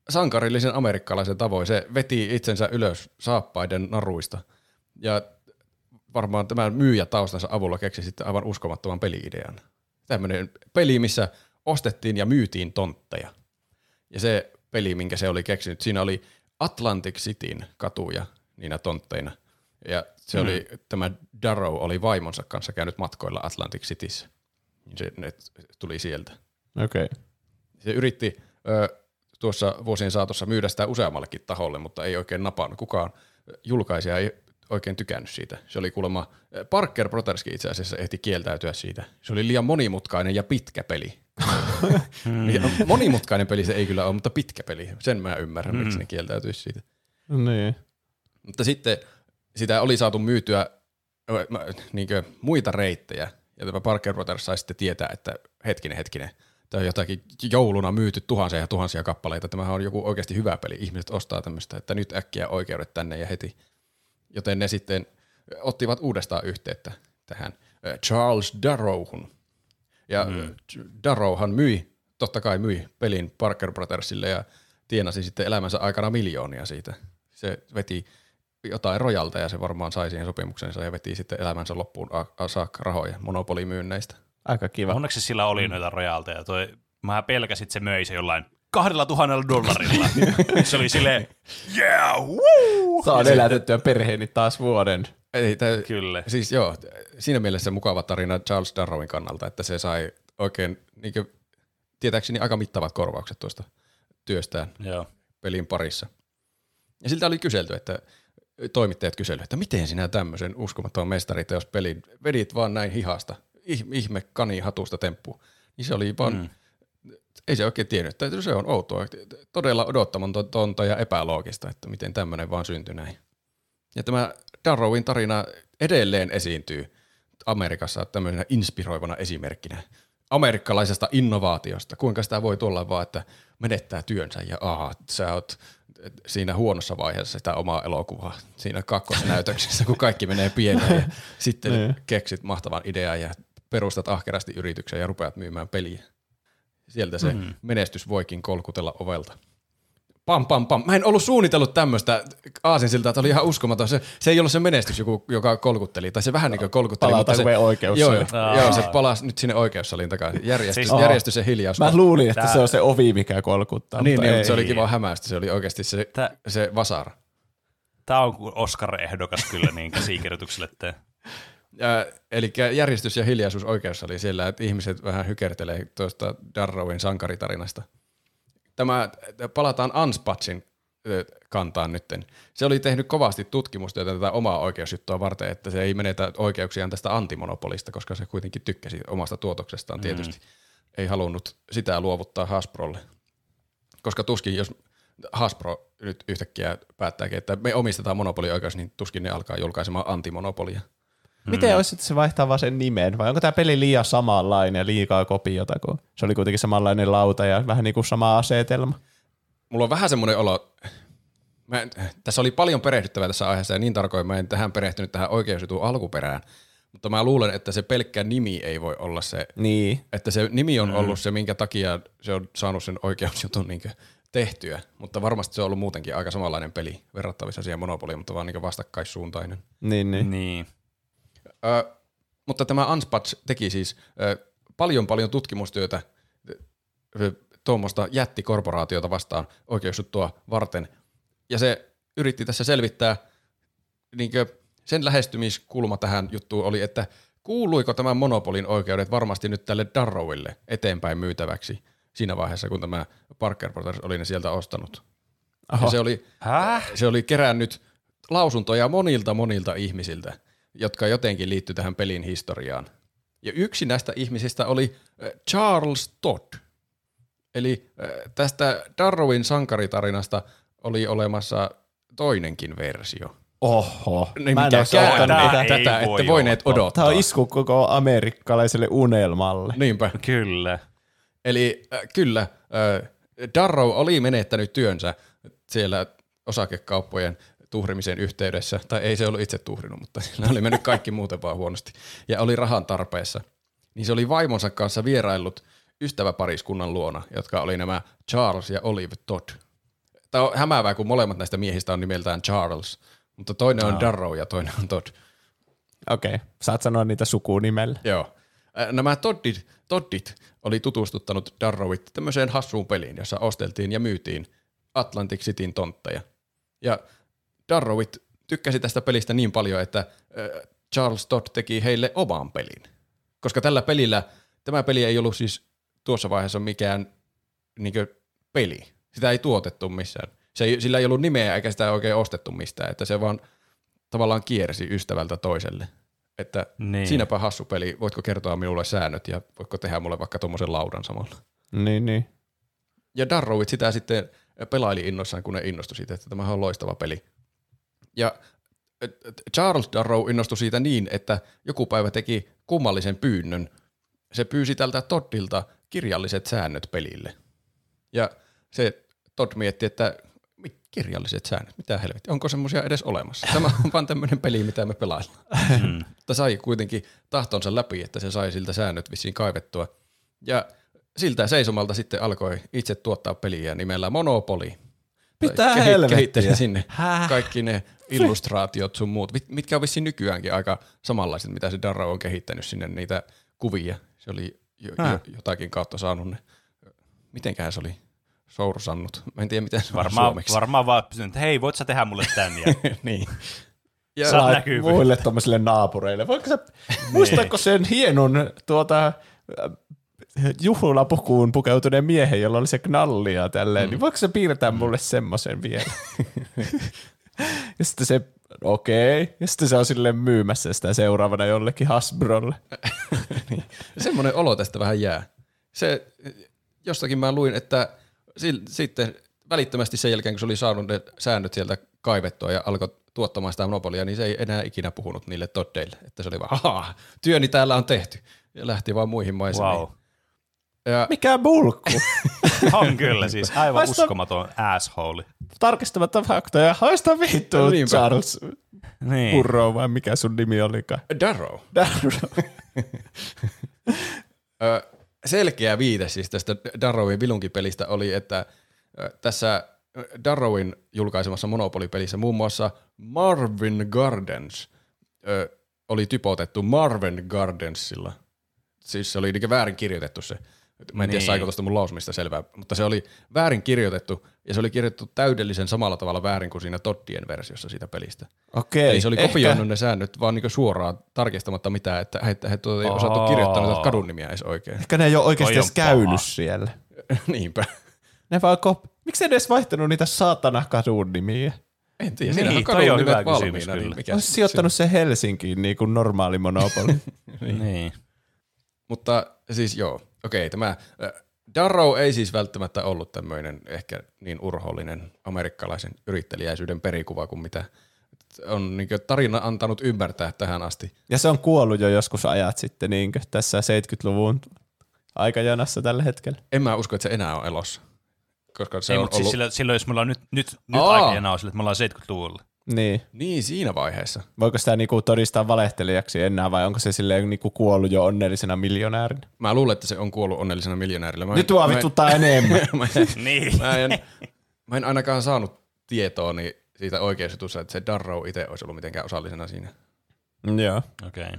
sankarillisen amerikkalaisen tavoin se veti itsensä ylös saappaiden naruista. Ja varmaan tämän myyjä taustansa avulla keksi sitten aivan uskomattoman peliidean. Tämmöinen peli, missä ostettiin ja myytiin tontteja. Ja se peli, minkä se oli keksinyt, siinä oli Atlantic Cityn katuja niinä tontteina. Ja se mm. oli, tämä Darrow oli vaimonsa kanssa käynyt matkoilla Atlantic Cityssä. Niin Se ne tuli sieltä. Okei. Okay. Se yritti ö, tuossa vuosien saatossa myydä sitä useammallekin taholle, mutta ei oikein napannut. Kukaan julkaisija ei oikein tykännyt siitä. Se oli kuulemma, Parker Brotherskin itse asiassa ehti kieltäytyä siitä. Se oli liian monimutkainen ja pitkä peli. Monimutkainen peli se ei kyllä ole, mutta pitkä peli. Sen mä ymmärrän, miksi ne kieltäytyisi siitä. Niin. Mutta sitten sitä oli saatu myytyä niinkö, muita reittejä, ja tämä Parker Brothers sai sitten tietää, että hetkinen, hetkinen, tämä on jotakin jouluna myyty tuhansia ja tuhansia kappaleita, tämähän on joku oikeasti hyvä peli, ihmiset ostaa tämmöistä, että nyt äkkiä oikeudet tänne ja heti. Joten ne sitten ottivat uudestaan yhteyttä tähän Charles Darrowhun. Ja mm. Darrowhan myi, totta kai myi pelin Parker Brothersille ja tienasi sitten elämänsä aikana miljoonia siitä. Se veti jotain rojalta ja se varmaan sai siihen sopimuksensa ja veti sitten elämänsä loppuun saakka rahoja monopolimyynneistä. Aika kiva. Onneksi sillä oli noita rojalteja. Toi, mä pelkäsin, että se möi se jollain kahdella tuhannella dollarilla. se oli silleen, yeah, woo! Saan elätettyä perheeni taas vuoden. Ei, tää, Kyllä. Siis joo, siinä mielessä mukava tarina Charles Darrowin kannalta, että se sai oikein, niin kuin, tietääkseni aika mittavat korvaukset tuosta työstään Joo. pelin parissa. Ja siltä oli kyselty, että toimittajat kyselivät, että miten sinä tämmöisen uskomattoman mestariteos pelin vedit vaan näin hihasta, ih- ihme kani hatusta temppu. Niin se oli vaan, mm. ei se oikein tiennyt, että se on outoa, todella odottamatonta ja epäloogista, että miten tämmöinen vaan syntyi näin. Ja tämä Darrowin tarina edelleen esiintyy Amerikassa tämmöisenä inspiroivana esimerkkinä amerikkalaisesta innovaatiosta. Kuinka sitä voi tulla vaan, että menettää työnsä ja aha, sä oot siinä huonossa vaiheessa sitä omaa elokuvaa, siinä kakkosnäytöksessä, kun kaikki menee pieleen ja sitten keksit mahtavan idean ja perustat ahkerasti yrityksen ja rupeat myymään peliä. Sieltä se mm. menestys voikin kolkutella ovelta. Pam pam pam. Mä en ollut suunnitellut tämmöistä aasinsilta, että oli ihan uskomaton. Se, se ei ollut se menestys, joku, joka kolkutteli, tai se vähän niin kuin kolkutteli. Palataan mutta se, oikeussaliin. Joo, Aa. joo, se palasi nyt sinne oikeussaliin takaisin. Järjestys, Siis- järjestys ja hiljaus. Mä luulin, että Tää- se on se ovi, mikä kolkuttaa. niin, mutta niin, se oli kiva hämäistä. Se oli oikeasti se, Tää- se vasara. Tämä on kuin Oscar-ehdokas kyllä niin käsikirjoitukselle. Että Ja, eli järjestys ja hiljaisuus oikeus oli siellä, että ihmiset vähän hykertelee tuosta Darrowin sankaritarinasta. Tämä, palataan Anspatsin kantaan nytten. Se oli tehnyt kovasti tutkimustyötä tätä omaa oikeusjuttua varten, että se ei menetä oikeuksiaan tästä antimonopolista, koska se kuitenkin tykkäsi omasta tuotoksestaan tietysti. Mm. Ei halunnut sitä luovuttaa Hasbrolle. Koska tuskin, jos Hasbro nyt yhtäkkiä päättääkin, että me omistetaan monopolioikeus, niin tuskin ne alkaa julkaisemaan antimonopolia. Miten olisi, että se vaihtaa vaan sen nimen, vai onko tämä peli liian samanlainen ja liikaa kopiota, kun se oli kuitenkin samanlainen lauta ja vähän niin kuin sama asetelma? mulla on vähän semmoinen olo, mä en, tässä oli paljon perehdyttävää tässä aiheessa ja niin tarkoin mä en tähän perehtynyt tähän oikeusjutun alkuperään, mutta mä luulen, että se pelkkä nimi ei voi olla se, Niin. että se nimi on ollut se, minkä takia se on saanut sen oikeusjutun niin tehtyä, mutta varmasti se on ollut muutenkin aika samanlainen peli verrattavissa siihen Monopoliin, mutta vaan niin vastakkaissuuntainen. Niin, niin. niin. Ö, mutta tämä Anspats teki siis ö, paljon paljon tutkimustyötä tuommoista jättikorporaatiota vastaan oikeusjuttua varten. Ja se yritti tässä selvittää, niinkö, sen lähestymiskulma tähän juttuun oli, että kuuluiko tämän monopolin oikeudet varmasti nyt tälle Darrowille eteenpäin myytäväksi siinä vaiheessa, kun tämä Parker Brothers oli ne sieltä ostanut. Oho. Ja se oli, Häh? se oli kerännyt lausuntoja monilta monilta ihmisiltä, jotka jotenkin liittyy tähän pelin historiaan. Ja yksi näistä ihmisistä oli äh, Charles Todd. Eli äh, tästä Darrowin sankaritarinasta oli olemassa toinenkin versio. Oho. Niin Mä en olisi tätä. ei tätä voi ette voineet olla totta. odottaa. Tämä on isku koko amerikkalaiselle unelmalle. Niinpä. Kyllä. Eli äh, kyllä, äh, Darrow oli menettänyt työnsä siellä osakekauppojen tuhrimisen yhteydessä, tai ei se ollut itse tuhrinut, mutta sillä oli mennyt kaikki muuten vaan huonosti, ja oli rahan tarpeessa. Niin se oli vaimonsa kanssa vieraillut ystäväpariskunnan luona, jotka oli nämä Charles ja Olive Todd. Tämä on hämäävää, kun molemmat näistä miehistä on nimeltään Charles, mutta toinen on Darrow ja toinen on Todd. Okei, okay. saat sanoa niitä sukunimellä. Joo. Nämä Toddit, Toddit oli tutustuttanut Darrowit tämmöiseen hassuun peliin, jossa osteltiin ja myytiin Atlantic Cityn tontteja. Ja Darrowit tykkäsi tästä pelistä niin paljon, että Charles Todd teki heille oman pelin. Koska tällä pelillä, tämä peli ei ollut siis tuossa vaiheessa mikään niinkö peli. Sitä ei tuotettu missään. Se ei, sillä ei ollut nimeä eikä sitä oikein ostettu mistään, että se vaan tavallaan kiersi ystävältä toiselle. Että Niin. niin. siinäpä hassu peli, voitko kertoa minulle säännöt ja voitko tehdä mulle vaikka tuommoisen laudan samalla. Niin, niin. Ja Darrowit sitä sitten pelaili innoissaan, kun ne innostui siitä, että tämä on loistava peli. Ja Charles Darrow innostui siitä niin, että joku päivä teki kummallisen pyynnön. Se pyysi tältä Toddilta kirjalliset säännöt pelille. Ja se Todd mietti, että "Mi- kirjalliset säännöt, mitä helvettiä, onko semmoisia edes olemassa? Tämä on vaan tämmöinen peli, mitä me pelaillaan. Mm. Mutta sai kuitenkin tahtonsa läpi, että se sai siltä säännöt vissiin kaivettua. Ja siltä seisomalta sitten alkoi itse tuottaa peliä nimellä Monopoly. Mitä helvettiä? Sinne Häh? kaikki ne illustraatiot sun muut, mit- mitkä on vissiin nykyäänkin aika samanlaiset, mitä se Darrow on kehittänyt sinne niitä kuvia. Se oli jo, jo, jotakin kautta saanut ne. Mitenköhän se oli sourusannut? Mä en tiedä, miten se on Varmaan, suomeksi. varmaan vaan pysynyt, että hei, voit sä tehdä mulle tän? Ja niin. Ja, näkyvä. muille tommosille naapureille. Voiko sä, muistatko sen hienon tuota, juhlapukuun pukeutuneen miehen, jolla oli se knalli ja tälleen, mm. niin voiko se piirtää mulle semmoisen vielä? ja sitten se, okei, okay. ja sitten se on silleen myymässä sitä seuraavana jollekin Hasbrolle. niin. Semmoinen olo tästä vähän jää. Se, jostakin mä luin, että sil, sitten välittömästi sen jälkeen, kun se oli saanut ne säännöt sieltä kaivettua ja alkoi tuottamaan sitä monopolia, niin se ei enää ikinä puhunut niille toddeille. Että se oli vaan, haha, työni täällä on tehty. Ja lähti vaan muihin maisemiin. wow. Ja Mikä bulkku? On kyllä siis aivan Haista- uskomaton asshole. Tarkistamatta faktoja. Haista vittu, niinpä. Charles Niin. Burrow, vai mikä sun nimi olikaan? Darrow. Darrow. Selkeä viite siis tästä Darrowin vilunkipelistä oli, että tässä Darrowin julkaisemassa Monopoly-pelissä muun muassa Marvin Gardens oli typotettu Marvin Gardensilla. Siis se oli väärin kirjoitettu se. Mä en tiedä, Niin. saiko tuosta mun lausumista selvää, mutta se oli väärin kirjoitettu, ja se oli kirjoitettu täydellisen samalla tavalla väärin kuin siinä Toddien versiossa siitä pelistä. Okei. Eli se oli ehkä- kopioinut ne säännöt vaan niin suoraan tarkistamatta mitään, että he, he tuota, ei osattu Aa. kirjoittaa noita kadun nimiä edes oikein. Ehkä ne ei ole oikeasti edes käynyt paha. siellä. Niinpä. Ne vaan kop... Miksi ne edes vaihtanut niitä saatana kadun nimiä? En tiedä, Niin, on toi kadun on nimet hyvä kysymys valmiina. kyllä. Niin mikä Olisi sijoittanut se Helsinkiin niin kuin normaali monopoli. Niin. Mutta siis joo, okei, tämä Darrow ei siis välttämättä ollut tämmöinen ehkä niin urhoollinen amerikkalaisen yrittelijäisyyden perikuva kuin mitä on niin tarina antanut ymmärtää tähän asti. ja se on kuollut jo joskus ajat sitten niin tässä 70-luvun aikajanassa tällä hetkellä. En mä usko, että se enää on elossa. Koska se Ei, on mutta ollut... siis silloin, silloin, jos me ollaan nyt, nyt, nyt Aa. aika enää on sille, että me ollaan 70-luvulla. Niin. Niin, siinä vaiheessa. Voiko sitä niinku todistaa valehtelijaksi enää vai onko se silleen niinku kuollut jo onnellisena miljonäärinä? Mä luulen, että se on kuollut onnellisena miljonäärillä. Mä en- Nyt tuo mä en- vituttaa enemmän. mä, en, Niin. mä, en, mä en ainakaan saanut tietoa siitä oikeusjutussa, että se Darrow itse olisi ollut mitenkään osallisena siinä. Joo. Okei. Okay.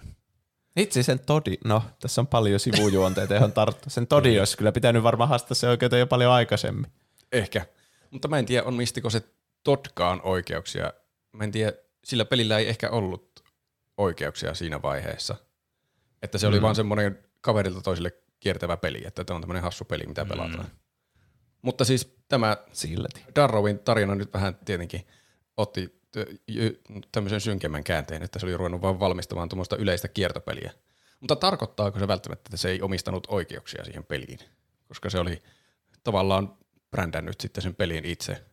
Itse sen todi, no tässä on paljon sivujuonteita, johon tarttua. Sen todi olisi kyllä pitänyt varmaan haastaa se oikeuteen jo paljon aikaisemmin. Ehkä. Mutta mä en tiedä, on mistiko se Todkaan oikeuksia. Mä en tiedä, sillä pelillä ei ehkä ollut oikeuksia siinä vaiheessa. Että se oli Mm. vaan semmoinen kaverilta toiselle kiertävä peli, että tämä on tämmöinen hassu peli, mitä pelataan. Mutta siis tämä Silti. Darrowin tarina nyt vähän tietenkin otti tämmöisen synkemmän käänteen, että se oli ruvennut vaan valmistamaan tuommoista yleistä kiertopeliä. Mutta tarkoittaako se välttämättä, että se ei omistanut oikeuksia siihen peliin? Koska se oli tavallaan brändännyt sitten sen pelin itse,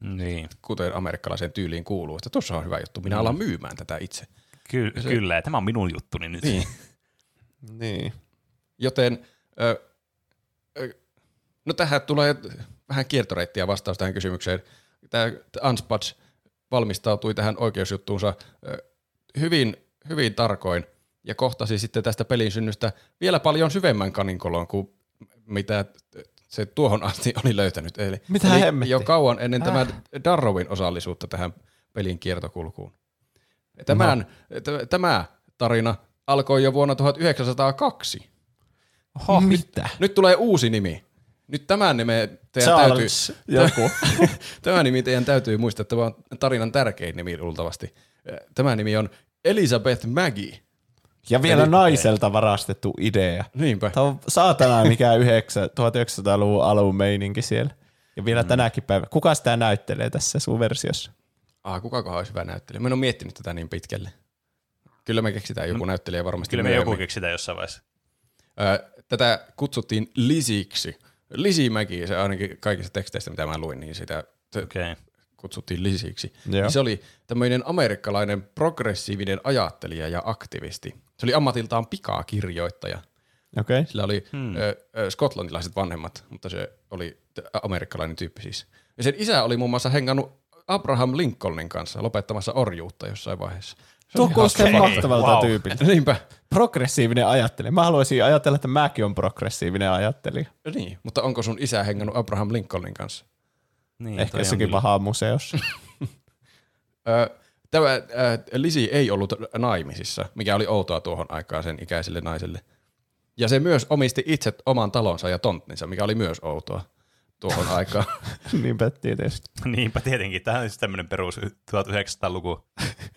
Niin. kuten amerikkalaiseen tyyliin kuuluu, että tuossa on hyvä juttu, minä alan myymään tätä itse. Ky- Se- Kyllä, ja tämä on minun juttuni nyt. Niin. Niin. Joten, ö, ö, no tähän tulee vähän kiertoreittiä vastaus tähän kysymykseen. Tämä Unspatch valmistautui tähän oikeusjuttuunsa ö, hyvin, hyvin tarkoin ja kohtasi sitten tästä pelin synnystä vielä paljon syvemmän kaninkoloon kuin mitä se tuohon asti oli löytänyt. Eli, Mitä eli hemmettiä? jo kauan ennen tämän Darrowin osallisuutta tähän pelin kiertokulkuun. Tämän, t- tämä tarina alkoi jo vuonna 1902. Oho, mitä? Nyt tulee uusi nimi. Nyt tämän nimen teidän Charles täytyy, joku. tämä nimi teidän täytyy muistaa, että tämä on tarinan tärkein nimi luultavasti. Tämä nimi on Elizabeth Maggie. Ja vielä Eli- naiselta varastettu idea. Niinpä. Tämä on saatana mikä 9, 1900-luvun alun meininki siellä. Ja vielä mm. tänäkin päivänä. Kuka sitä näyttelee tässä sun versiossa? Ah, kukakohan olisi hyvä näyttelijä? Mä en ole miettinyt tätä niin pitkälle. Kyllä me keksitään joku näyttelijä varmasti Kyllä me myöhemmin. joku keksitään jossain vaiheessa. Ö, Tätä kutsuttiin Lisiksi. Lisi Mäki, se ainakin kaikista teksteistä, mitä mä luin, niin sitä. Okay. kutsuttiin Lisiksi. Joo. Se oli tämmöinen amerikkalainen progressiivinen ajattelija ja aktivisti. Se oli ammatiltaan pikakirjoittaja. Okei. Okay. Sillä oli hmm. ö, ö, skotlantilaiset vanhemmat, mutta se oli amerikkalainen tyyppi siis. Ja sen isä oli muun muassa hengannut Abraham Lincolnin kanssa lopettamassa orjuutta jossain vaiheessa. Se Tuo kuulostaa mahtavalta wow. tyypiltä. Niinpä. Progressiivinen ajattelija. Mä haluaisin ajatella, että mäkin on progressiivinen ajattelija. Niin, mutta onko sun isä hengannut Abraham Lincolnin kanssa? Niin, Ehkä jossakin pahaa museossa. Tämä ö, Lisi ei ollut naimisissa, mikä oli outoa tuohon aikaan sen ikäiselle naiselle. Ja se myös omisti itse oman talonsa ja tonttinsa, mikä oli myös outoa tuohon aikaan. Niinpä tietysti. Niinpä tietenkin. Tämä on siis tämmöinen perus 1900-luku.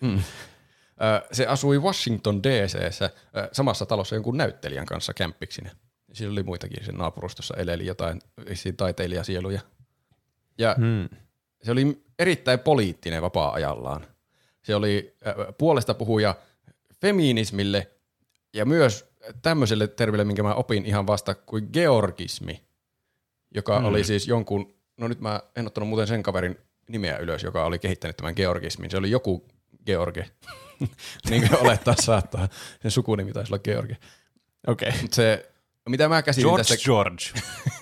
Ö, Se asui Washington DC:ssä ö, samassa talossa jonkun näyttelijän kanssa kämppiksinä. Siinä oli muitakin, sen naapurustossa eleli jotain taiteilijasieluja. Ja Hmm. se oli erittäin poliittinen vapaa-ajallaan. Se oli äh, puolesta puhuja feminismille ja myös tämmöiselle termille, minkä mä opin ihan vasta kuin georgismi, joka mm. oli siis jonkun, no nyt mä en ottanut muuten sen kaverin nimeä ylös, joka oli kehittänyt tämän georgismin. Se oli joku George, niin kuin olettaa saattaa. Sen sukunimi taisi olla George. Okei. Okay. Se, mitä mä käsitin George tästä George.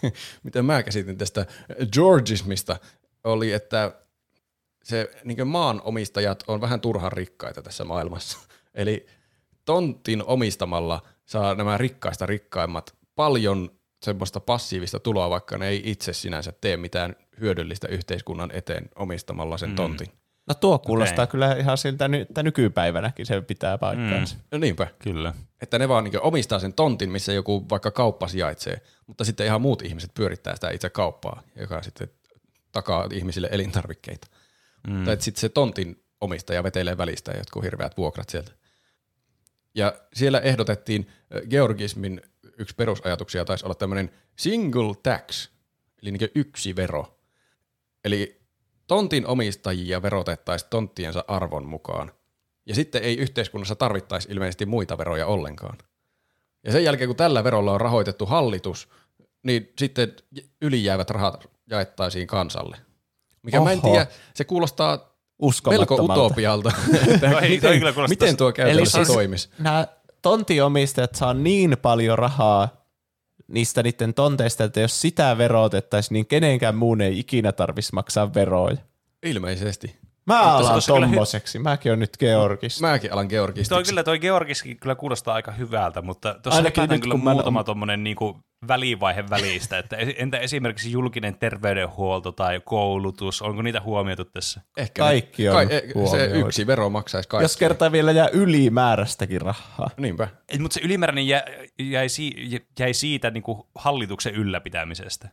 mitä mä käsitin tästä Georgismista, oli, että se niin maanomistajat on vähän turhan rikkaita tässä maailmassa. Eli tontin omistamalla saa nämä rikkaista rikkaimmat paljon semmoista passiivista tuloa, vaikka ne ei itse sinänsä tee mitään hyödyllistä yhteiskunnan eteen omistamalla sen tontin. No tuo kuulostaa Okei. kyllä ihan siltä, ny- että nykypäivänäkin se pitää paikkaansa. No niinpä. Kyllä. Että ne vaan niin omistaa sen tontin, missä joku vaikka kauppa sijaitsee, mutta sitten ihan muut ihmiset pyörittää sitä itse kauppaa, joka sitten takaa ihmisille elintarvikkeita. Mm. Tai sitten se tontin omistaja vetelee välistä jotkut hirveät vuokrat sieltä. Ja siellä ehdotettiin ö, georgismin yksi perusajatuksia taisi olla tämmöinen single tax, eli niin yksi vero. Eli tontin omistajia verotettaisiin tonttiensa arvon mukaan. Ja sitten ei yhteiskunnassa tarvittaisi ilmeisesti muita veroja ollenkaan. Ja sen jälkeen, kun tällä verolla on rahoitettu hallitus, niin sitten ylijäävät rahat jaettaisiin kansalle. Mikä mä en Oho. tiedä, se kuulostaa melko Uskomattomalta. utopialta. Toi- toi miten, kyllä miten tuo käytännössä siis- toimisi? Nämä tontiomistajat saa niin paljon rahaa niistä niiden tonteista, että jos sitä verotettaisiin, niin kenenkään muun ei ikinä tarvitsisi maksaa veroja. Ilmeisesti. Mä Mutta se alan kyllä hy- tommoseksi. Mäkin on nyt Georgista. Mäkin alan georgistiksi. Toi kyllä, toi Georgiskin kyllä kuulostaa aika hyvältä, mutta tuossa nyt, kyllä muutama tuommoinen niinku välivaihe välistä, että entä esimerkiksi julkinen terveydenhuolto tai koulutus, onko niitä huomioitu tässä? Ehkä Kaikki on se huomioitu. yksi vero maksaisi kaikki. Jos kertaa vielä jää ylimääräistäkin rahaa. Niinpä. Mutta se ylimääräinen jäi, jäi, si- jäi siitä niinku hallituksen ylläpitämisestä.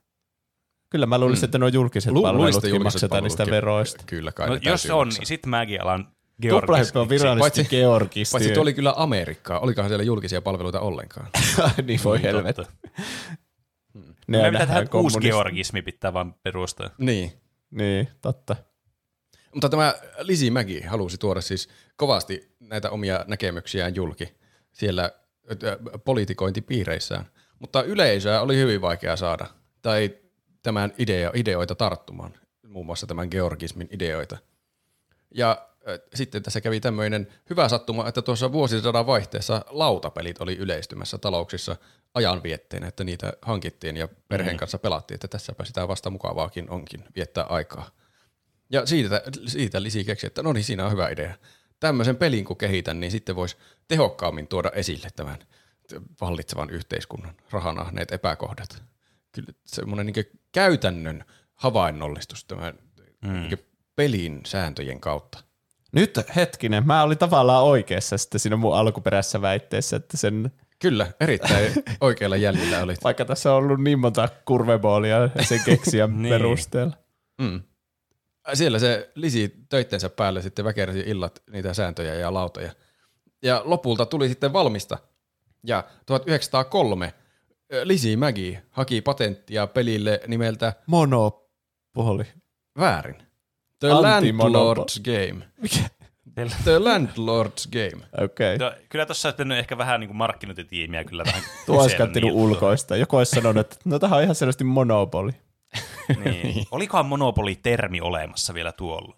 Kyllä mä luulisin, että nuo julkiset Lu- palvelutkin julkiset maksetaan niistä veroista. Kyllä kai No, jos on, maksaa. niin sitten mäkin alan. Tuplahyppy on virallisesti Paitsi- Georgisti. Paitsi tuo oli kyllä Amerikkaa. Olikohan siellä julkisia palveluita ollenkaan? niin voi Niin, helvet. totta. Ne Me pitää tehdä uusi georgismi pitää vaan perustaa. niin. Niin, totta. Mutta tämä Lisi Mäki halusi tuoda siis kovasti näitä omia näkemyksiään julki siellä politikointipiireissään. Mutta yleisöä oli hyvin vaikea saada, tai tämän idea, ideoita tarttumaan, muun muassa tämän georgismin ideoita. Ja ö, sitten tässä kävi tämmöinen hyvä sattuma, että tuossa vuosisadan vaihteessa lautapelit oli yleistymässä talouksissa ajanvietteenä, että niitä hankittiin ja perheen kanssa pelattiin, että tässäpä sitä vasta mukavaakin onkin viettää aikaa. Ja siitä, siitä Lisi keksi, että no niin, siinä on hyvä idea. Tämmöisen pelin kun kehitän, niin sitten voisi tehokkaammin tuoda esille tämän vallitsevan yhteiskunnan rahanahneet epäkohdat. Kyllä semmoinen niin käytännön havainnollistus tämän mm. niin pelin sääntöjen kautta. Nyt hetkinen, mä olin tavallaan oikeassa sitten siinä mun alkuperäisessä väitteessä, että sen, Kyllä, erittäin oikealla jäljellä olit. vaikka tässä on ollut niin monta kurveboolia sen keksijän Niin. perusteella. Mm. Siellä se lisi töittensä päälle sitten väkersi illat niitä sääntöjä ja lautoja. Ja lopulta tuli sitten valmista. Ja 1903 ö, Lisi Mägi haki patenttia pelille nimeltä Monopoli. väärin. The Landlord's Game. Mikä? The Landlord's Game. Okei. Okay. No, kyllä tuossa olisi pitänyt ehkä vähän niin kuin markkinointitiimiä kyllä vähän Tuo olisi kattinut niiltä. ulkoista. Joku olisi sanonut, että no tähän on ihan selvästi monopoli. Niin. Olikohan monopoli-termi olemassa vielä tuolla?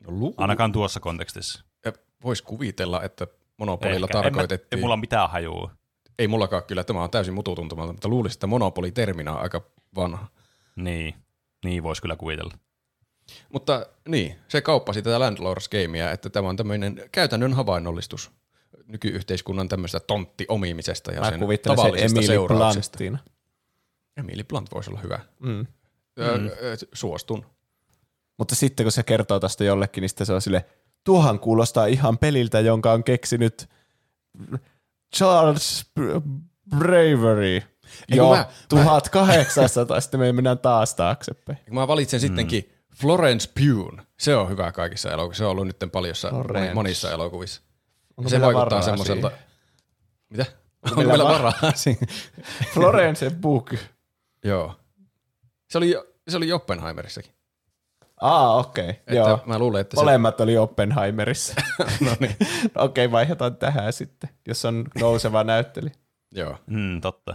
No, Ainakaan tuossa kontekstissa. Voisi kuvitella, että monopolilla Ehkä. En mä- tarkoitettiin. Ei mulla mitään hajua. Ei mullakaan kyllä, tämä on täysin mututuntumalta, mutta luulisin, että monopoli-terminä on aika vanha. Niin, niin voisi kyllä kuvitella. Mutta niin, se kauppasi tätä Landlords Gamea, että tämä on tämmöinen käytännön havainnollistus nykyyhteiskunnan tämmöistä tonttiomimisesta ja Mä sen tavallisesta Emily seurauksesta. Bluntina. Emily Blunt voisi olla hyvä. Mm. Öö, öö, suostun. Mutta sitten kun se kertoo tästä jollekin, niin sitten se on sille, tuohan kuulostaa ihan peliltä, jonka on keksinyt Charles Br- Bravery. kun Joo, mä- 1800, sitten me mennään taas taaksepäin. Mä valitsen sittenkin Florence Pugh. Se on hyvä kaikissa elokuvissa. Se on ollut nyt paljossa Florence. monissa elokuvissa. Onko se vaikuttaa semmoiselta... Mitä? Onko meillä meillä varaa? Florence Book. Joo. Se oli, se oli Oppenheimerissakin. Aa, okei. Että Joo. Mä luulen, että se... Molemmat oli Oppenheimerissa. no niin. okei, okay, vaihdetaan tähän sitten, jos on nouseva näyttely. Joo, Mm, totta.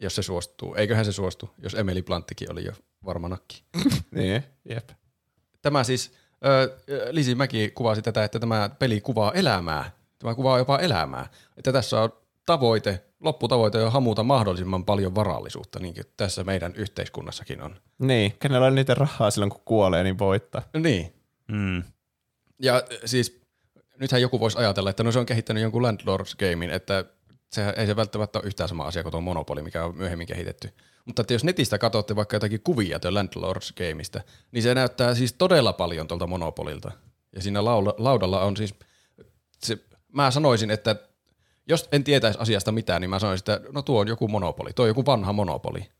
jos se suostuu. Eiköhän se suostu, jos Emily Planttikin oli jo varma nakki. Niin, jep. Tämä siis, ö, Lisi Mäki kuvasi tätä, että tämä peli kuvaa elämää. Tämä kuvaa jopa elämää. Että tässä on tavoite, lopputavoite on hamuta mahdollisimman paljon varallisuutta, niin kuin tässä meidän yhteiskunnassakin on. Niin, kenellä on niitä rahaa silloin kun kuolee, niin voittaa. Niin. Mm. Ja äh, siis nythän joku voisi ajatella, että no se on kehittänyt jonkun Landlords Gamein, että se ei se välttämättä ole yhtään sama asia kuin tuo Monopoly, mikä on myöhemmin kehitetty. Mutta että jos netistä katsotte vaikka jotakin kuvia tuo Landlords Gameista, niin se näyttää siis todella paljon tuolta Monopolilta. Ja siinä laula, laudalla on siis, se, mä sanoisin, että jos en tietäisi asiasta mitään, niin mä sanoisin, että no tuo on joku monopoli, tuo on joku vanha monopoli.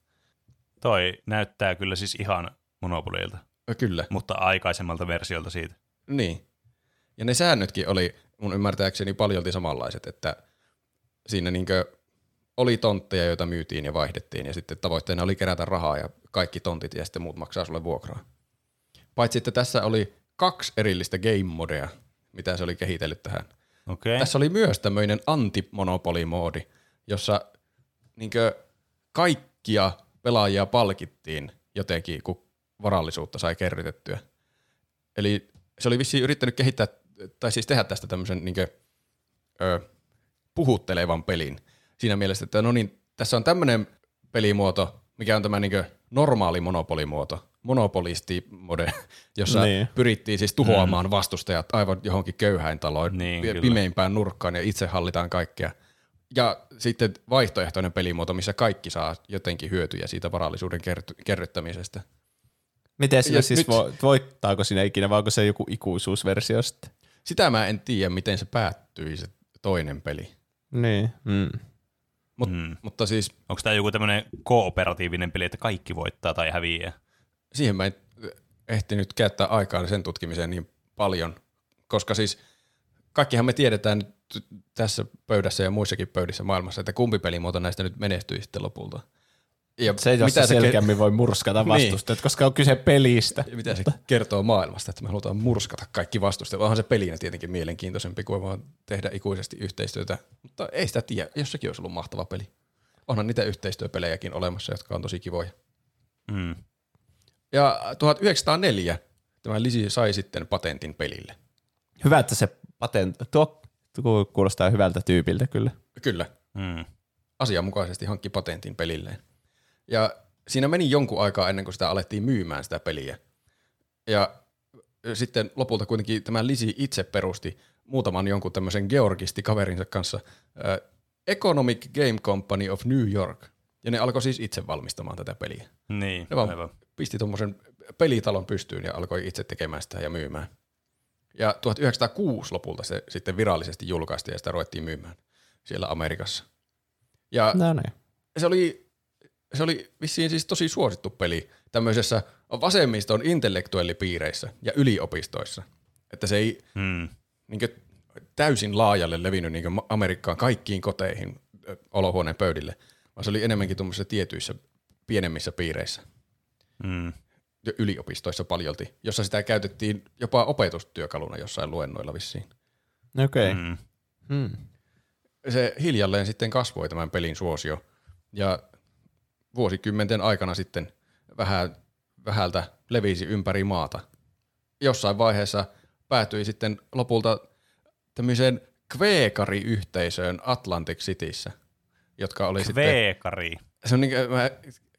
Toi näyttää kyllä siis ihan Monopolilta, Kyllä, mutta aikaisemmalta versiolta siitä. niin. Ja ne säännötkin oli mun ymmärtääkseni paljolti samanlaiset, että siinä niinkö oli tontteja, joita myytiin ja vaihdettiin, ja sitten tavoitteena oli kerätä rahaa ja kaikki tontit ja sitten muut maksaa sulle vuokraa. Paitsi, että tässä oli kaksi erillistä game modea, mitä se oli kehitellyt tähän. Okei. Tässä oli myös tämmöinen antimonopolimoodi, jossa niinkö kaikkia pelaajia palkittiin jotenkin, kun varallisuutta sai kerrytettyä. Eli se oli vissiin yrittänyt kehittää, tai siis tehdä tästä tämmöisen niinkö, ö, puhuttelevan pelin. Siinä mielessä, että no niin, tässä on tämmöinen pelimuoto, mikä on tämä niinkö normaali monopolimuoto, monopolisti-mode, jossa Niin. pyrittiin siis tuhoamaan vastustajat aivan johonkin köyhäin taloon, Niin, pi- kyllä. pimeimpään nurkkaan ja itse hallitaan kaikkea. Ja sitten vaihtoehtoinen pelimuoto, missä kaikki saa jotenkin hyötyjä siitä varallisuuden kerty- kerryttämisestä. Miten sillä Ja siis nyt- vo, voittaako siinä ikinä, vai onko se joku ikuisuusversio sitten? Sitä mä en tiedä, miten se päättyi se toinen peli. Niin. Mm. Mut, Mm. Mutta siis Onko tämä joku tämmöinen kooperatiivinen peli, että kaikki voittaa tai häviää? Siihen mä en ehtinyt käyttää aikaa sen tutkimiseen niin paljon, koska siis kaikkihan me tiedetään nyt tässä pöydässä ja muissakin pöydissä maailmassa, että kumpi pelimuoto näistä nyt menestyi sitten lopulta. Ja Se, jossa ke- selkeämmin voi murskata Niin. vastustajat, koska on kyse pelistä. Ja mitä se kertoo maailmasta, että me halutaan murskata kaikki vastustajat. Onhan se pelinä tietenkin mielenkiintoisempi kuin vaan tehdä ikuisesti yhteistyötä, mutta ei sitä tiedä, jos sekin olisi ollut mahtava peli. Onhan niitä yhteistyöpelejäkin olemassa, jotka on tosi kivoja. Mm. Ja 1904 tämä Lisi sai sitten patentin pelille. Hyvä, että se patent... Tuo, kuulostaa hyvältä tyypiltä kyllä. Kyllä, Mm. asianmukaisesti hankki patentin pelilleen. Ja siinä meni jonkun aikaa ennen kuin sitä alettiin myymään sitä peliä. Ja sitten lopulta kuitenkin tämä Lisi itse perusti muutaman jonkun tämmöisen georgisti kaverinsa kanssa äh, Economic Game Company of New York. Ja ne alkoi siis itse valmistamaan tätä peliä. Niin, Ne vaan aivan. Pisti tuommoisen pelitalon pystyyn ja alkoi itse tekemään sitä ja myymään. Ja 1906 lopulta se sitten virallisesti julkaistiin ja sitä ruvettiin myymään siellä Amerikassa. Ja No niin. se oli, se oli vissiin siis tosi suosittu peli tämmöisessä vasemmiston intellektuellipiireissä ja yliopistoissa. Että se ei Mm. niin täysin laajalle levinnyt niin Amerikkaan kaikkiin koteihin olohuoneen pöydille, vaan se oli enemmänkin tuommoisissa tietyissä pienemmissä piireissä Mm. yliopistoissa paljolti, jossa sitä käytettiin jopa opetustyökaluna jossain luennoilla vissiin. Okei. Okay. Mm. Mm. Se hiljalleen sitten kasvoi tämän pelin suosio ja vuosikymmenten aikana sitten vähän, vähältä levisi ympäri maata. Jossain vaiheessa päätyi sitten lopulta tämmöiseen kveekari-yhteisöön Atlantic Cityssä, jotka oli sitten... Kveekari. se on niin, mä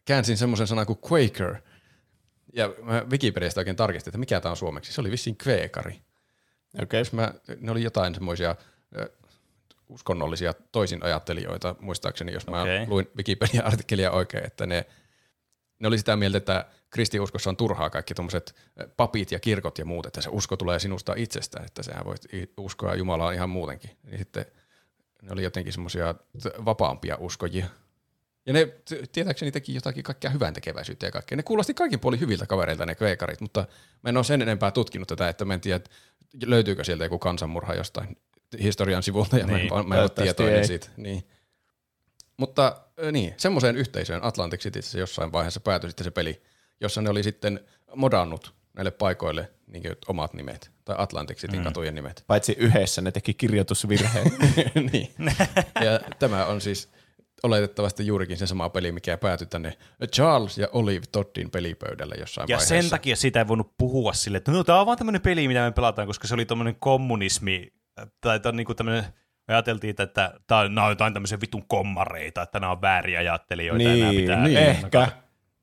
käänsin semmoisen sanan kuin Quaker, ja mä Wikipediasta oikein tarkistin, että mikä tämä on suomeksi. Se oli vissiin kveekari. Okei. Jos mä, ne oli jotain semmoisia uskonnollisia toisin ajattelijoita, muistaakseni, jos mä okay. luin Wikipedia-artikkelia oikein, että ne, ne oli sitä mieltä, että kristiuskossa on turhaa kaikki tuommoiset papit ja kirkot ja muut, että se usko tulee sinusta itsestä, että sehän voit uskoa Jumalaan ihan muutenkin. Niin sitten ne oli jotenkin semmoisia vapaampia uskojia. Ja ne tietääkseni teki jotakin kaikkea hyvän tekeväisyyttä ja kaikkea. Ne kuulosti kaikin puolin hyviltä kavereilta ne kveikarit, mutta mä en ole sen enempää tutkinut tätä, että mä en tiedä, löytyykö sieltä joku kansanmurha jostain historian sivulta ja niin, mä, en, Niin, mä en ole tietoinen ei. siitä. Niin. Mutta niin, semmoiseen yhteisöön Atlantic Cityssä jossain vaiheessa päätyi sitten se peli, jossa ne oli sitten modannut näille paikoille niin omat nimet, tai Atlantic Cityn mm. katujen nimet. Paitsi yhdessä ne teki kirjoitusvirheen. niin. ja tämä on siis oletettavasti juurikin se sama peli, mikä päätyi tänne Charles ja Olive Toddin pelipöydälle jossain Ja vaiheessa. sen takia sitä ei voinut puhua sille, että no tämä on vaan tämmöinen peli, mitä me pelataan, koska se oli tämmöinen kommunismi, tai tämä on niinku tämmöinen, ajateltiin, että, että tämä on, nämä on jotain tämmöisiä vitun kommareita, että nämä on vääriä ajattelijoita, ja nämä niin, pitää... niin, ehkä.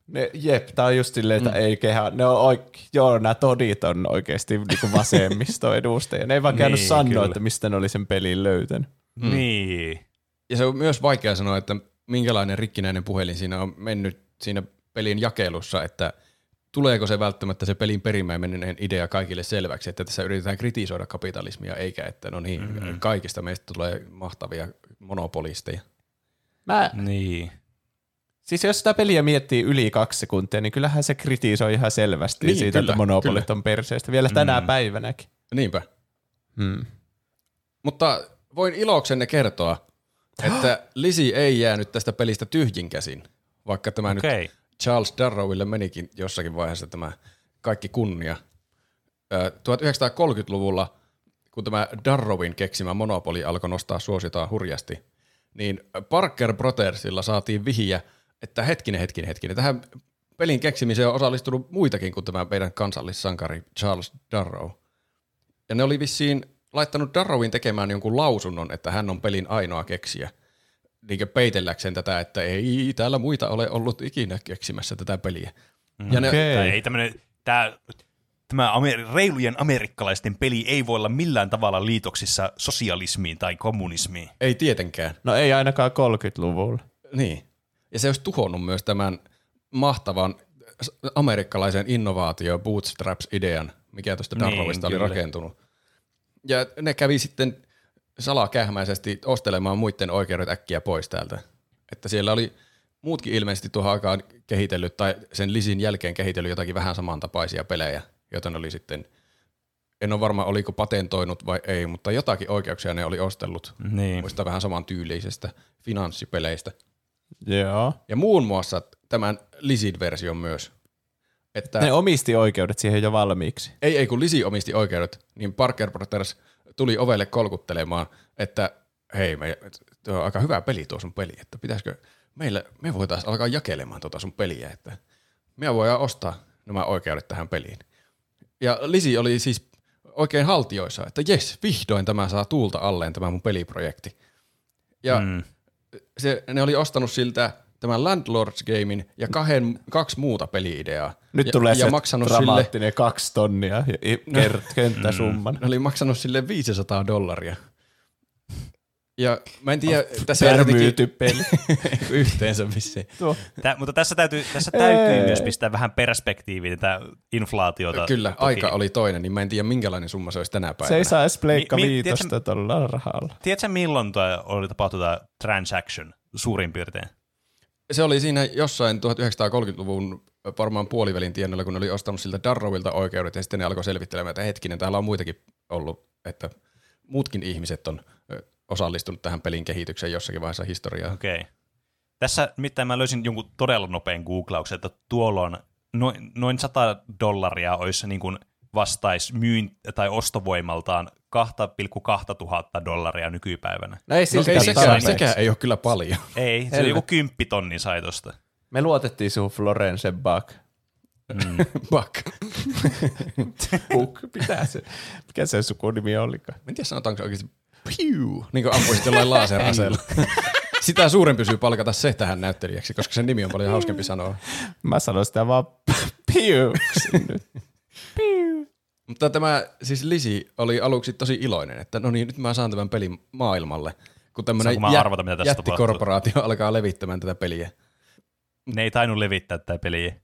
Ne, jep, tää on just silleen, että mm. ei kehä, ne on oik, joo, nämä todit on oikeasti niinku vasemmisto edustajia. Ne ei vaan käynyt Niin, sanoa, että mistä ne oli sen pelin löytänyt. Mm. Niin. Ja se on myös vaikea sanoa, että minkälainen rikkinäinen puhelin siinä on mennyt siinä pelin jakelussa, että tuleeko se välttämättä se pelin perimmäinen idea kaikille selväksi, että tässä yritetään kritisoida kapitalismia, eikä että no niin, mm-hmm. kaikista meistä tulee mahtavia monopolisteja. Mä, Niin. siis jos sitä peliä miettii yli kaksi sekuntia, niin kyllähän se kritisoi ihan selvästi Niin, siitä, kyllä, että monopolit kyllä. on perseestä vielä tänä päivänäkin. Niinpä. Hmm. Mutta voin iloksenne kertoa, että Lisi ei jäänyt tästä pelistä tyhjin käsin, vaikka tämä okay. nyt. Charles Darrowille menikin jossakin vaiheessa tämä kaikki kunnia. Ö, 1930-luvulla, kun tämä Darrowin keksimä monopoli alkoi nostaa suositaan hurjasti, niin Parker Brothersilla saatiin vihiä, että hetkinen, hetkinen, hetkinen, tähän pelin keksimiseen on osallistunut muitakin kuin tämä meidän kansallissankari Charles Darrow. Ja ne oli vissiin laittanut Darrowin tekemään jonkun lausunnon, että hän on pelin ainoa keksijä. Niin peitelläkseen tätä, että ei täällä muita ole ollut ikinä keksimässä tätä peliä. Ja ne, Okei. Tai ei tämmönen, tää, tämä amer- reilujen amerikkalaisten peli ei voi olla millään tavalla liitoksissa sosialismiin tai kommunismiin. ei tietenkään. No ei ainakaan 30-luvulla. Niin. Ja se olisi tuhonnut myös tämän mahtavan amerikkalaisen innovaatio bootstraps-idean, mikä tuosta Niin, Darrowista oli kyllä. rakentunut. Ja ne kävi sitten salakähmäisesti ostelemaan muiden oikeudet äkkiä pois täältä. Että siellä oli muutkin ilmeisesti tuohon aikaan kehitellyt tai sen lisin jälkeen kehitellyt jotakin vähän samantapaisia pelejä, joita ne oli sitten, en ole varma oliko patentoinut vai ei, mutta jotakin oikeuksia ne oli ostellut Niin. muista vähän saman tyylisestä finanssipeleistä. Joo. Ja muun muassa tämän Lisid-version myös. Että Ne omisti oikeudet siihen jo valmiiksi. ei, ei kun Lisi omisti oikeudet, niin Parker Brothers tuli ovelle kolkuttelemaan, että hei, me, tuo on aika hyvä peli tuo sun peli, että pitäisikö meillä, me voitaisiin alkaa jakelemaan tuota sun peliä, että me voidaan ostaa nämä oikeudet tähän peliin. Ja Lisi oli siis oikein haltioissa, että jes, vihdoin tämä saa tuulta alleen tämä mun peliprojekti. Ja mm. se, ne oli ostanut siltä tämän Landlords Gamein ja kahden, kaksi muuta peli-ideaa. Nyt ja, tulee ja se maksanut sille, dramaattinen kaksi tonnia ja i- kert- kenttäsumman. ne oli maksanut sille 500 dollaria. Ja mä en tiedä, tässä on jotenkin peli. yhteensä vissiin. Tuo. Tää, mutta tässä täytyy, tässä täytyy myös pistää vähän perspektiiviin tätä inflaatiota. Kyllä, toki. aika oli toinen, niin mä en tiedä minkälainen summa se olisi tänä päivänä. Se ei saa edes pleikka Mi- mi- viitosta tuolla rahalla. Tiedätkö milloin tuo oli tapahtunut tämä transaction suurin piirtein? Se oli siinä jossain 1930-luvun varmaan puolivälin tienoilla, kun oli ostanut siltä Darrowilta oikeudet ja sitten ne alkoi selvittelemään, että hetkinen, täällä on muitakin ollut, että muutkin ihmiset on osallistunut tähän pelin kehitykseen jossakin vaiheessa historiaa. Okei. Tässä mitään mä löysin jonkun todella nopean googlauksen, että tuolloin noin, noin 100 dollaria olisi niin kuin vastaisi myyn tai ostovoimaltaan 2,2 tuhatta dollaria nykypäivänä. No ei No silti ei, sekään, sekään ei ole kyllä paljon. Ei, se Helvet. joku kymppitonni sai tosta. Me luotettiin sun Florence Buck. Buck. Buck, pitää se. Mikä se sukunimi olikaan? Mä en tiedä sanotaanko se oikeasti piu, niin kuin ampuisit jollain laseraseella. Sitä suurempi pysyy palkata se tähän näyttelijäksi, koska sen nimi on paljon hauskempi sanoa. Mä sanoin sitä vaan piu. nyt. Mutta tämä siis Lisi oli aluksi tosi iloinen, että no niin, nyt mä saan tämän pelin maailmalle. Kun tämmöinen arvata, mitä tässä jättikorporaatio alkaa levittämään tätä peliä. Ne ei tainnut levittää tätä peliä.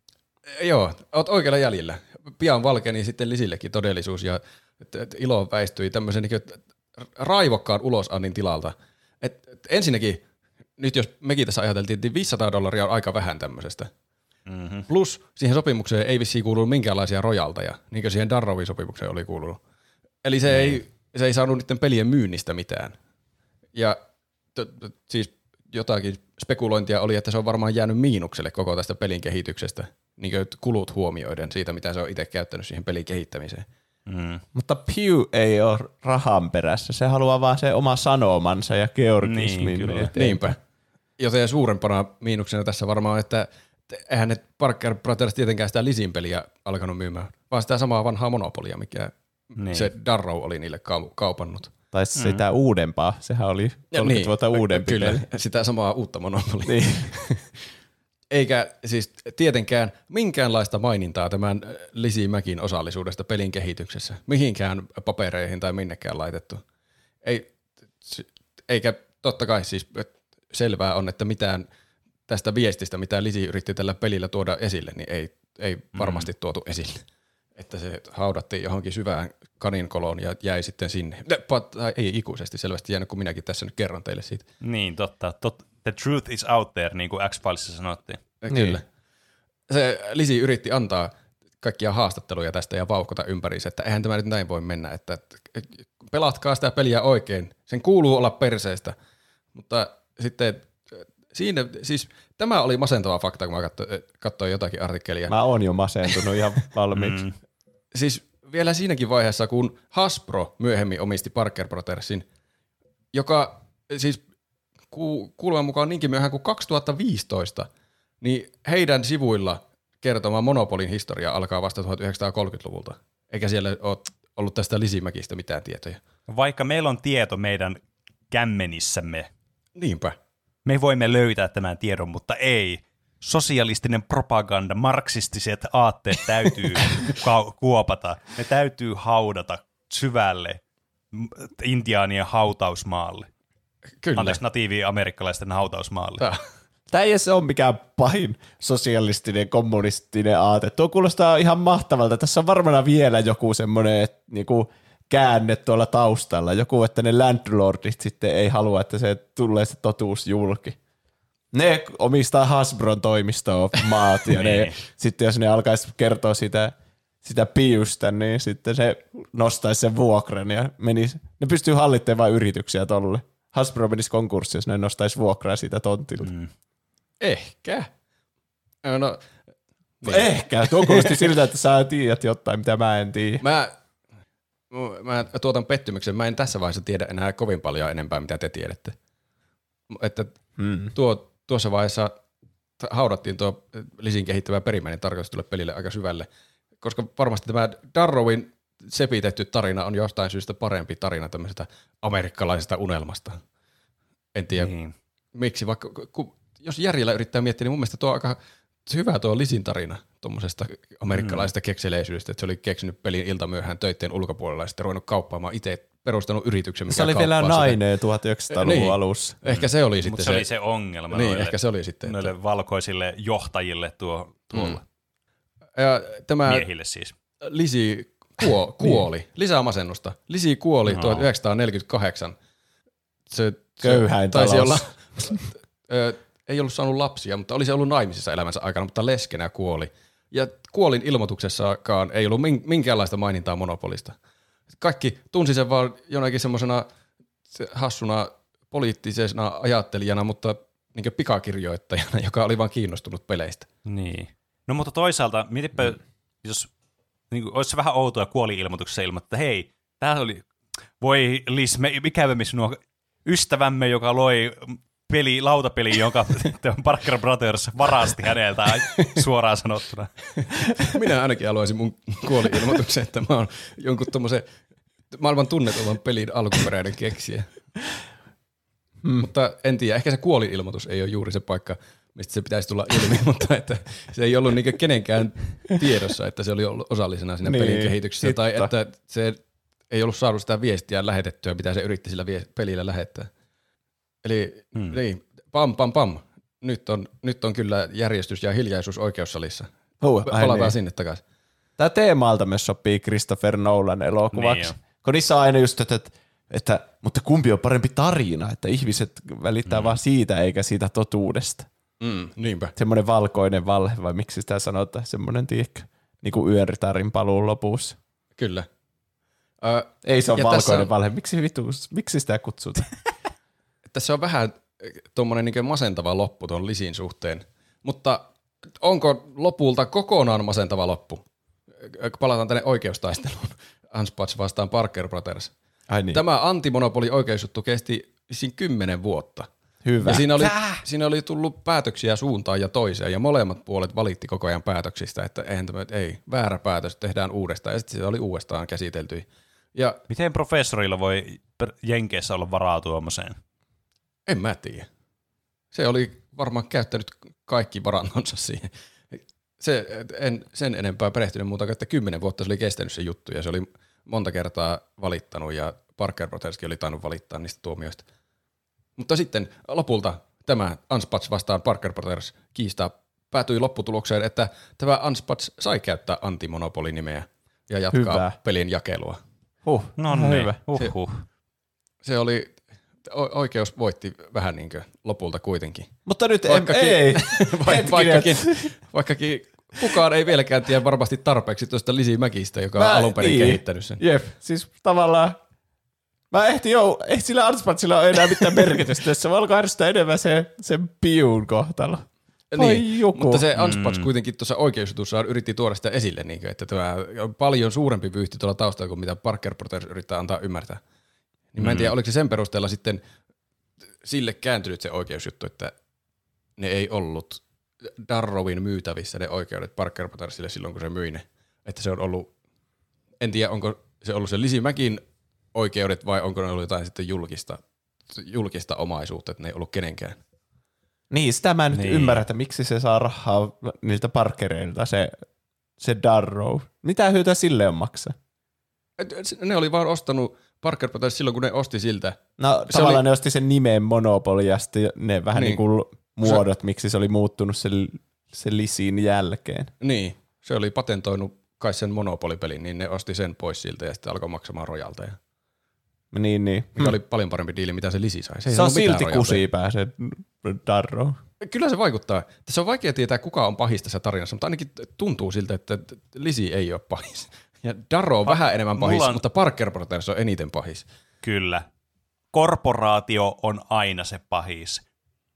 E, Joo, oot oikealla jäljellä. Pian valkeni sitten Lisillekin todellisuus ja et, et ilo väistyi tämmöisen niin raivokkaan ulosannin tilalta. Et, et ensinnäkin, nyt jos mekin tässä ajateltiin, että 500 dollaria on aika vähän tämmöisestä. Mm-hmm. Plus siihen sopimukseen ei vissiin kuulu minkäänlaisia rojalteja, niin kuin siihen Darrowin sopimukseen oli kuulunut. Eli se, ei, se ei saanut niiden pelien myynnistä mitään. Ja t- t- siis jotakin spekulointia oli, että se on varmaan jäänyt miinukselle koko tästä pelin kehityksestä, niin kuin kulut huomioiden siitä, mitä se on itse käyttänyt siihen pelin kehittämiseen. Mutta Pew ei ole rahan perässä. Se haluaa vaan se oma sanomansa ja georgismin. Niin. Niinpä. Joten suurempana miinuksena tässä varmaan, että eihän ne Parker Brothers tietenkään sitä Lisin peliä alkanut myymään, vaan sitä samaa vanhaa monopolia, mikä Niin. se Darrow oli niille kau- kaupannut. Tai sitä uudempaa. Sehän oli 30 niin, vuotta uudempi Kyllä, peli. sitä samaa uutta monopolia. Niin. Eikä siis tietenkään minkäänlaista mainintaa tämän Lisi Mäkin osallisuudesta pelin kehityksessä. Mihinkään papereihin tai minnekään laitettu. Ei, eikä totta kai siis selvää on, että mitään tästä viestistä, mitä Lisi yritti tällä pelillä tuoda esille, niin ei, ei varmasti tuotu esille. Että se haudattiin johonkin syvään kaninkoloon ja jäi sitten sinne. Tai ei ikuisesti selvästi jäänyt, kun minäkin tässä nyt kerron teille siitä. Niin, totta. Tot, the truth is out there, niin kuin X-Filesissa sanottiin. Niin. Kyllä. Se Lisi yritti antaa kaikkia haastatteluja tästä ja vauhkota ympäriinsä, että eihän tämä nyt näin voi mennä, että, että pelatkaa sitä peliä oikein, sen kuuluu olla perseestä, mutta sitten siinä, siis tämä oli masentava fakta, kun mä katsoin, katsoin jotakin artikkelia. Mä oon jo masentunut ihan valmiiksi. mm. Siis vielä siinäkin vaiheessa, kun Hasbro myöhemmin omisti Parker Brothersin, joka siis ku, kuuleman mukaan niinkin myöhään kuin 2015, niin heidän sivuilla kertoma Monopolin historia alkaa vasta 1930-luvulta. Eikä siellä ole ollut tästä Lisimäkistä mitään tietoja. Vaikka meillä on tieto meidän kämmenissämme, Niinpä. Me voimme löytää tämän tiedon, mutta ei. Sosialistinen propaganda, marksistiset aatteet täytyy ka- kuopata. Ne täytyy haudata syvälle intiaanien hautausmaalle. Kyllä. Anteeksi, natiivi-amerikkalaisten hautausmaalle. Tää. Tämä ei se ole mikään pahin sosialistinen, kommunistinen aate. Tuo kuulostaa ihan mahtavalta. Tässä on varmana vielä joku semmoinen niinku, käänne tuolla taustalla. Joku, että ne landlordit sitten ei halua, että se tulee se totuus julki. Ne omistaa Hasbron toimistoa maat ja ne, Niin. sitten jos ne alkaisi kertoa sitä, sitä piusta, niin sitten se nostaisi sen vuokran ja menisi, ne pystyy hallitsemaan yrityksiä tolle. Hasbro menisi konkurssiin, jos ne nostaisi vuokraa siitä tontilta. Mm. Ehkä. No, Niin. Ehkä. Tuo kuulosti siltä, että sä tiedät jotain, mitä mä en tiedä. Mä, mä tuotan pettymyksen. Mä en tässä vaiheessa tiedä enää kovin paljon enempää, mitä te tiedätte. Että Hmm. tuo, tuossa vaiheessa haudattiin tuo Lisin kehittävä perimmäinen tarkoitus tulle pelille aika syvälle, koska varmasti tämä Darrowin sepitetty tarina on jostain syystä parempi tarina tämmöisestä amerikkalaisesta unelmasta. En tiedä Niin. miksi, vaikka ku, jos järjellä yrittää miettiä, niin mun mielestä tuo on aika hyvä tuo Lisin tarina tuommoisesta amerikkalaisesta mm. kekseleisyydestä, että se oli keksinyt pelin iltamyöhään töitteen ulkopuolella ja sitten ruvennut kauppaamaan itse, perustanut yrityksen, mikä Se oli vielä nainen 1900-luvun Niin. alussa. Ehkä se oli sitten Mutta se, oli se ongelma Niin, noille, ehkä se oli sitten. Että, noille valkoisille johtajille tuo, tuolla. ja tämä Miehille siis. Lisi kuo, kuoli, lisää masennusta. Lisi kuoli No. 1948. Se, Köyhäin se taisi talous. olla, ö, ei ollut saanut lapsia, mutta olisi ollut naimisissa elämänsä aikana, mutta leskenä kuoli. Ja kuolin ilmoituksessakaan ei ollut min- minkäänlaista mainintaa monopolista. Kaikki tunsi sen vaan jonakin semmoisena se- hassuna poliittisena ajattelijana, mutta niin pikakirjoittajana, joka oli vaan kiinnostunut peleistä. Niin. No mutta toisaalta, mietipä, mm. jos niin kuin, olisi se vähän outoa kuoli-ilmoituksessa ilmoittaa, että hei, tämä oli, voi Liz, me ikävämme sinua ystävämme, joka loi peli, lautapeli, jonka Parker Brothers varasti häneltä suoraan sanottuna. Minä ainakin haluaisin mun kuoli-ilmoituksen, että mä oon jonkun tommosen maailman tunnetuvan pelin alkuperäinen keksijä. Hmm. Mutta en tiedä, ehkä se kuoli-ilmoitus ei ole juuri se paikka, mistä se pitäisi tulla ilmi, mutta että se ei ollut niinku kenenkään tiedossa, että se oli ollut osallisena siinä Niin, pelin kehityksessä, hitta. tai että se ei ollut saanut sitä viestiä lähetettyä, mitä se yritti sillä vie- pelillä lähettää. Eli hmm. niin, pam pam pam, nyt on, nyt on kyllä järjestys ja hiljaisuus oikeussalissa. Huh, ai Palataan niin. sinne takaisin. Tämä teemalta myös sopii Christopher Nolan elokuvaksi. Niin kun niissä on aina just, että, että, että, mutta kumpi on parempi tarina, että ihmiset välittää mm. vaan siitä eikä siitä totuudesta. Mm, niinpä. Semmoinen valkoinen valhe, vai miksi sitä sanotaan, semmoinen, tiedätkö, niin kuin yöritarin paluun lopussa. Kyllä. Ö, Ei se ole valkoinen tässä on- valhe, miksi, vitu, miksi sitä kutsutaan? tässä on vähän tuommoinen niin masentava loppu tuon Lisin suhteen, mutta onko lopulta kokonaan masentava loppu? Ö, Palataan tänne oikeustaisteluun. Anspats vastaan Parker Brothers. Ai niin. Tämä antimonopoli oikeusjuttu kesti vissiin kymmenen vuotta. Hyvä. Ja siinä oli, siinä oli tullut päätöksiä suuntaan ja toiseen, ja molemmat puolet valitti koko ajan päätöksistä, että eihän tämä, ei, väärä päätös, tehdään uudestaan, ja sitten se oli uudestaan käsitelty. Ja Miten professorilla voi Jenkeissä olla varaa tuommoiseen? En mä tiedä. Se oli varmaan käyttänyt kaikki varantonsa siihen. Se, en sen enempää perehtynyt muuta kuin, että kymmenen vuotta se oli kestänyt se juttu ja se oli monta kertaa valittanut ja Parker Brotherskin oli tainnut valittaa niistä tuomioista. Mutta sitten lopulta tämä Unspats vastaan Parker Brothers kiista päätyi lopputulokseen, että tämä Unspats sai käyttää antimonopolinimeä ja jatkaa Hyvä. pelin jakelua. Huh, No niin, hyvä. uhuh. Se oli, o- oikeus voitti vähän niin kuin lopulta kuitenkin. Mutta nyt Vaikkakin, ei. Vaik- Hetkinen. vaikkakin, vaikkakin kukaan ei vieläkään tiedä varmasti tarpeeksi tuosta Lisi Mäkistä, joka on alun perin niin. kehittänyt sen. Jep, siis tavallaan Mä ehtin jo, ei sillä Anspatsilla ole enää mitään merkitystä, se alkaa ärsyttää enemmän se, sen piun kohtalo. Voi joku. Niin, Mutta se Unspats mm. kuitenkin tuossa oikeusjutussa yritti tuoda sitä esille, niin kuin, että tämä on paljon suurempi vyyhti tuolla taustalla kuin mitä Parker Brothers yrittää antaa ymmärtää. Niin mä en tiedä, oliko se sen perusteella sitten sille kääntynyt se oikeusjuttu, että ne ei ollut Darrowin myytävissä ne oikeudet Parker Brothersille silloin, kun se myi ne. Että se on ollut, en tiedä, onko se ollut se Lisi Mäkin oikeudet vai onko ne ollut jotain sitten julkista, julkista omaisuutta, että ne ei ollut kenenkään. Niin, sitä mä en nyt Niin. ymmärrä, että miksi se saa rahaa niiltä parkereilta, se, se Darrow. Mitä hyötyä sille on maksaa? Ne oli vaan ostanut Parker Brothers silloin, kun ne osti siltä. No Se tavallaan oli- ne osti sen nimen Monopoly ja sitten ne vähän Niin. niin kuin muodot, miksi se oli muuttunut se, se lisin jälkeen. Niin, se oli patentoinut kai sen monopolipelin, niin ne osti sen pois siltä ja sitten alkoi maksamaan rojalteja. Niin, niin. Mikä oli paljon parempi diili, mitä se lisi sai. Se, ei Se on silti rojalteja. kusipää se Darrow. Kyllä se vaikuttaa. Tässä on vaikea tietää, kuka on pahis tässä tarinassa, mutta ainakin tuntuu siltä, että Lisi ei ole pahis. Ja Darrow on vähän enemmän pahis, on- mutta Parker Brothers on eniten pahis. Kyllä. Korporaatio on aina se pahis.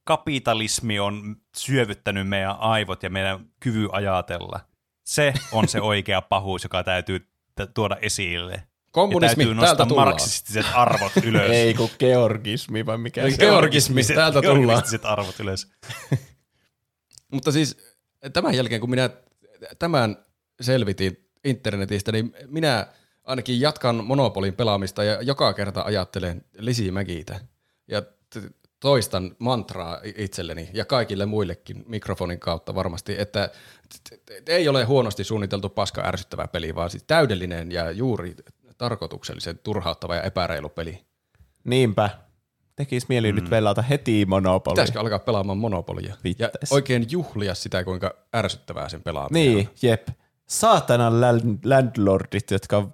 Kapitalismi on syövyttänyt meidän aivot ja meidän kyvy ajatella. Se on se oikea pahuus, joka täytyy t- tuoda esille. Ja Kommunismi, täytyy täältä nostaa tullaan. marksistiset arvot ylös. Ei kun georgismi vai mikä se Georg- on. Georgismi, täältä tullaan. georgistiset arvot ylös. Mutta siis tämän jälkeen, kun minä tämän selvitin internetistä, niin minä ainakin jatkan Monopolin pelaamista ja joka kerta ajattelen Lisi Mägitä. Ja t- toistan mantraa itselleni ja kaikille muillekin mikrofonin kautta varmasti, että ei ole huonosti suunniteltu paska ärsyttävä peli, vaan siis täydellinen ja juuri tarkoituksellisen turhauttava ja epäreilu peli. Niinpä. Tekis mieli mm. nyt pelata heti Monopoly. Pitäisikö alkaa pelaamaan Monopolia ja oikein juhlia sitä, kuinka ärsyttävää sen pelaaminen on. Niin, jep. Saatanan land- landlordit, jotka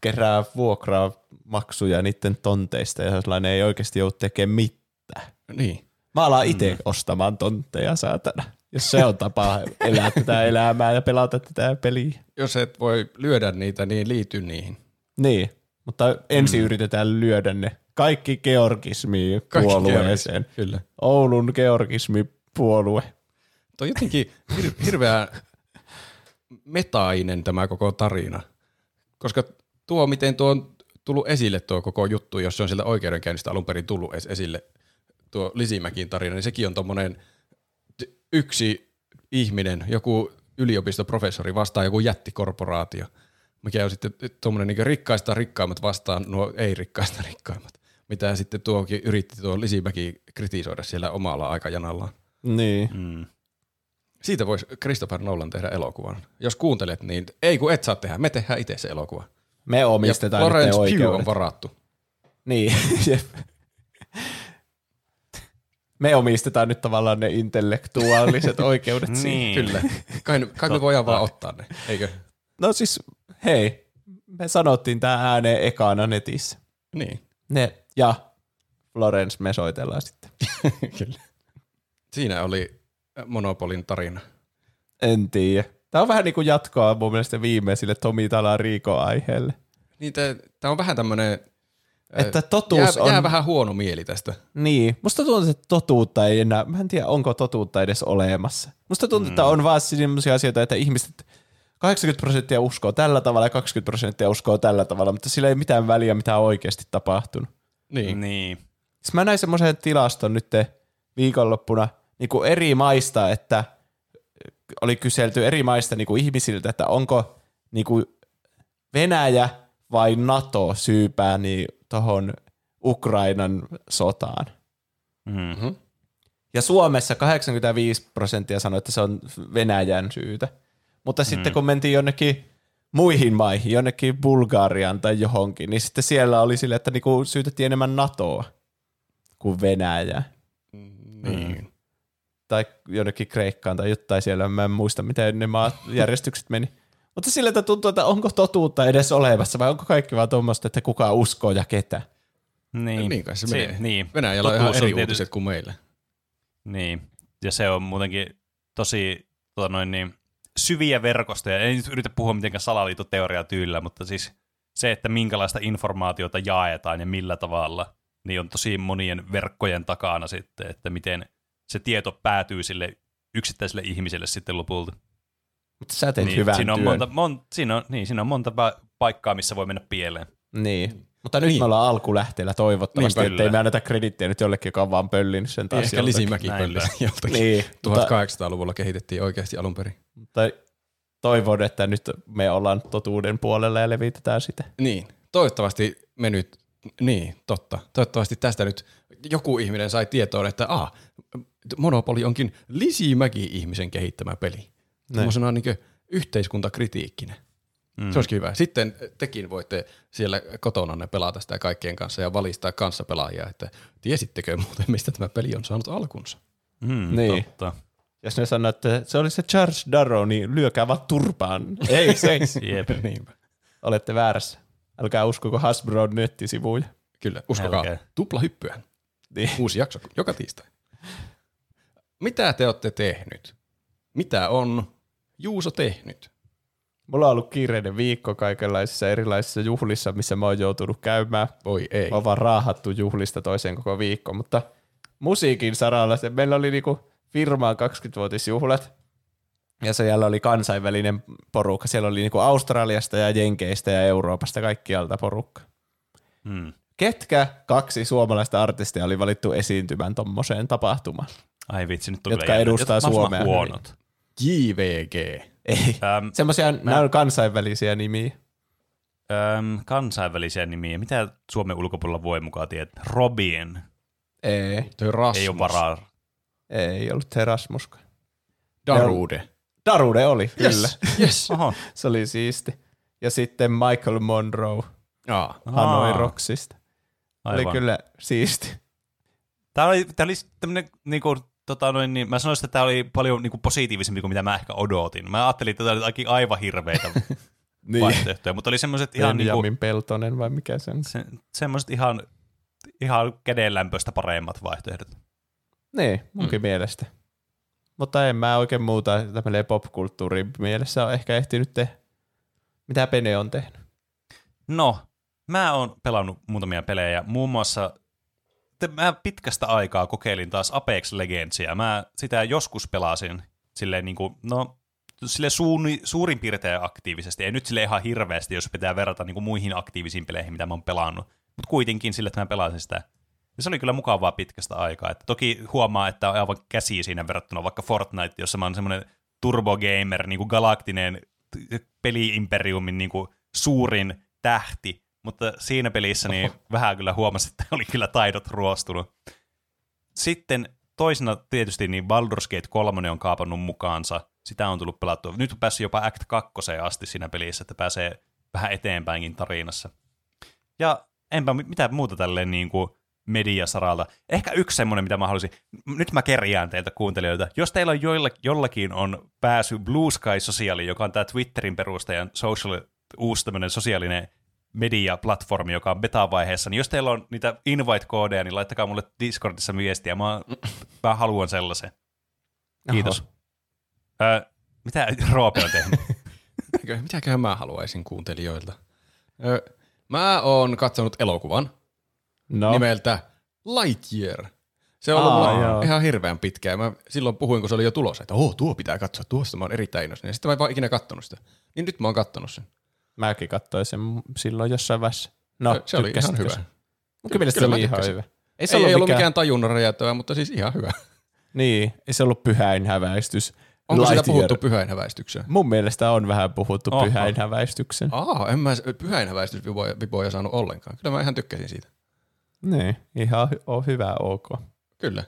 kerää vuokraa maksuja niiden tonteista ja sellainen ei oikeasti joudu tekemään mitään. Niin. Mä alan itse mm. ostamaan tontteja, saatana. Jos se on tapa elää tätä elämää ja pelata tätä peliä. Jos et voi lyödä niitä, niin liity niihin. Niin, mutta ensin mm. yritetään lyödä ne kaikki georgismi puolueeseen. georgismi, Kyllä. Oulun georgismi puolue. Tuo on jotenkin hir- hirveän metainen tämä koko tarina. Koska tuo, miten tuo on tullut esille tuo koko juttu, jos se on sieltä oikeudenkäynnistä alun perin tullut es- esille, tuo Lisimäkin tarina, niin sekin on tommonen t- yksi ihminen, joku yliopistoprofessori vastaan joku jättikorporaatio, mikä on sitten tuommoinen niin rikkaista rikkaimmat vastaan nuo ei-rikkaista rikkaimmat, mitä sitten tuokin yritti tuo Lisimäki kritisoida siellä omalla aikajanallaan. Niin. Mm. Siitä voisi Christopher Nolan tehdä elokuvan. Jos kuuntelet, niin ei kun et saa tehdä, me tehdään itse se elokuva. Me omistetaan ja Florence Pugh oikeudet. on varattu. Niin. Me omistetaan nyt tavallaan ne intellektuaaliset oikeudet siihen. Niin. Kyllä. Kai, kai me voidaan vaan ottaa ne, eikö? No siis, hei, me sanottiin tää ääneen ekana netissä. Niin, Ne ja Florence me soitellaan sitten. kyllä. Siinä oli Monopolin tarina. En tiedä. Tää on vähän niin kuin jatkoa mun mielestä viimeisille Tomi Talariiko aiheelle. Niin tämä on vähän tämmöinen, Että totuus jää, on... jää vähän huono mieli tästä. Niin, musta tuntuu, että totuutta ei enää, mä en tiedä onko totuutta edes olemassa. Musta tuntuu, että on vaan sellaisia asioita, että ihmiset 80 prosenttia uskoo tällä tavalla ja 20 prosenttia uskoo tällä tavalla, mutta sillä ei mitään väliä, mitä on oikeasti tapahtunut. Niin. Niin. Siis mä näin semmoisen tilaston nyt viikonloppuna niin kuin eri maista, että oli kyselty eri maista niin kuin ihmisiltä, että onko niin kuin Venäjä vai NATO syypää niin tuohon Ukrainan sotaan. Mm. Ja Suomessa 85 prosenttia sanoi, että se on Venäjän syytä. Mutta mm. sitten kun mentiin jonnekin muihin maihin, jonnekin Bulgariaan tai johonkin, niin sitten siellä oli sille, että niinku syytettiin enemmän NATOa kuin Venäjä. Niin. Tai jonnekin Kreikkaan tai jotain siellä. Mä en muista, miten ne maajärjestykset meni. Mutta sillä että tuntuu, että onko totuutta edes olemassa vai onko kaikki vaan tuommoista, että kuka uskoo ja ketä. Niin, Niin kai se Se- menee. Niin. Venäjällä on Totuus ihan eri tietysti- uutiset kuin meillä. Niin, ja se on muutenkin tosi tota noin, niin, syviä verkostoja. En nyt yritä puhua mitenkään salaliittoteoriaa tyylillä, mutta siis se, että minkälaista informaatiota jaetaan ja millä tavalla, niin on tosi monien verkkojen takana sitten, että miten se tieto päätyy sille yksittäiselle ihmiselle sitten lopulta. Mutta sä teet niin, hyvän siinä on työn. monta, mon, siinä on, niin, siinä on monta pa- paikkaa, missä voi mennä pieleen. Niin. Mutta nyt me ollaan alkulähteellä toivottavasti, Niinpä, ettei me anneta kredittiä nyt jollekin, joka on vaan pöllinyt sen taas. Ehkä joltakin. Lisimäki pöllisi joltakin. Niin, mutta, 1800-luvulla kehitettiin oikeasti alun perin. mutta toivon, että nyt me ollaan totuuden puolella ja levitetään sitä. Niin, toivottavasti me nyt, niin, totta. Toivottavasti tästä nyt joku ihminen sai tietoon, että ah, Monopoli onkin Lisimäki-ihmisen kehittämä peli. Tuommoisena niin yhteiskuntakritiikkinen. Mm. Se olisikin hyvä. Sitten tekin voitte siellä kotona pelata sitä kaikkien kanssa ja valistaa kanssa pelaajia, että tiesittekö muuten, mistä tämä peli on saanut alkunsa? Mm, Niin. Totta. Jos ne sanoo, että se oli se Charles Darrow, niin lyökää vaan turpaan. Ei se, Jep. Niinpä. olette väärässä. Älkää uskoko Hasbro nettisivuja. Kyllä, uskokaa. Älkää. Tupla hyppyä. Niin. Uusi jakso joka tiistai. Mitä te olette tehnyt? Mitä on Juuso tehnyt? Mulla on ollut kiireinen viikko kaikenlaisissa erilaisissa juhlissa, missä mä oon joutunut käymään. Voi ei. Mä oon vaan raahattu juhlista toiseen koko viikko, mutta musiikin saralla se, meillä oli niinku firmaan 20-vuotisjuhlat, ja siellä oli kansainvälinen porukka. Siellä oli niinku Australiasta ja Jenkeistä ja Euroopasta kaikkialta porukka. Mm. Ketkä kaksi suomalaista artistia oli valittu esiintymään tommoseen tapahtumaan? Ai vitsi, nyt on Jotka edustaa Jotka mahdollisimman Suomea huonot. JVG. Ei. Ähm, Semmoisia, nämä on kansainvälisiä nimiä. ähm, kansainvälisiä nimiä. Mitä Suomen ulkopuolella voi mukaan tietää? Robin. Ei, Toi Rasmus. Ei ole varaa. ei ollut Erasmuskaan. Darude. Darude oli, kyllä. Yes. Oho. Se oli siisti. Ja sitten Michael Monroe Aa. Hanoi Rocksista. Oli aivan. kyllä siisti. Tämä oli, tämä oli tämmöinen, niin kuin, tota noin, niin, mä sanoisin, että tämä oli paljon niin kuin, positiivisempi kuin mitä mä ehkä odotin. Mä ajattelin, että tämä oli aivan hirveitä Niin. vaihtoehtoja, mutta oli semmoiset ihan, niin kuin, Peltonen vai mikä se on? se, semmoiset ihan, ihan kädenlämpöistä paremmat vaihtoehdot. Niin, munkin mm. mielestä. Mutta en mä oikein muuta tämmöinen popkulttuurin mielessä ole ehkä ehtinyt tehdä. Mitä Pene on tehnyt? No, mä oon pelannut muutamia pelejä, muun muassa te, mä pitkästä aikaa kokeilin taas Apex Legendsia. Mä sitä joskus pelasin silleen niin kuin, no, sille suuni, suurin piirtein aktiivisesti. Ei nyt sille ihan hirveästi, jos pitää verrata niin kuin muihin aktiivisiin peleihin, mitä mä oon pelannut. Mutta kuitenkin sille, että mä pelasin sitä. Ja se oli kyllä mukavaa pitkästä aikaa. Että toki huomaa, että on aivan käsi siinä verrattuna vaikka Fortnite, jossa mä oon semmoinen turbogamer, niin kuin galaktinen peliimperiumin niin kuin suurin tähti, mutta siinä pelissä niin vähän kyllä huomasi, että oli kyllä taidot ruostunut. Sitten toisena tietysti niin Baldur's Gate 3 on kaapannut mukaansa. Sitä on tullut pelattua. Nyt on päässyt jopa Act 2 asti siinä pelissä, että pääsee vähän eteenpäinkin tarinassa. Ja enpä mi- mitään muuta tälleen niin kuin mediasaralta. Ehkä yksi semmoinen, mitä mä haluaisin. Nyt mä kerjään teiltä kuuntelijoilta. Jos teillä on joilla, jollakin on pääsy Blue Sky Sosiaali, joka on tämä Twitterin perustajan social, uusi tämmöinen sosiaalinen media-platformi, joka on beta-vaiheessa, niin jos teillä on niitä invite-koodeja, niin laittakaa mulle Discordissa viestiä. Mä, mä haluan sellaisen. Kiitos. Öö, mitä Roope on tehnyt? Mitäköhän- mä haluaisin kuuntelijoilta? Ö, mä oon katsonut elokuvan No, nimeltä Lightyear. Se on Aa, ollut mulla joo. ihan hirveän pitkään. Mä silloin puhuin, kun se oli jo tulossa, että oh, tuo pitää katsoa, tuosta mä oon erittäin innoissani. Ja sitten mä en vaan ikinä kattonut sitä. Niin nyt mä oon kattonut sen. mäkin katsoin sen silloin jossain vaiheessa. No, se, oli ihan hyvä. Munkin mielestä Kyllä se oli ihan hyvä. Ei se ei, ollut, ei ollut mikään, mikään tajunnan mutta siis ihan hyvä. Niin, ei se ollut pyhäin häväistys. Onko Lightyear. puhuttu pyhäinhäväistykseen? Mun mielestä on vähän puhuttu Oho. pyhäin häväistyksen. Aa, en mä pyhäinhäväistysvipoja vipoja saanut ollenkaan. Kyllä mä ihan tykkäsin siitä. Niin, ihan on hyvä ok. Kyllä.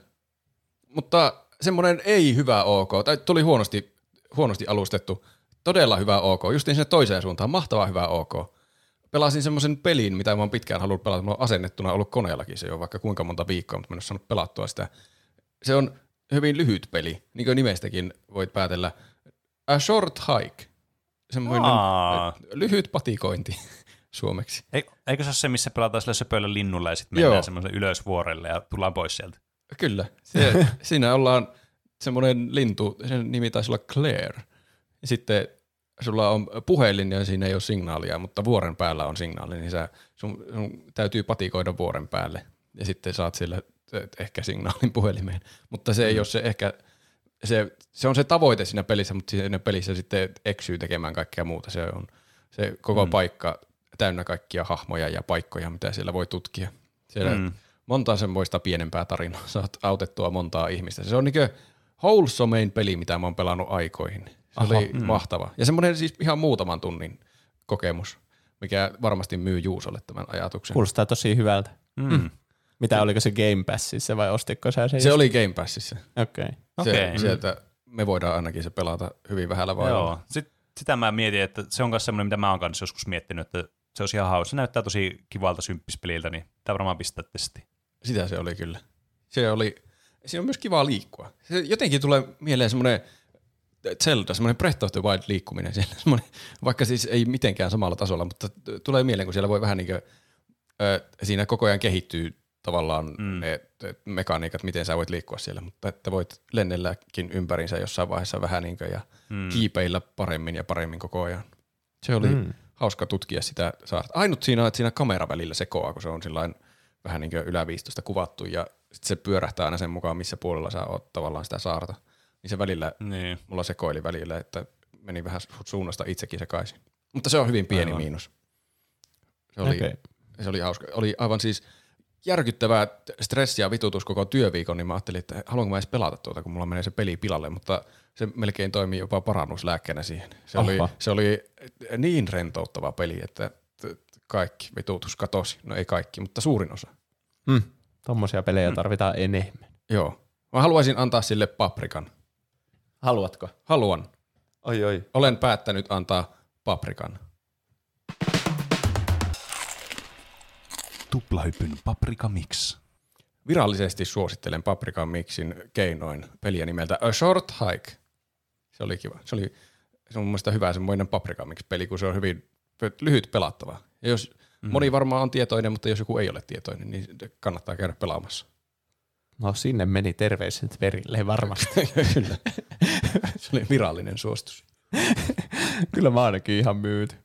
Mutta semmoinen ei hyvä OK, tai tuli huonosti, huonosti alustettu, todella hyvä OK, justiin sinne toiseen suuntaan, mahtava hyvä OK. pelasin semmoisen pelin, mitä mä oon pitkään halunnut pelata. Mulla on asennettuna ollut koneellakin se jo vaikka kuinka monta viikkoa, mutta mä en ole saanut pelattua sitä. Se on hyvin lyhyt peli, niin kuin nimestäkin voit päätellä. A Short Hike. Semmoinen Aa. lyhyt patikointi suomeksi. Ei- Eikö se ole se, missä pelataan sillä söpöillä linnulla ja sitten mennään semmoisen ylösvuorelle ja tullaan pois sieltä? Kyllä. Se, siinä ollaan semmoinen lintu, sen nimi taisi olla Claire. Sitten sulla on puhelin ja siinä ei ole signaalia, mutta vuoren päällä on signaali, niin sä, sun, sun täytyy patikoida vuoren päälle. Ja sitten saat sillä eh, ehkä signaalin puhelimeen. Mutta se ei ole se ehkä, se, se on se tavoite siinä pelissä, mutta siinä pelissä sitten eksyy tekemään kaikkea muuta. Se on se koko mm. paikka täynnä kaikkia hahmoja ja paikkoja, mitä siellä voi tutkia. Siellä mm. monta semmoista pienempää tarinaa. Saat autettua montaa ihmistä. Se on niinkö wholesomein peli, mitä mä oon pelannut aikoihin. Se Aha, oli mm. mahtava. Ja semmoinen siis ihan muutaman tunnin kokemus, mikä varmasti myy Juusolle tämän ajatuksen. Kuulostaa tosi hyvältä. Mm. Mitä oliko se Game Passissa vai ostitko sä sen? Se oli Game Passissa. Okei. Okay. Se, Okei. sieltä me voidaan ainakin se pelata hyvin vähällä vaivalla. Joo. Sit, sitä mä mietin, että se on myös semmoinen, mitä mä oon kanssa joskus miettinyt, että se olisi ihan hauska. Se näyttää tosi kivalta symppispeliltä, niin tämä varmaan pistää testiin. Sitä se oli kyllä. Se oli, siinä on myös kiva liikkua. Se jotenkin tulee mieleen semmoinen Zelda, semmoinen Breath of the Wild liikkuminen siellä. Vaikka siis ei mitenkään samalla tasolla, mutta tulee mieleen, kun siellä voi vähän niin kuin, ö, siinä koko ajan kehittyy tavallaan mm. ne mekaniikat, miten sä voit liikkua siellä, mutta että voit lennelläkin ympärinsä jossain vaiheessa vähän niin kuin ja mm. kiipeillä paremmin ja paremmin koko ajan. Se oli mm. hauska tutkia sitä saarta. Ainut siinä on, että siinä kamera välillä sekoaa, kun se on sillain vähän niin kuin yläviistosta kuvattu ja sitten se pyörähtää aina sen mukaan, missä puolella sä oot tavallaan sitä saarta. Niin se välillä, Niin. mulla sekoili välillä, että meni vähän su- suunnasta itsekin sekaisin. Mutta se on hyvin pieni Aivan. miinus. Se oli, okay. se oli hauska. Oli aivan siis järkyttävää stressi ja vitutus koko työviikon, niin mä ajattelin, että haluanko mä edes pelata tuota, kun mulla menee se peli pilalle, mutta se melkein toimii jopa parannuslääkkeenä siihen. Se, oli, se oli niin rentouttava peli, että kaikki vitutus katosi. No ei kaikki, mutta suurin osa. Hmm. Tommosia pelejä tarvitaan enemmän. Joo. Mä haluaisin antaa sille paprikan. Haluatko? Haluan. Oi oi. Olen päättänyt antaa paprikan. Tuplahypyn paprika mix. Virallisesti suosittelen paprikan mixin keinoin peliä nimeltä A Short Hike. Se oli kiva. Se oli se on mun mielestä hyvä semmoinen paprikan mix peli, kun se on hyvin lyhyt pelattava. Ja jos mm. moni varmaan on tietoinen, mutta jos joku ei ole tietoinen, niin kannattaa käydä pelaamassa. No sinne meni terveiset verille varmasti. Kyllä. se oli virallinen suostus. Kyllä mä ainakin ihan myyty.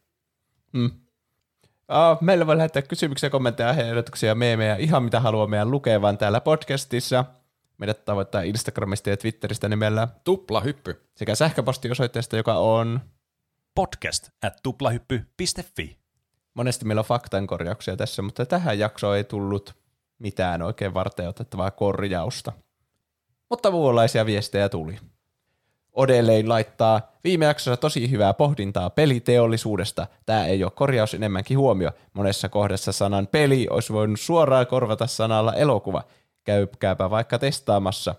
Mm. Uh, meillä voi lähettää kysymyksiä, kommentteja, ehdotuksia, meemejä, ihan mitä haluaa meidän lukevan täällä podcastissa. Meidät tavoittaa Instagramista ja Twitteristä nimellä Tupla hyppy. sekä sähköpostiosoitteesta, joka on Podcast at tuplahyppy.fi. monesti meillä on faktankorjauksia tässä, mutta tähän jaksoon ei tullut mitään oikein varten otettavaa korjausta. Mutta muunlaisia viestejä tuli. Odelein laittaa viime jaksossa tosi hyvää pohdintaa peliteollisuudesta. Tämä ei ole korjaus enemmänkin huomio. Monessa kohdassa sanan peli olisi voinut suoraan korvata sanalla elokuva. Käykääpä vaikka testaamassa.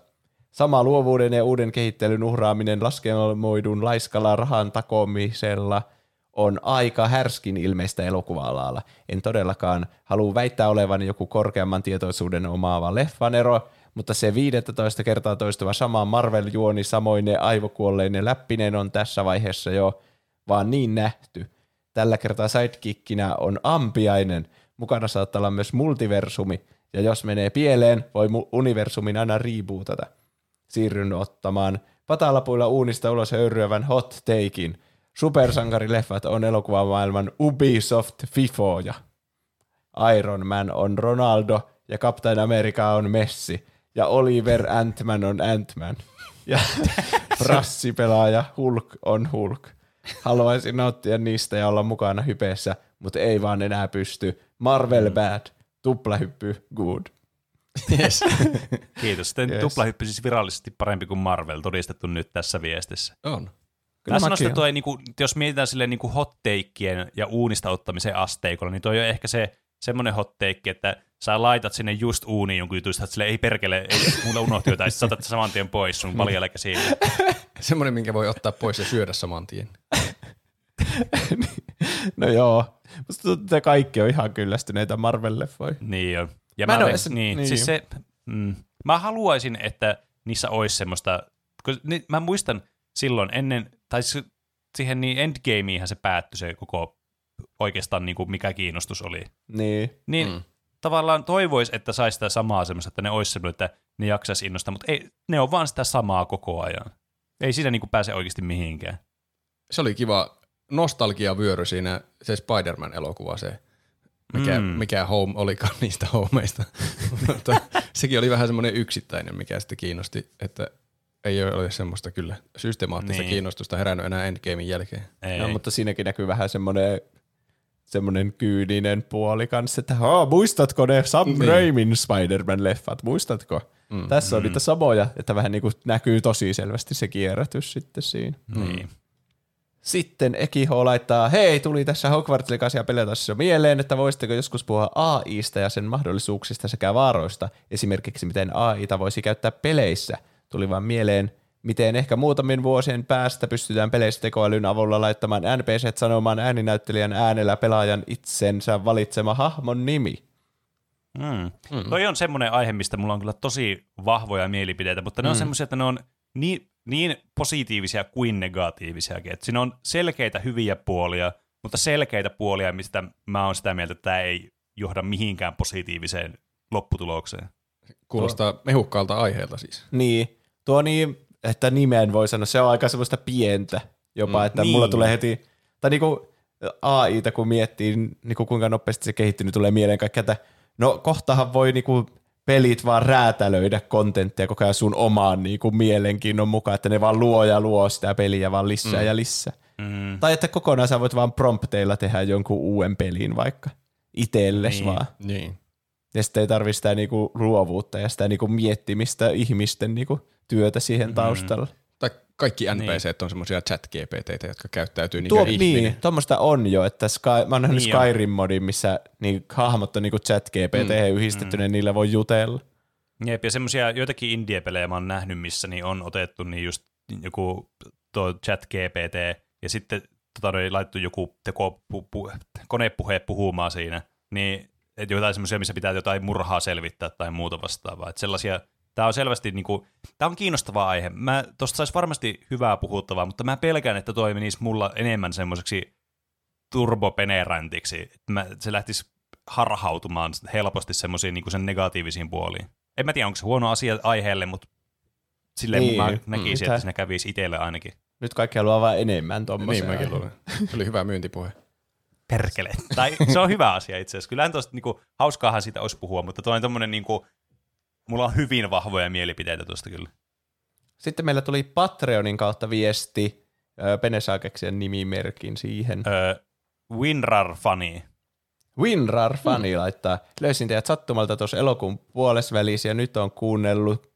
Sama luovuuden ja uuden kehittelyn uhraaminen laskelmoidun laiskalla rahan takomisella on aika härskin ilmeistä elokuva-alalla. En todellakaan halua väittää olevan joku korkeamman tietoisuuden omaava leffanero, mutta se 15 kertaa toistuva sama Marvel-juoni samoine aivokuolleinen läppinen on tässä vaiheessa jo vaan niin nähty. Tällä kertaa sidekickinä on ampiainen. Mukana saattaa olla myös multiversumi, ja jos menee pieleen, voi universumin aina rebootata. Siirryn ottamaan patalapuilla uunista ulos höyryävän hot takein. Supersankarileffat on elokuvamaailman Ubisoft Fifoja. Iron Man on Ronaldo ja Captain America on Messi ja Oliver Antman on Antman. Ja brassipelaaja Hulk on Hulk. Haluaisin nauttia niistä ja olla mukana hypeessä, mutta ei vaan enää pysty. Marvel bad, tuplahyppy good. Yes. Kiitos. Sitten yes. tuplahyppy siis virallisesti parempi kuin Marvel, todistettu nyt tässä viestissä. on. Kyllä Mä sanoisin, että toi, niinku, jos mietitään silleen niinku hot takeien ja uunista ottamisen asteikolla, niin toi on ehkä se semmoinen hot take, että sä laitat sinne just uuniin jonkun jutun, että sille ei perkele, ei, mulla unohti jotain, sitten saatat saman tien pois sun paljalla käsillä. Semmoinen, minkä voi ottaa pois ja syödä saman tien. No joo, että kaikki on ihan kyllästyneitä Marvel-leffoihin. Niin on. Ja Mä mä, edes- niin, niin. niin. Siis se, mm, mä haluaisin, että niissä olisi semmoista, kun ni, mä muistan silloin ennen, tai se- siihen niin endgameihän se päättyi se koko oikeastaan niin kuin mikä kiinnostus oli. Niin. Niin mm. tavallaan toivois, että saisi sitä samaa semmoista, että ne olisi semmoinen, että ne jaksaisi innostaa, mutta ei, ne on vaan sitä samaa koko ajan. Ei siinä niin kuin pääse oikeasti mihinkään. Se oli kiva nostalgiavyöry siinä, se Spider-Man-elokuva, se mikä, mm. Mikä home olikaan niistä homeista. Sekin oli vähän semmoinen yksittäinen, mikä sitten kiinnosti, että ei ole semmoista kyllä systemaattista niin. Kiinnostusta herännyt enää Endgamein jälkeen. Ei. No, mutta siinäkin näkyy vähän semmoinen semmoinen kyyninen puoli kanssa, että Haa, muistatko ne Sam Niin. Raimin Spider-Man-leffat, muistatko? Mm. Tässä on niitä samoja, että vähän niin kuin näkyy tosi selvästi se kierrätys sitten siinä. Niin. Sitten Ekiho laittaa, hei, tuli tässä Hogwarts Legacy pelatessa mieleen, että voisitteko joskus puhua AIsta ja sen mahdollisuuksista sekä vaaroista, esimerkiksi miten AIta voisi käyttää peleissä. Tuli vaan mieleen, miten ehkä muutamien vuosien päästä pystytään peleissä tekoälyn avulla laittamaan NPC sanomaan ääninäyttelijän äänellä pelaajan itsensä valitsema hahmon nimi. Mm. Mm. Toi on semmoinen aihe, mistä mulla on kyllä tosi vahvoja mielipiteitä, mutta ne on semmoisia, että ne on niin, niin positiivisia kuin negatiivisiakin. Et siinä on selkeitä hyviä puolia, mutta selkeitä puolia, mistä mä oon sitä mieltä, että tämä ei johda mihinkään positiiviseen lopputulokseen. Kuulostaa mehukkaalta aiheelta siis. Niin, tuo niin, että nimen voi sanoa, se on aika semmoista pientä jopa, mm, että niin. mulla tulee heti, tai niinku AIta kun miettii, niinku kuinka nopeasti se kehittyy, niin tulee mieleen kaikkea, että no kohtahan voi niinku pelit vaan räätälöidä kontenttia koko ajan sun omaan niinku mielenkiinnon mukaan, että ne vaan luo ja luo sitä peliä vaan lisää mm. ja lisää. Mm. Tai että kokonaan sä voit vaan prompteilla tehdä jonkun uuden pelin vaikka itselles Niin. vaan. Niin. Ja sitten ei tarvi sitä niinku luovuutta ja sitä niinku miettimistä ihmisten niinku työtä siihen Mm. taustalla. Tai kaikki NPC Niin. on semmoisia chat GPTtä, jotka käyttäytyy niin Tuo, ihminen. niin, tuommoista on jo, että Sky, mä oon nähnyt Niin. Skyrim-modin, missä niin hahmot on niinku chat GPT mm. yhdistettynä, mm. niillä voi jutella. Jep, ja semmoisia joitakin indie-pelejä mä oon nähnyt, missä niin on otettu niin just joku tuo chat GPT, ja sitten tota, laittu joku teko, pu, pu, konepuhe puhumaan siinä, niin että jotain semmoisia, missä pitää jotain murhaa selvittää tai muuta vastaavaa. Että sellaisia, tämä on selvästi, niin kuin, tämä on kiinnostava aihe. Mä, tosta saisi varmasti hyvää puhuttavaa, mutta mä pelkään, että toi menisi mulla enemmän semmoiseksi turbopenerantiksi, että mä, se lähtisi harhautumaan helposti semmoisiin niin sen negatiivisiin puoliin. En mä tiedä, onko se huono asia aiheelle, mutta silleen Niin. mä Mm. näkisin, Mitä? että siinä kävisi itselle ainakin. Nyt kaikki haluaa vaan enemmän tuommoisia. Niin mäkin luulen. Se oli hyvä myyntipuhe. Perkele. tai se on hyvä asia itse asiassa. Kyllähän tuosta niinku, hauskaahan siitä olisi puhua, mutta tuo on tommonen niinku, mulla on hyvin vahvoja mielipiteitä tuosta kyllä. Sitten meillä tuli Patreonin kautta viesti, Pene saa keksiä nimimerkin siihen. Öö, Winrar Funny. Winrar Fani laittaa, löysin teidät sattumalta tuossa elokuun puolesvälissä ja nyt on kuunnellut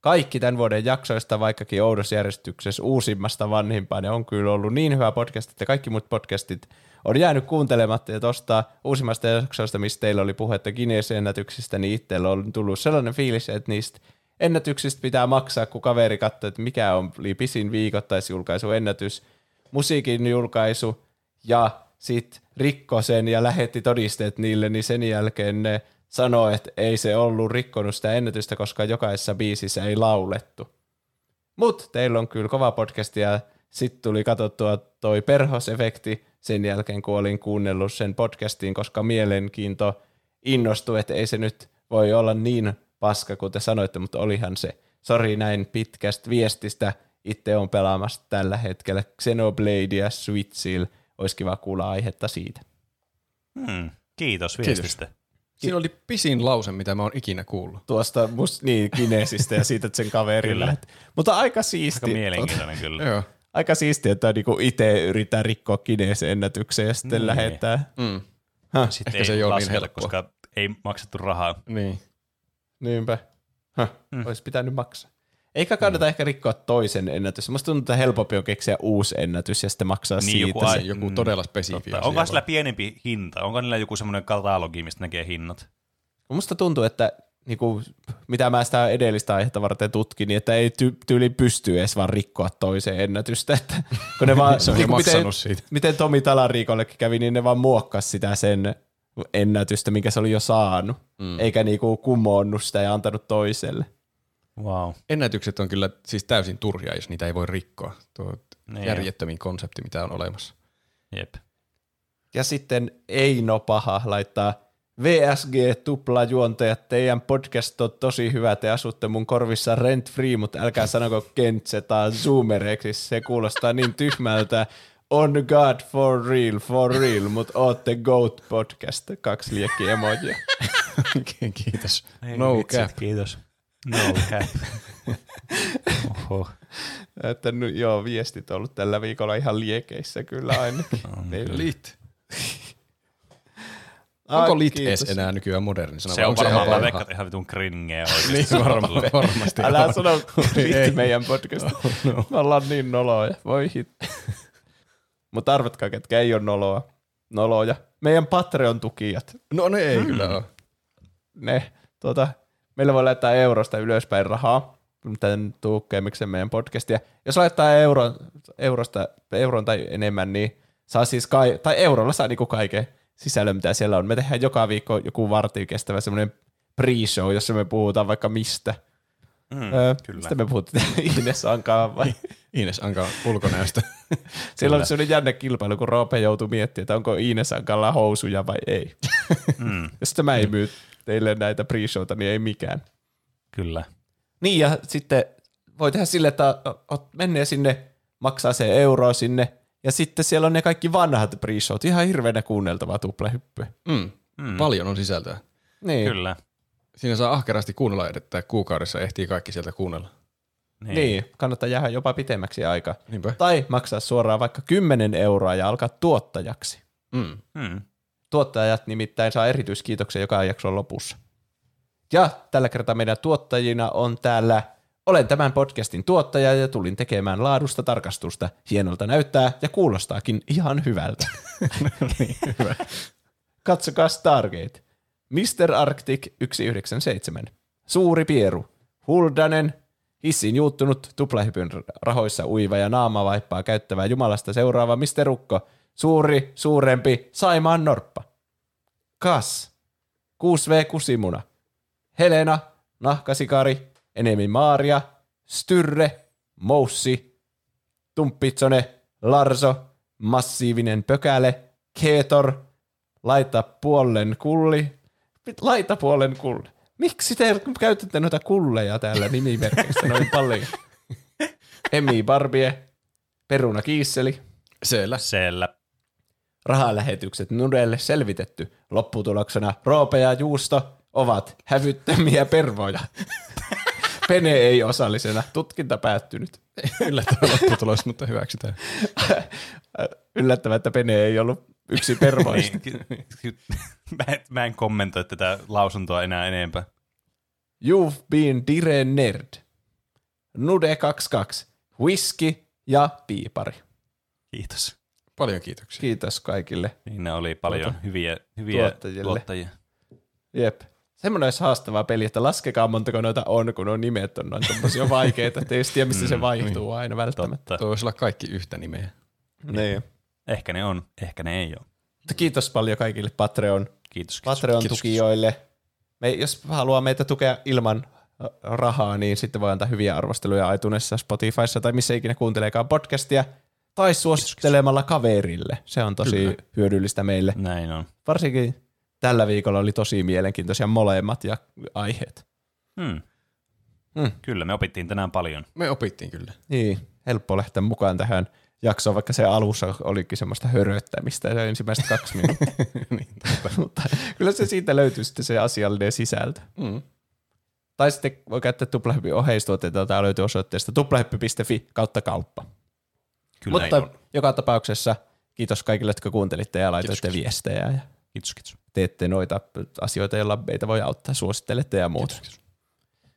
kaikki tämän vuoden jaksoista, vaikkakin oudossa järjestyksessä uusimmasta vanhimpaan. Ja on kyllä ollut niin hyvä podcast, että kaikki muut podcastit on jäänyt kuuntelematta. Ja tuosta uusimmasta jaksoista, mistä teillä oli puhetta Guinness-ennätyksistä, niin itsellä on tullut sellainen fiilis, että niistä ennätyksistä pitää maksaa, kun kaveri katsoo, että mikä on pisin viikoittaisjulkaisu ennätys, musiikin julkaisu ja sitten rikko sen ja lähetti todisteet niille, niin sen jälkeen ne sanoi, että ei se ollut rikkonut sitä ennätystä, koska jokaisessa biisissä ei laulettu. Mut teillä on kyllä kova podcast ja sitten tuli katsottua toi perhosefekti sen jälkeen, kun olin kuunnellut sen podcastiin, koska mielenkiinto innostui, että ei se nyt voi olla niin paska kuin te sanoitte, mutta olihan se. Sori näin pitkästä viestistä. Itse on pelaamassa tällä hetkellä Xenobladea Switchillä. Olisi kiva kuulla aihetta siitä. Hmm. Kiitos Kiitos. viestistä. Siinä oli pisin lause, mitä mä oon ikinä kuullut. Tuosta must, niin, Kinesistä ja siitä, että sen kaverille. Mutta aika siisti. Aika mielenkiintoinen kyllä. Joo. Aika siistiä, että niinku itse yrittää rikkoa Kineesen ennätyksen ja sitten Niin. lähettää. Mm. Sitten Ehkä se ei ole niin helppoa. koska ei maksettu rahaa. Niin. Niinpä. Huh. Mm. Olisi pitänyt maksaa. Eikä kannata mm. ehkä rikkoa toisen ennätys. Musta tuntuu, että helpompi on keksiä uusi ennätys ja sitten maksaa Niin, siitä. joku se. ai- Joku Mm. todella spesifi Totta. Onko sillä pienempi hinta? Onko niillä joku semmoinen katalogi, mistä näkee hinnat? Musta tuntuu, että niinku, mitä mä sitä edellistä aihetta varten tutkin, niin että ei ty- tyyli pysty edes vaan rikkoa toiseen ennätystä. Että, kun ne vaan, Se on jo niinku, miten, siitä. miten Tomi Talarikollekin kävi, niin ne vaan muokkas sitä sen ennätystä, minkä se oli jo saanut, mm. eikä niinku kumoonnut sitä ja antanut toiselle. Wow. Ennätykset on kyllä siis täysin turhia, jos niitä ei voi rikkoa. Tuo Niin järjettömin konsepti, mitä on olemassa. Jep. Ja sitten Eino Paha laittaa VSG tuplajuontajat, teidän podcast on tosi hyvä, te asutte mun korvissa rent free, mutta älkää sanoko Kentse tai Zoomereksi, se kuulostaa niin tyhmältä. On God for real, for real, mutta ootte Goat podcast, kaksi liekki emojia. Kiitos. no cap. Kiitos. No cap. Oho. Että nyt, joo, viestit on ollut tällä viikolla ihan liekeissä kyllä ainakin. Lit. Ai, Onko lit kiitos. edes enää nykyään moderni sana? Se on varmaan, ihan mä veikkaan, että ihan vitun kringeä oikeasti. Niin varma, varmasti. Älä on. sano lit meidän podcast. no. Me ollaan niin noloja, voi hit. Mutta arvatkaa, ketkä ei ole noloa. noloja. Meidän Patreon-tukijat, No ne ei kyllä ole. ne, tuota, meillä voi laittaa eurosta ylöspäin rahaa, tämän tukkeemiksen meidän podcastia. Jos laittaa euro, eurosta, euron tai enemmän, niin saa siis, kai, tai eurolla saa niinku kaiken sisällön, mitä siellä on. Me tehdään joka viikko joku vartin kestävä semmoinen pre-show, jossa me puhutaan vaikka mistä. Mm, Öö, kyllä. Mistä me puhuttiin Ines Ankaan vai? Ines Anka ulkonäöstä. Siellä on sellainen jänne kilpailu, kun Roope joutuu miettimään, että onko Ines Ankalla housuja vai ei. Mm, Jos tämä ei myy teille näitä pre-showta, niin ei mikään. kyllä. Niin ja sitten voi tehdä sille, että menee sinne, maksaa se euro sinne, ja sitten siellä on ne kaikki vanhat pre-showt, ihan hirveänä kuunneltavaa tuplahyppyä. Mm. Mm, Paljon on sisältöä. Niin. Kyllä. Siinä saa ahkerasti kuunnella, että kuukaudessa ehtii kaikki sieltä kuunnella. Niin. niin, kannattaa jäädä jopa pitemmäksi aikaa. Niinpä. Tai maksaa suoraan vaikka 10 euroa ja alkaa tuottajaksi. Mm. Mm. Tuottajat nimittäin saa erityiskiitoksen joka jakson lopussa. Ja tällä kertaa meidän tuottajina on täällä olen tämän podcastin tuottaja ja tulin tekemään laadusta tarkastusta. Hienolta näyttää ja kuulostaakin ihan hyvältä. niin, hyvä. Katsokaa Stargate. Mr. Arctic 197. Suuri pieru. Huldanen. Hissin juuttunut, tuplahypyn rahoissa uiva ja naamavaippaa käyttävä jumalasta seuraava Mr. Ukko. Suuri, suurempi, Saimaan norppa. Kas. 6V kusimuna. Helena, nahkasikari, enemi Maaria, Styrre, Moussi, Tumppitsone, Larso, massiivinen pökäle, Keetor, laita puolen kulli, laita puolen kulli. Miksi te käytätte noita kulleja täällä nimimerkeissä noin paljon? Emi Barbie, Peruna Kiisseli, Siellä. Siellä. rahalähetykset Nudelle selvitetty. Lopputuloksena Roope ja Juusto ovat hävyttömiä pervoja. Pene ei osallisena. Tutkinta päättynyt. Yllättävä lopputulos, mutta hyväksytään. Yllättävää, että Pene ei ollut yksi pervoista. Niin, mä, en, mä en kommentoi tätä lausuntoa enää enempää. You've been dire nerd. Nude 22. Whisky ja piipari. Kiitos. Paljon kiitoksia. Kiitos kaikille. Siinä oli paljon hyviä, hyviä Tuottajille. tuottajia. Jep. Semmoinen olisi haastavaa peli, että laskekaa montako noita on, kun on nimet on noin tommosia vaikeita, että ei tiedä, mistä se vaihtuu aina välttämättä. Tuo voisi olla kaikki yhtä nimeä. Niin. Ehkä ne on, ehkä ne ei ole. Mutta kiitos paljon kaikille Patreon, Kiitos. kiitos. Patreon-tukijoille. Me, jos haluaa meitä tukea ilman rahaa, niin sitten voi antaa hyviä arvosteluja iTunesissa, Spotifyssa tai missä ikinä kuunteleekaan podcastia. Tai suosittelemalla kaverille. Se on tosi Kyllä. hyödyllistä meille. Näin on. Varsinkin tällä viikolla oli tosi mielenkiintoisia molemmat ja aiheet. Hmm. Hmm. Kyllä, me opittiin tänään paljon. Me opittiin kyllä. Niin, helppo lähteä mukaan tähän jaksoon, vaikka se alussa olikin semmoista höröttämistä se ensimmäiset kaksi minuuttia. niin, Mutta kyllä se siitä löytyy sitten se asiallinen sisältö. mm. Tai sitten voi käyttää tuplahyppy oheistuotteita, tämä löytyy osoitteesta tuplahyppy.fi kautta kauppa. Kyllä Mutta joka tapauksessa kiitos kaikille, jotka kuuntelitte ja laitoitte Kiitos, kiitos. viestejä ja Kiitos, kiitos. Teette noita asioita, joilla meitä voi auttaa, suosittelette ja muuta.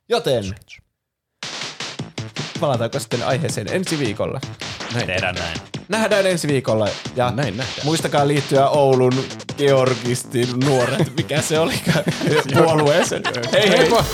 Joten kiitos. palataanko sitten aiheeseen ensi viikolla? Näin. Tehdään näin. Nähdään ensi viikolla ja Näin nähdään. muistakaa liittyä Oulun Georgistin nuoret, mikä se olikaan, puolueeseen. Hei hei! Heippa!